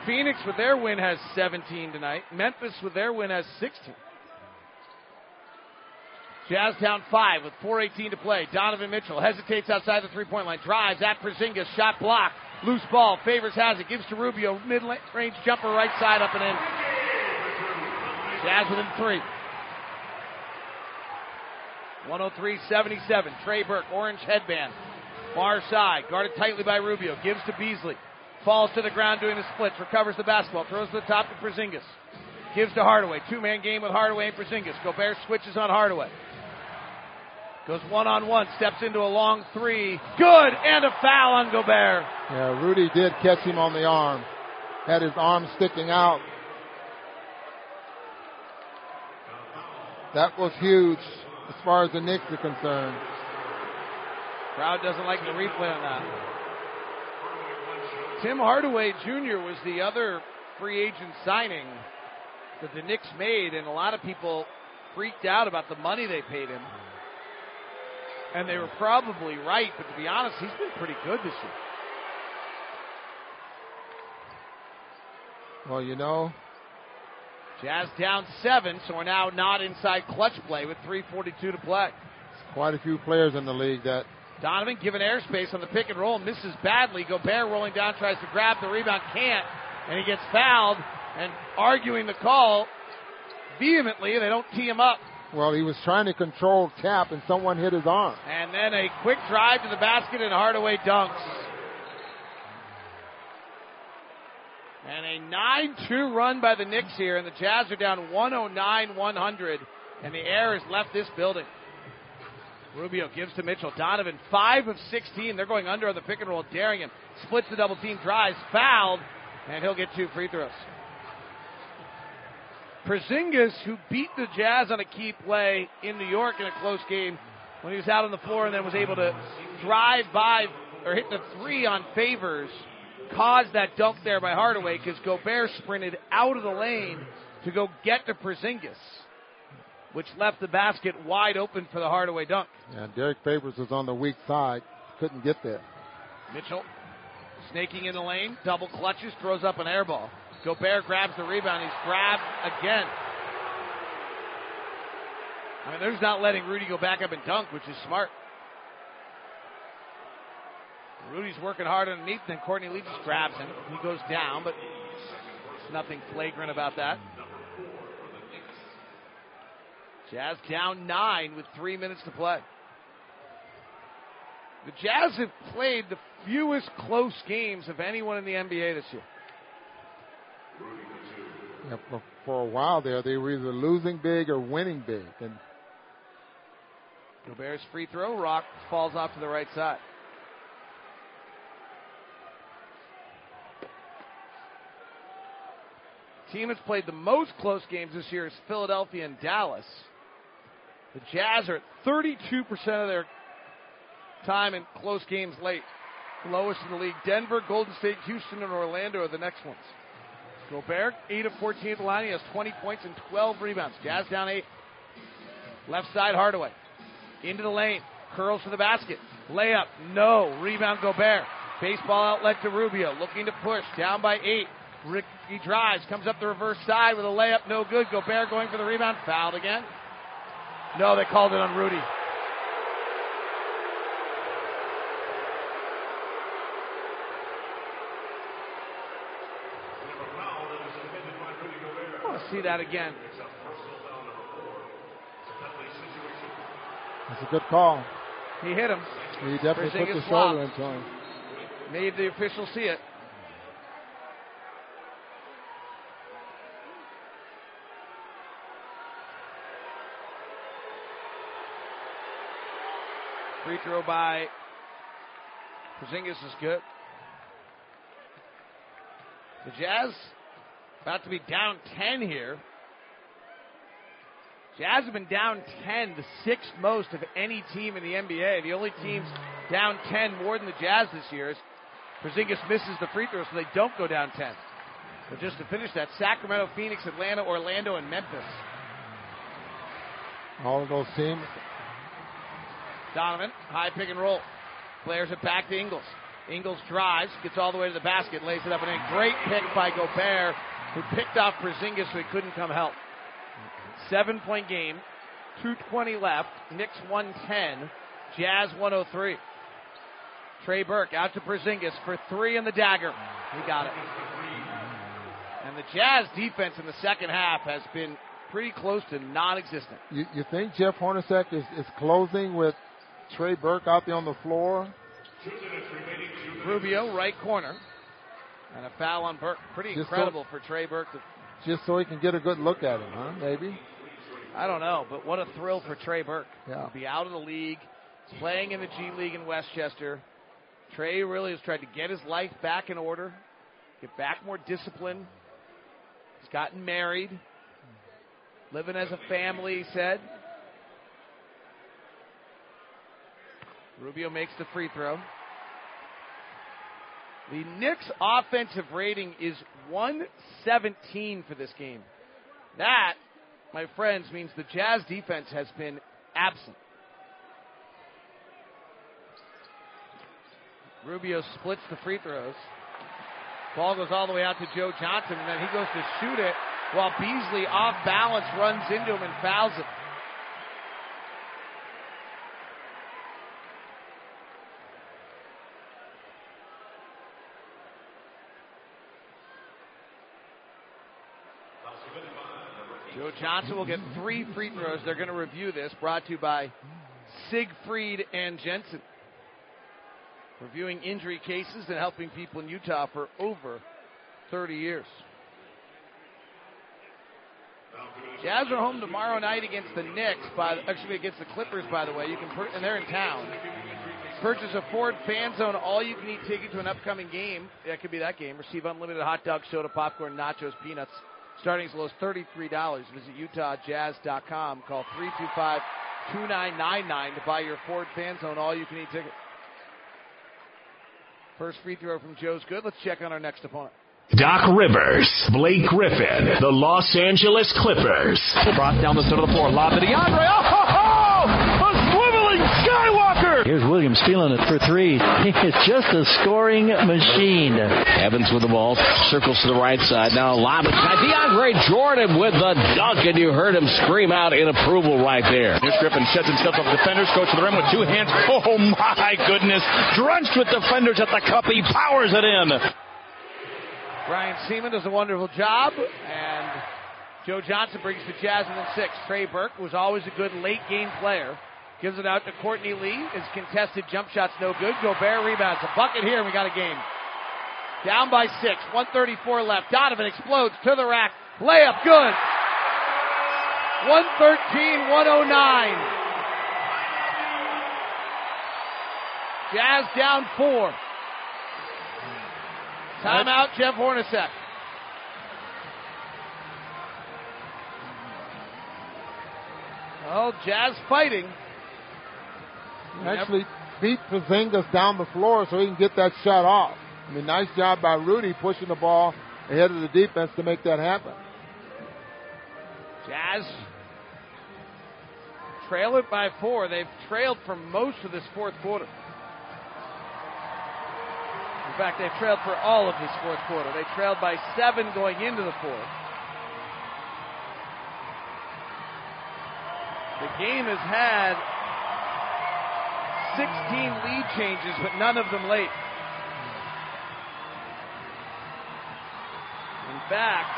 Speaker 4: Phoenix with their win has 17 tonight. Memphis with their win has 16. Jazz down five with 4.18 to play. Donovan Mitchell hesitates outside the three point line. Drives at Porzingis. Shot block. Loose ball. Favors has it. Gives to Rubio. Mid range jumper right side up and in. Jazz within three. 103-77. Trey Burke, orange headband. Far side, guarded tightly by Rubio. Gives to Beasley. Falls to the ground doing the splits. Recovers the basketball. Throws to the top to Porzingis. Gives to Hardaway. Two man game with Hardaway and Porzingis. Gobert switches on Hardaway. Goes one on one. Steps into a long three. Good. And a foul on Gobert.
Speaker 5: Yeah, Rudy did catch him on the arm. Had his arm sticking out. That was huge as far as the Knicks are concerned.
Speaker 4: Crowd doesn't like the replay on that. Tim Hardaway Jr. was the other free agent signing that the Knicks made, and a lot of people freaked out about the money they paid him. And they were probably right, but to be honest, he's been pretty good this year.
Speaker 5: Well, you know,
Speaker 4: Jazz down seven, so we're now not inside clutch play with 3.42 to play.
Speaker 5: quite a few players in the league that
Speaker 4: Donovan given airspace on the pick and roll, misses badly. Gobert rolling down, tries to grab the rebound, can't, and he gets fouled and arguing the call vehemently. They don't tee him up.
Speaker 5: Well, he was trying to control tap and someone hit his arm.
Speaker 4: And then a quick drive to the basket and Hardaway dunks. And a 9-2 run by the Knicks here, and the Jazz are down 109-100, and the air has left this building. Rubio gives to Mitchell. Donovan, 5 of 16. They're going under on the pick and roll, daring him. Splits the double team, drives, fouled, and he'll get two free throws. Porzingis, who beat the Jazz on a key play in New York in a close game when he was out on the floor and then was able to drive by or hit the three on favors, caused that dunk there by Hardaway because Gobert sprinted out of the lane to go get to Porzingis, which left the basket wide open for the Hardaway dunk.
Speaker 5: And Derrick Favors was on the weak side, couldn't get there.
Speaker 4: Mitchell snaking in the lane, double clutches, throws up an air ball. Gobert grabs the rebound. He's grabbed again. I mean, there's not letting Rudy go back up and dunk, which is smart. Rudy's working hard underneath, then Courtney Lee just grabs him. He goes down, but nothing flagrant about that. Jazz down nine with three minutes to play. The Jazz have played the fewest close games of anyone in the NBA this year.
Speaker 5: For a while there, they were either losing big or winning big. And
Speaker 4: Gobert's free throw, Rock falls off to the right side. Team that's played the most close games this year is Philadelphia and Dallas. The Jazz are at 32% of their time in close games late. Lowest in the league. Denver, Golden State, Houston, and Orlando are the next ones. Gobert, 8 of 14 at the line. He has 20 points and 12 rebounds. Jazz down 8. Left side, Hardaway. Into the lane. Curls to the basket. Layup. No. Rebound, Gobert. Baseball outlet to Rubio. Looking to push. Down by 8. Rick, he drives. Comes up the reverse side with a layup. No good. Gobert going for the rebound. Fouled again. No, they called it on Rudy. See that again.
Speaker 5: it's a good call.
Speaker 4: He hit him.
Speaker 5: He definitely put the shoulder
Speaker 4: flopped.
Speaker 5: into him.
Speaker 4: Made the official see it. Free throw by Porzingis is good. The Jazz about to be down 10 here. Jazz have been down 10, the sixth most of any team in the NBA. The only teams down 10 more than the Jazz this year is Porzingis misses the free throw, so they don't go down 10. But just to finish that, Sacramento, Phoenix, Atlanta, Orlando, and Memphis.
Speaker 5: All of those teams.
Speaker 4: Donovan, high pick and roll. Players it back to Ingles. Ingles drives, gets all the way to the basket, lays it up and a Great pick by Gobert, who picked off Porzingis, so he couldn't come help. Seven point game, 220 left. Knicks 110, Jazz 103. Trey Burke out to Porzingis for three in the dagger. He got it. And the Jazz defense in the second half has been pretty close to non-existent.
Speaker 5: You, you think Jeff Hornacek is, is closing with Trey Burke out there on the floor?
Speaker 4: Rubio, right corner. A foul on Burke. Pretty
Speaker 5: Just so-
Speaker 4: incredible for Trey Burke. To,
Speaker 5: Just so he can get a good look at him, huh? Maybe.
Speaker 4: I don't know, but what a thrill for Trey Burke.
Speaker 5: Yeah.
Speaker 4: To be out of the league, playing in the G League in Westchester. Trey really has tried to get his life back in order, get back more discipline. He's gotten married, living as a family, he said. Rubio makes the free throw. The Knicks' offensive rating is 117 for this game. That, my friends, means the Jazz defense has been absent. Rubio splits the free throws. Ball goes all the way out to Joe Johnson, and then he goes to shoot it while Beasley, off balance, runs into him and fouls him. Joe Johnson will get three free throws. They're going to review this. Brought to you by Siegfried and Jensen. Reviewing injury cases and helping people in Utah for over 30 years. Jazz are home tomorrow night against the Knicks. By actually against the Clippers, by the way. You can and they're in town. Purchase a Ford Fan Zone all-you-can-eat ticket to an upcoming game. That could be that game. Receive unlimited hot dogs, soda, popcorn, nachos, peanuts, starting as low as $33. Visit UtahJazz.com. Call 325-2999 to buy your Ford Fan Zone all-you-can-eat ticket. First free throw from Joe's good. Let's check on our next opponent.
Speaker 10: Doc Rivers, Blake Griffin, the Los Angeles Clippers.
Speaker 19: Brought down the center of the floor. Lob to DeAndre. Oh, ho, ho! A swiveling Skywalker!
Speaker 20: Here's Williams feeling it for three. He is just a scoring machine.
Speaker 21: Evans with the ball, circles to the right side. Now a lob it. DeAndre Jordan with the dunk, and you heard him scream out in approval right there.
Speaker 19: Here's Griffin sheds himself off defenders, goes to the rim with two hands. Oh my goodness! Drenched with defenders at the cup, he powers it in.
Speaker 4: Brian Sieman does a wonderful job, and Joe Johnson brings the Jazz within six. Trey Burke was always a good late game player. Gives it out to Courtney Lee. His contested jump shot's no good. Gobert rebounds. A bucket here, and we got a game. Down by six. 134 left. Donovan explodes to the rack. Layup good. 113, 109. Jazz down four. Timeout, Jeff Hornacek. Well, Jazz fighting.
Speaker 5: Actually beat Porzingis down the floor so he can get that shot off. I mean, nice job by Rudy pushing the ball ahead of the defense to make that happen.
Speaker 4: Jazz trail it by four. They've trailed for most of this fourth quarter. In fact, they've trailed for all of this fourth quarter. They trailed by seven going into the fourth. The game has had 16 lead changes, but none of them late. In fact,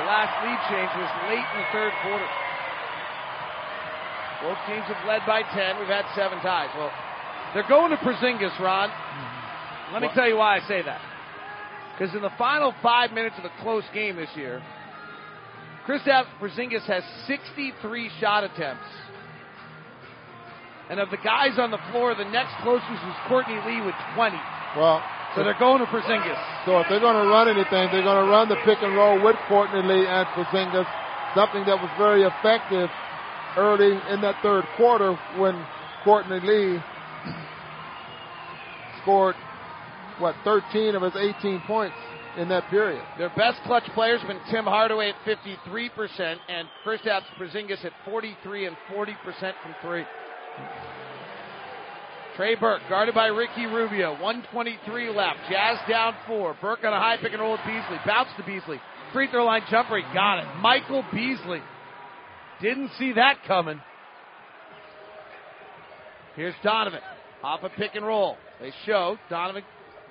Speaker 4: the last lead change was late in the third quarter. Both teams have led by 10. We've had seven ties. Well, they're going to Porzingis, Ron. Let me tell you why I say that. Because in the final five minutes of a close game this year, Kristaps Porzingis has 63 shot attempts. And of the guys on the floor, the next closest was Courtney Lee with 20.
Speaker 5: Well,
Speaker 4: So they're going to Porzingis.
Speaker 5: So if they're going to run anything, they're going to run the pick and roll with Courtney Lee and Porzingis, something that was very effective early in that third quarter when Courtney Lee scored what 13 of his 18 points in that period.
Speaker 4: Their best clutch players have been Tim Hardaway at 53% and Kristaps Porzingis at 43 and 40% from three. Trey Burke guarded by Ricky Rubio. 123 left. Jazz down four. Burke on a high pick and roll with Beasley. Bounce to Beasley. Free throw line jumper. He got it. Michael Beasley. Didn't see that coming. Here's Donovan. Off a pick and roll. They show. Donovan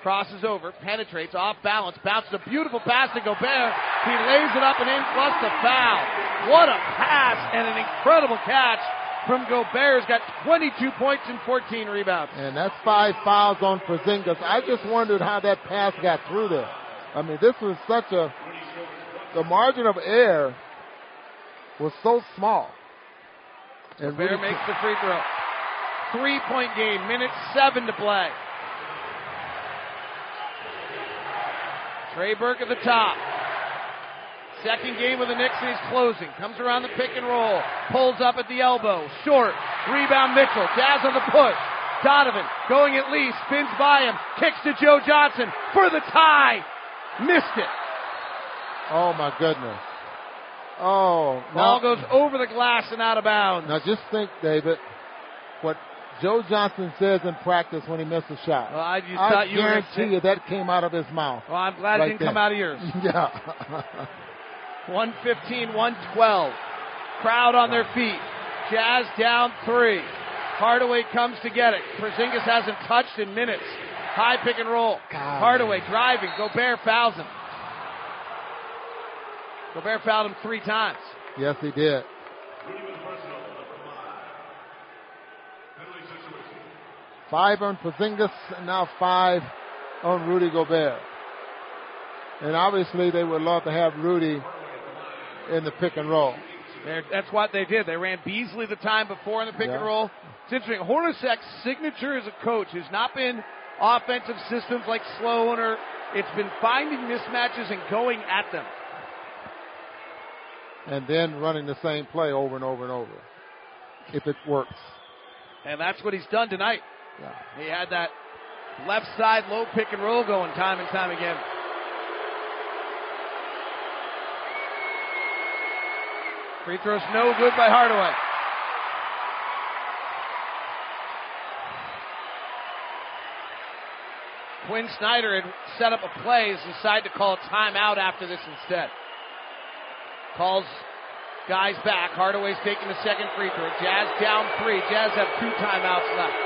Speaker 4: crosses over, penetrates, off balance, bounces a beautiful pass to Gobert. He lays it up and in, plus the foul. What a pass and an incredible catch from Gobert. Has got 22 points and 14 rebounds.
Speaker 5: And that's five fouls on Porzingis. I just wondered how that pass got through there. I mean, this was such a, the margin of error was so small.
Speaker 4: And Bear makes the free throw. Three point game, minute seven to play. Trey Burke at the top. Second game with the Knicks and he's closing. Comes around the pick and roll. Pulls up at the elbow. Short. Rebound Mitchell. Jazz on the push. Donovan going at least. Spins by him. Kicks to Joe Johnson for the tie. Missed it.
Speaker 5: Oh my goodness. Oh.
Speaker 4: Ball goes over the glass and out of bounds.
Speaker 5: Now just think, David, what Joe Johnson says in practice when he missed a shot.
Speaker 4: Well, I just
Speaker 5: I
Speaker 4: thought you were
Speaker 5: guarantee
Speaker 4: gonna
Speaker 5: you that came out of his mouth.
Speaker 4: Well, I'm glad
Speaker 5: right
Speaker 4: it didn't
Speaker 5: there.
Speaker 4: come out of yours.
Speaker 5: Yeah.
Speaker 4: 115, 112. Crowd on their feet. Jazz down three. Hardaway comes to get it. Porzingis hasn't touched in minutes. High pick and roll. Hardaway driving. Gobert fouls him. Gobert fouled him three times.
Speaker 5: yes, he did. Five on Porzingis and now five on Rudy Gobert. And obviously they would love to have Rudy in the pick and roll.
Speaker 4: They're, that's what they did. They ran Beasley the time before in the pick
Speaker 5: Yeah.
Speaker 4: and roll. It's interesting. Hornacek's signature as a coach has not been offensive systems like Sloan or it's been finding mismatches and going at them.
Speaker 5: And then running the same play over and over and over. If it works.
Speaker 4: And that's what he's done tonight. He had that left side low pick and roll going time and time again. Free throw's no good by Hardaway. Quin Snyder had set up a play, has decided to call a timeout after this instead. Calls guys back. Hardaway's taking the second free throw. Jazz down three. Jazz have two timeouts left.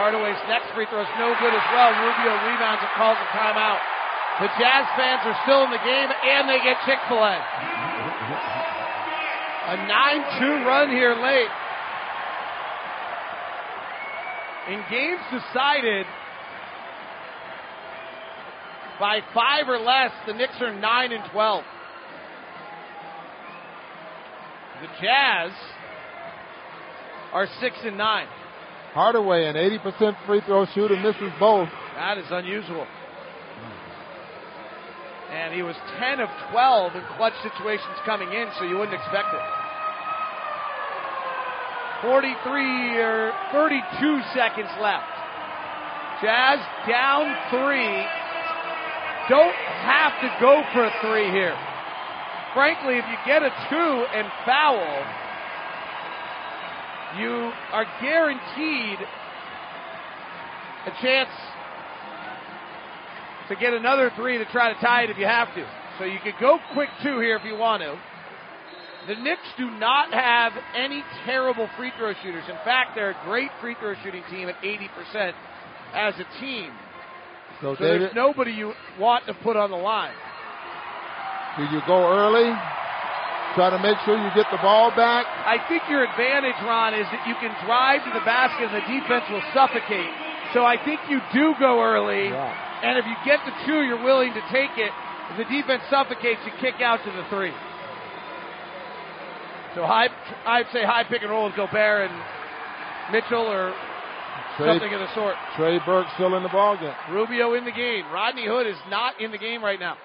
Speaker 4: Hardaway's next free throw is no good as well. Rubio rebounds and calls a timeout. The Jazz fans are still in the game and they get Chick-fil-A. A 9-2 run here late. In games decided by five or less, the Knicks are 9 and 12. The Jazz are 6 and 9.
Speaker 5: Hardaway, an 80% free throw shooter, misses both.
Speaker 4: That is unusual. And he was 10 of 12 in clutch situations coming in, so you wouldn't expect it. 43 or 32 seconds left. Jazz down three. Don't have to go for a three here. Frankly, if you get a two and foul, you are guaranteed a chance to get another three to try to tie it if you have to. So you could go quick two here if you want to. The Knicks do not have any terrible free throw shooters. In fact, they're a great free throw shooting team at 80% as a team.
Speaker 5: So,
Speaker 4: So
Speaker 5: David,
Speaker 4: there's nobody you want to put on the line.
Speaker 5: do you go early? Try to make sure you get the ball back?
Speaker 4: I think your advantage, Ron, is that you can drive to the basket and the defense will suffocate. So I think you do go early. And if you get the two, you're willing to take it. If the defense suffocates, you kick out to the three. So high, I'd say high pick and roll with Gobert and Mitchell or
Speaker 5: Trey,
Speaker 4: something of the sort.
Speaker 5: Trey Burke still in the ball game.
Speaker 4: Rubio in the game. Rodney Hood is not in the game right now.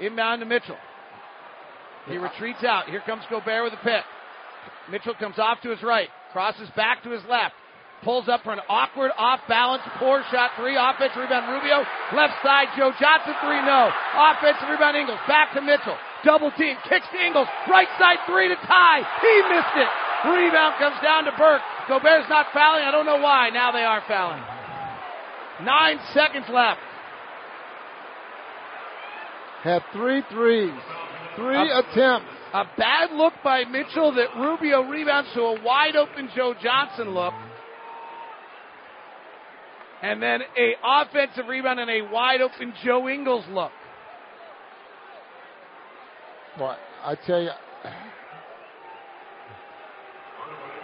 Speaker 4: Inbound to Mitchell. He retreats out. Here comes Gobert with a pick. Mitchell comes off to his right, crosses back to his left, pulls up for an awkward off balance, poor shot three, offensive rebound Rubio, left side Joe Johnson three, no. Offensive rebound Ingles, back to Mitchell, double team, kicks to Ingles, right side three to tie, he missed it. Rebound comes down to Burke. Gobert's not fouling, I don't know why, now they are fouling. Nine seconds left.
Speaker 5: Had three threes, three
Speaker 4: A-
Speaker 5: attempts.
Speaker 4: A bad look by Mitchell that Rubio rebounds to a wide open Joe Johnson look. And then a offensive rebound and a wide open Joe Ingles look.
Speaker 5: Boy, I tell you,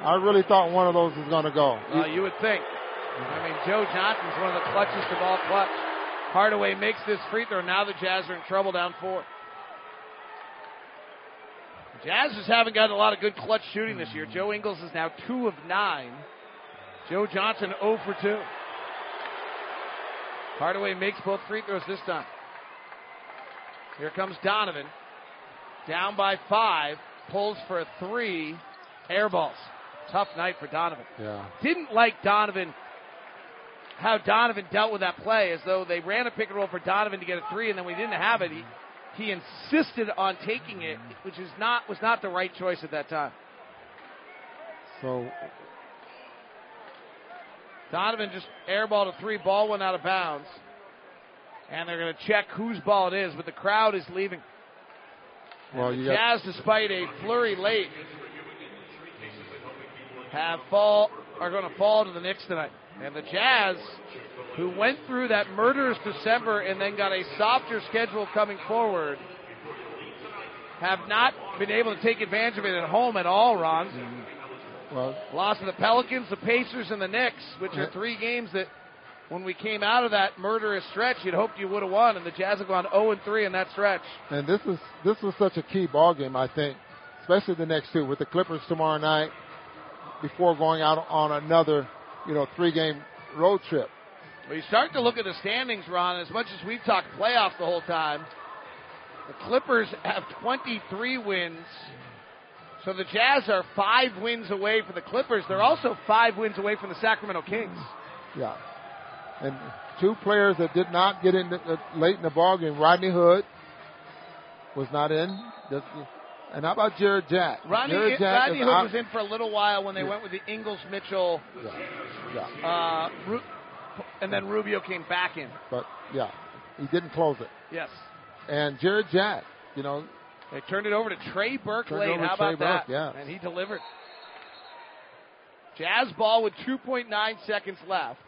Speaker 5: I really thought one of those was going to go.
Speaker 4: Uh, you would think. I mean, Joe Johnson's one of the clutchest of all clutch. Hardaway makes this free throw. Now the Jazz are in trouble down four. Jazz just haven't gotten a lot of good clutch shooting this year. Joe Ingles is now two of nine. Joe Johnson 0 for 2. Hardaway makes both free throws this time. Here comes Donovan. Down by five. Pulls for a three. Air balls. Tough night for Donovan.
Speaker 5: Yeah.
Speaker 4: Didn't like Donovan, how Donovan dealt with that play, as though they ran a pick and roll for Donovan to get a three, and then we didn't have it. He, he insisted on taking it, which is not was not the right choice at that time.
Speaker 5: So
Speaker 4: Donovan just airballed a three, ball went out of bounds. And they're going to check whose ball it is, but the crowd is leaving.
Speaker 5: Well,
Speaker 4: the
Speaker 5: you
Speaker 4: Jazz,
Speaker 5: got,
Speaker 4: despite a flurry late, have fall are going to fall to the Knicks tonight. And the Jazz, who went through that murderous December and then got a softer schedule coming forward, have not been able to take advantage of it at home at all, Ron. Mm-hmm.
Speaker 5: Well,
Speaker 4: Lost to the Pelicans, the Pacers, and the Knicks, which are three games that, when we came out of that murderous stretch, you'd hoped you would have won, and the Jazz have gone 0 and 3 in that stretch.
Speaker 5: and this is this was such a key ball game, I think, especially the next two with the Clippers tomorrow night, before going out on another, you know, three-game road trip.
Speaker 4: Well, you start to look at the standings, Ron. As much as we've talked playoffs the whole time, the Clippers have 23 wins. So the Jazz are five wins away from the Clippers. They're also five wins away from the Sacramento Kings.
Speaker 5: Yeah. And two players that did not get in the, uh, late in the ball game. Rodney Hood was not in. And how about Jarrett Jack?
Speaker 4: Rodney,
Speaker 5: Jarrett Jack
Speaker 4: Rodney Hood
Speaker 5: out-
Speaker 4: was in for a little while when they
Speaker 5: Yeah.
Speaker 4: went with the Ingles Mitchell,
Speaker 5: Yeah.
Speaker 4: uh, Ru- and then Rubio came back in.
Speaker 5: But yeah, he didn't close it.
Speaker 4: Yes.
Speaker 5: And Jarrett Jack, you know,
Speaker 4: They turned it over to Trey Burke late. How
Speaker 5: Trey
Speaker 4: about that?
Speaker 5: Burke, yeah.
Speaker 4: And he delivered. Jazz ball with 2.9 seconds left.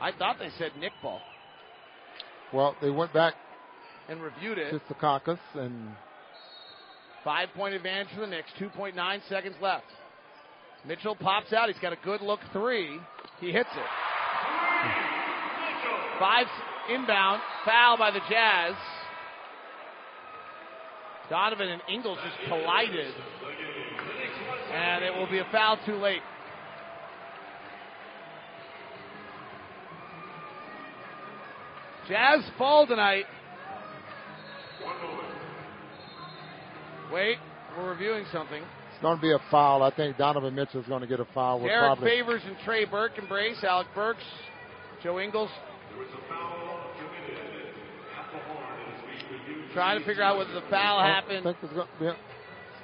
Speaker 4: I thought they said Nick ball
Speaker 5: well, they went back
Speaker 4: and reviewed it.
Speaker 5: to Secaucus and
Speaker 4: Five point advantage for the Knicks. 2.9 seconds left. Mitchell pops out. He's got a good look three. He hits it. Five inbound. Foul by the Jazz. Donovan and Ingles just collided. And it will be a foul too late. Jazz fall tonight. Wait, we're reviewing something.
Speaker 5: it's going to be a foul. I think Donovan Mitchell is going to get a foul. With
Speaker 4: Derrick
Speaker 5: probably,
Speaker 4: Favors and Trey Burke embrace. Alec Burks, Joe Ingles. Trying to figure out whether the foul happened
Speaker 5: think it's going to be,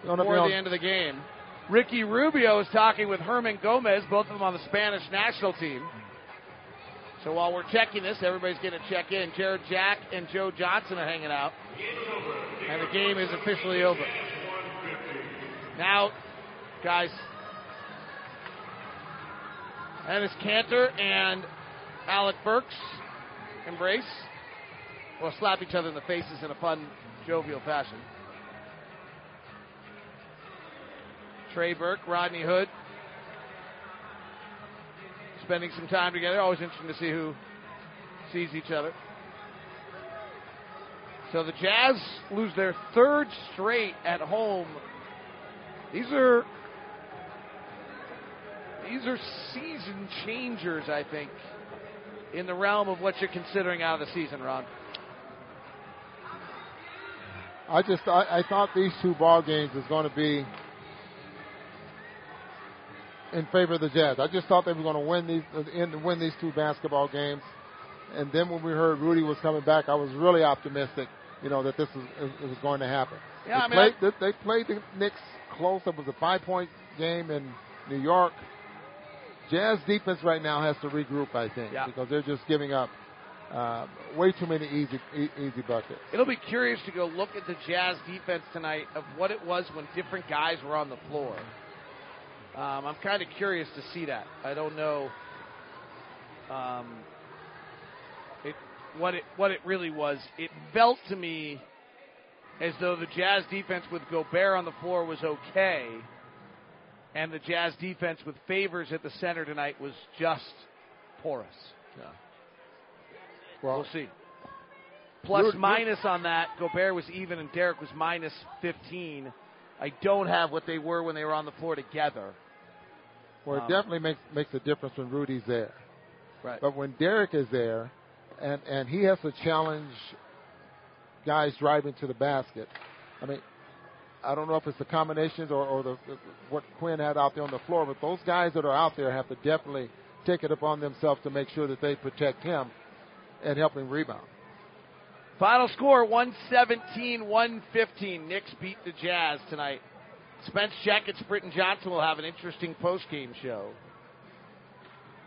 Speaker 5: going to
Speaker 4: before
Speaker 5: on,
Speaker 4: the end of the game. Ricky Rubio is talking with Hernangómez, both of them on the Spanish national team. So while we're checking this, everybody's going to check in. Jarrett Jack and Joe Johnson are hanging out. And the game is officially over. Now, guys, that is Kanter and Alec Burks embrace. Or slap each other in the faces in a fun, jovial fashion. Trey Burke, Rodney Hood, spending some time together. Always interesting to see who sees each other. So the Jazz lose their third straight at home. These are these are season changers, I think, in the realm of what you're considering out of the season, Ron.
Speaker 5: I just I, I thought these two ball games was going to be in favor of the Jazz. I just thought they were going to win these in, win these two basketball games. And then when we heard Rudy was coming back, I was really optimistic, you know, that this was, it was going to happen.
Speaker 4: Yeah,
Speaker 5: they
Speaker 4: I mean,
Speaker 5: played, they, played the Knicks close. It was a five-point game in New York. Jazz defense right now has to regroup, I think,
Speaker 4: Yeah.
Speaker 5: because they're just giving up uh, way too many easy e- easy buckets.
Speaker 4: It'll be curious to go look at the Jazz defense tonight of what it was when different guys were on the floor. Um, I'm kind of curious to see that. I don't know um, it, what it what it really was. It felt to me as though the Jazz defense with Gobert on the floor was okay, And the Jazz defense with favors at the center tonight was just porous.
Speaker 5: Yeah.
Speaker 4: Well, we'll see. Plus
Speaker 5: Rudy-
Speaker 4: minus on that, Gobert was even and Derrick was minus 15. I don't have what they were when they were on the floor together.
Speaker 5: Well, it
Speaker 4: Um,
Speaker 5: definitely makes makes a difference when Rudy's there.
Speaker 4: Right.
Speaker 5: But when Derrick is there, and and he has to challenge guys driving to the basket. I mean, I don't know if it's the combinations or, or the, the what Quin had out there on the floor, but those guys that are out there have to definitely take it upon themselves to make sure that they protect him and help him rebound.
Speaker 4: Final score 117 115. Knicks beat the Jazz tonight. Spence Checketts, Britton Johnson will have an interesting post game show.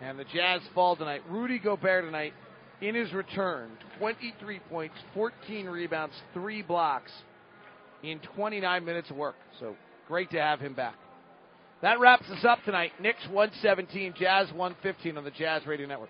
Speaker 4: And the Jazz fall tonight. Rudy Gobert tonight in his return 23 points, 14 rebounds, 3 blocks in 29 minutes of work. So great to have him back. That wraps us up tonight. Knicks 117, Jazz 115 on the Jazz Radio Network.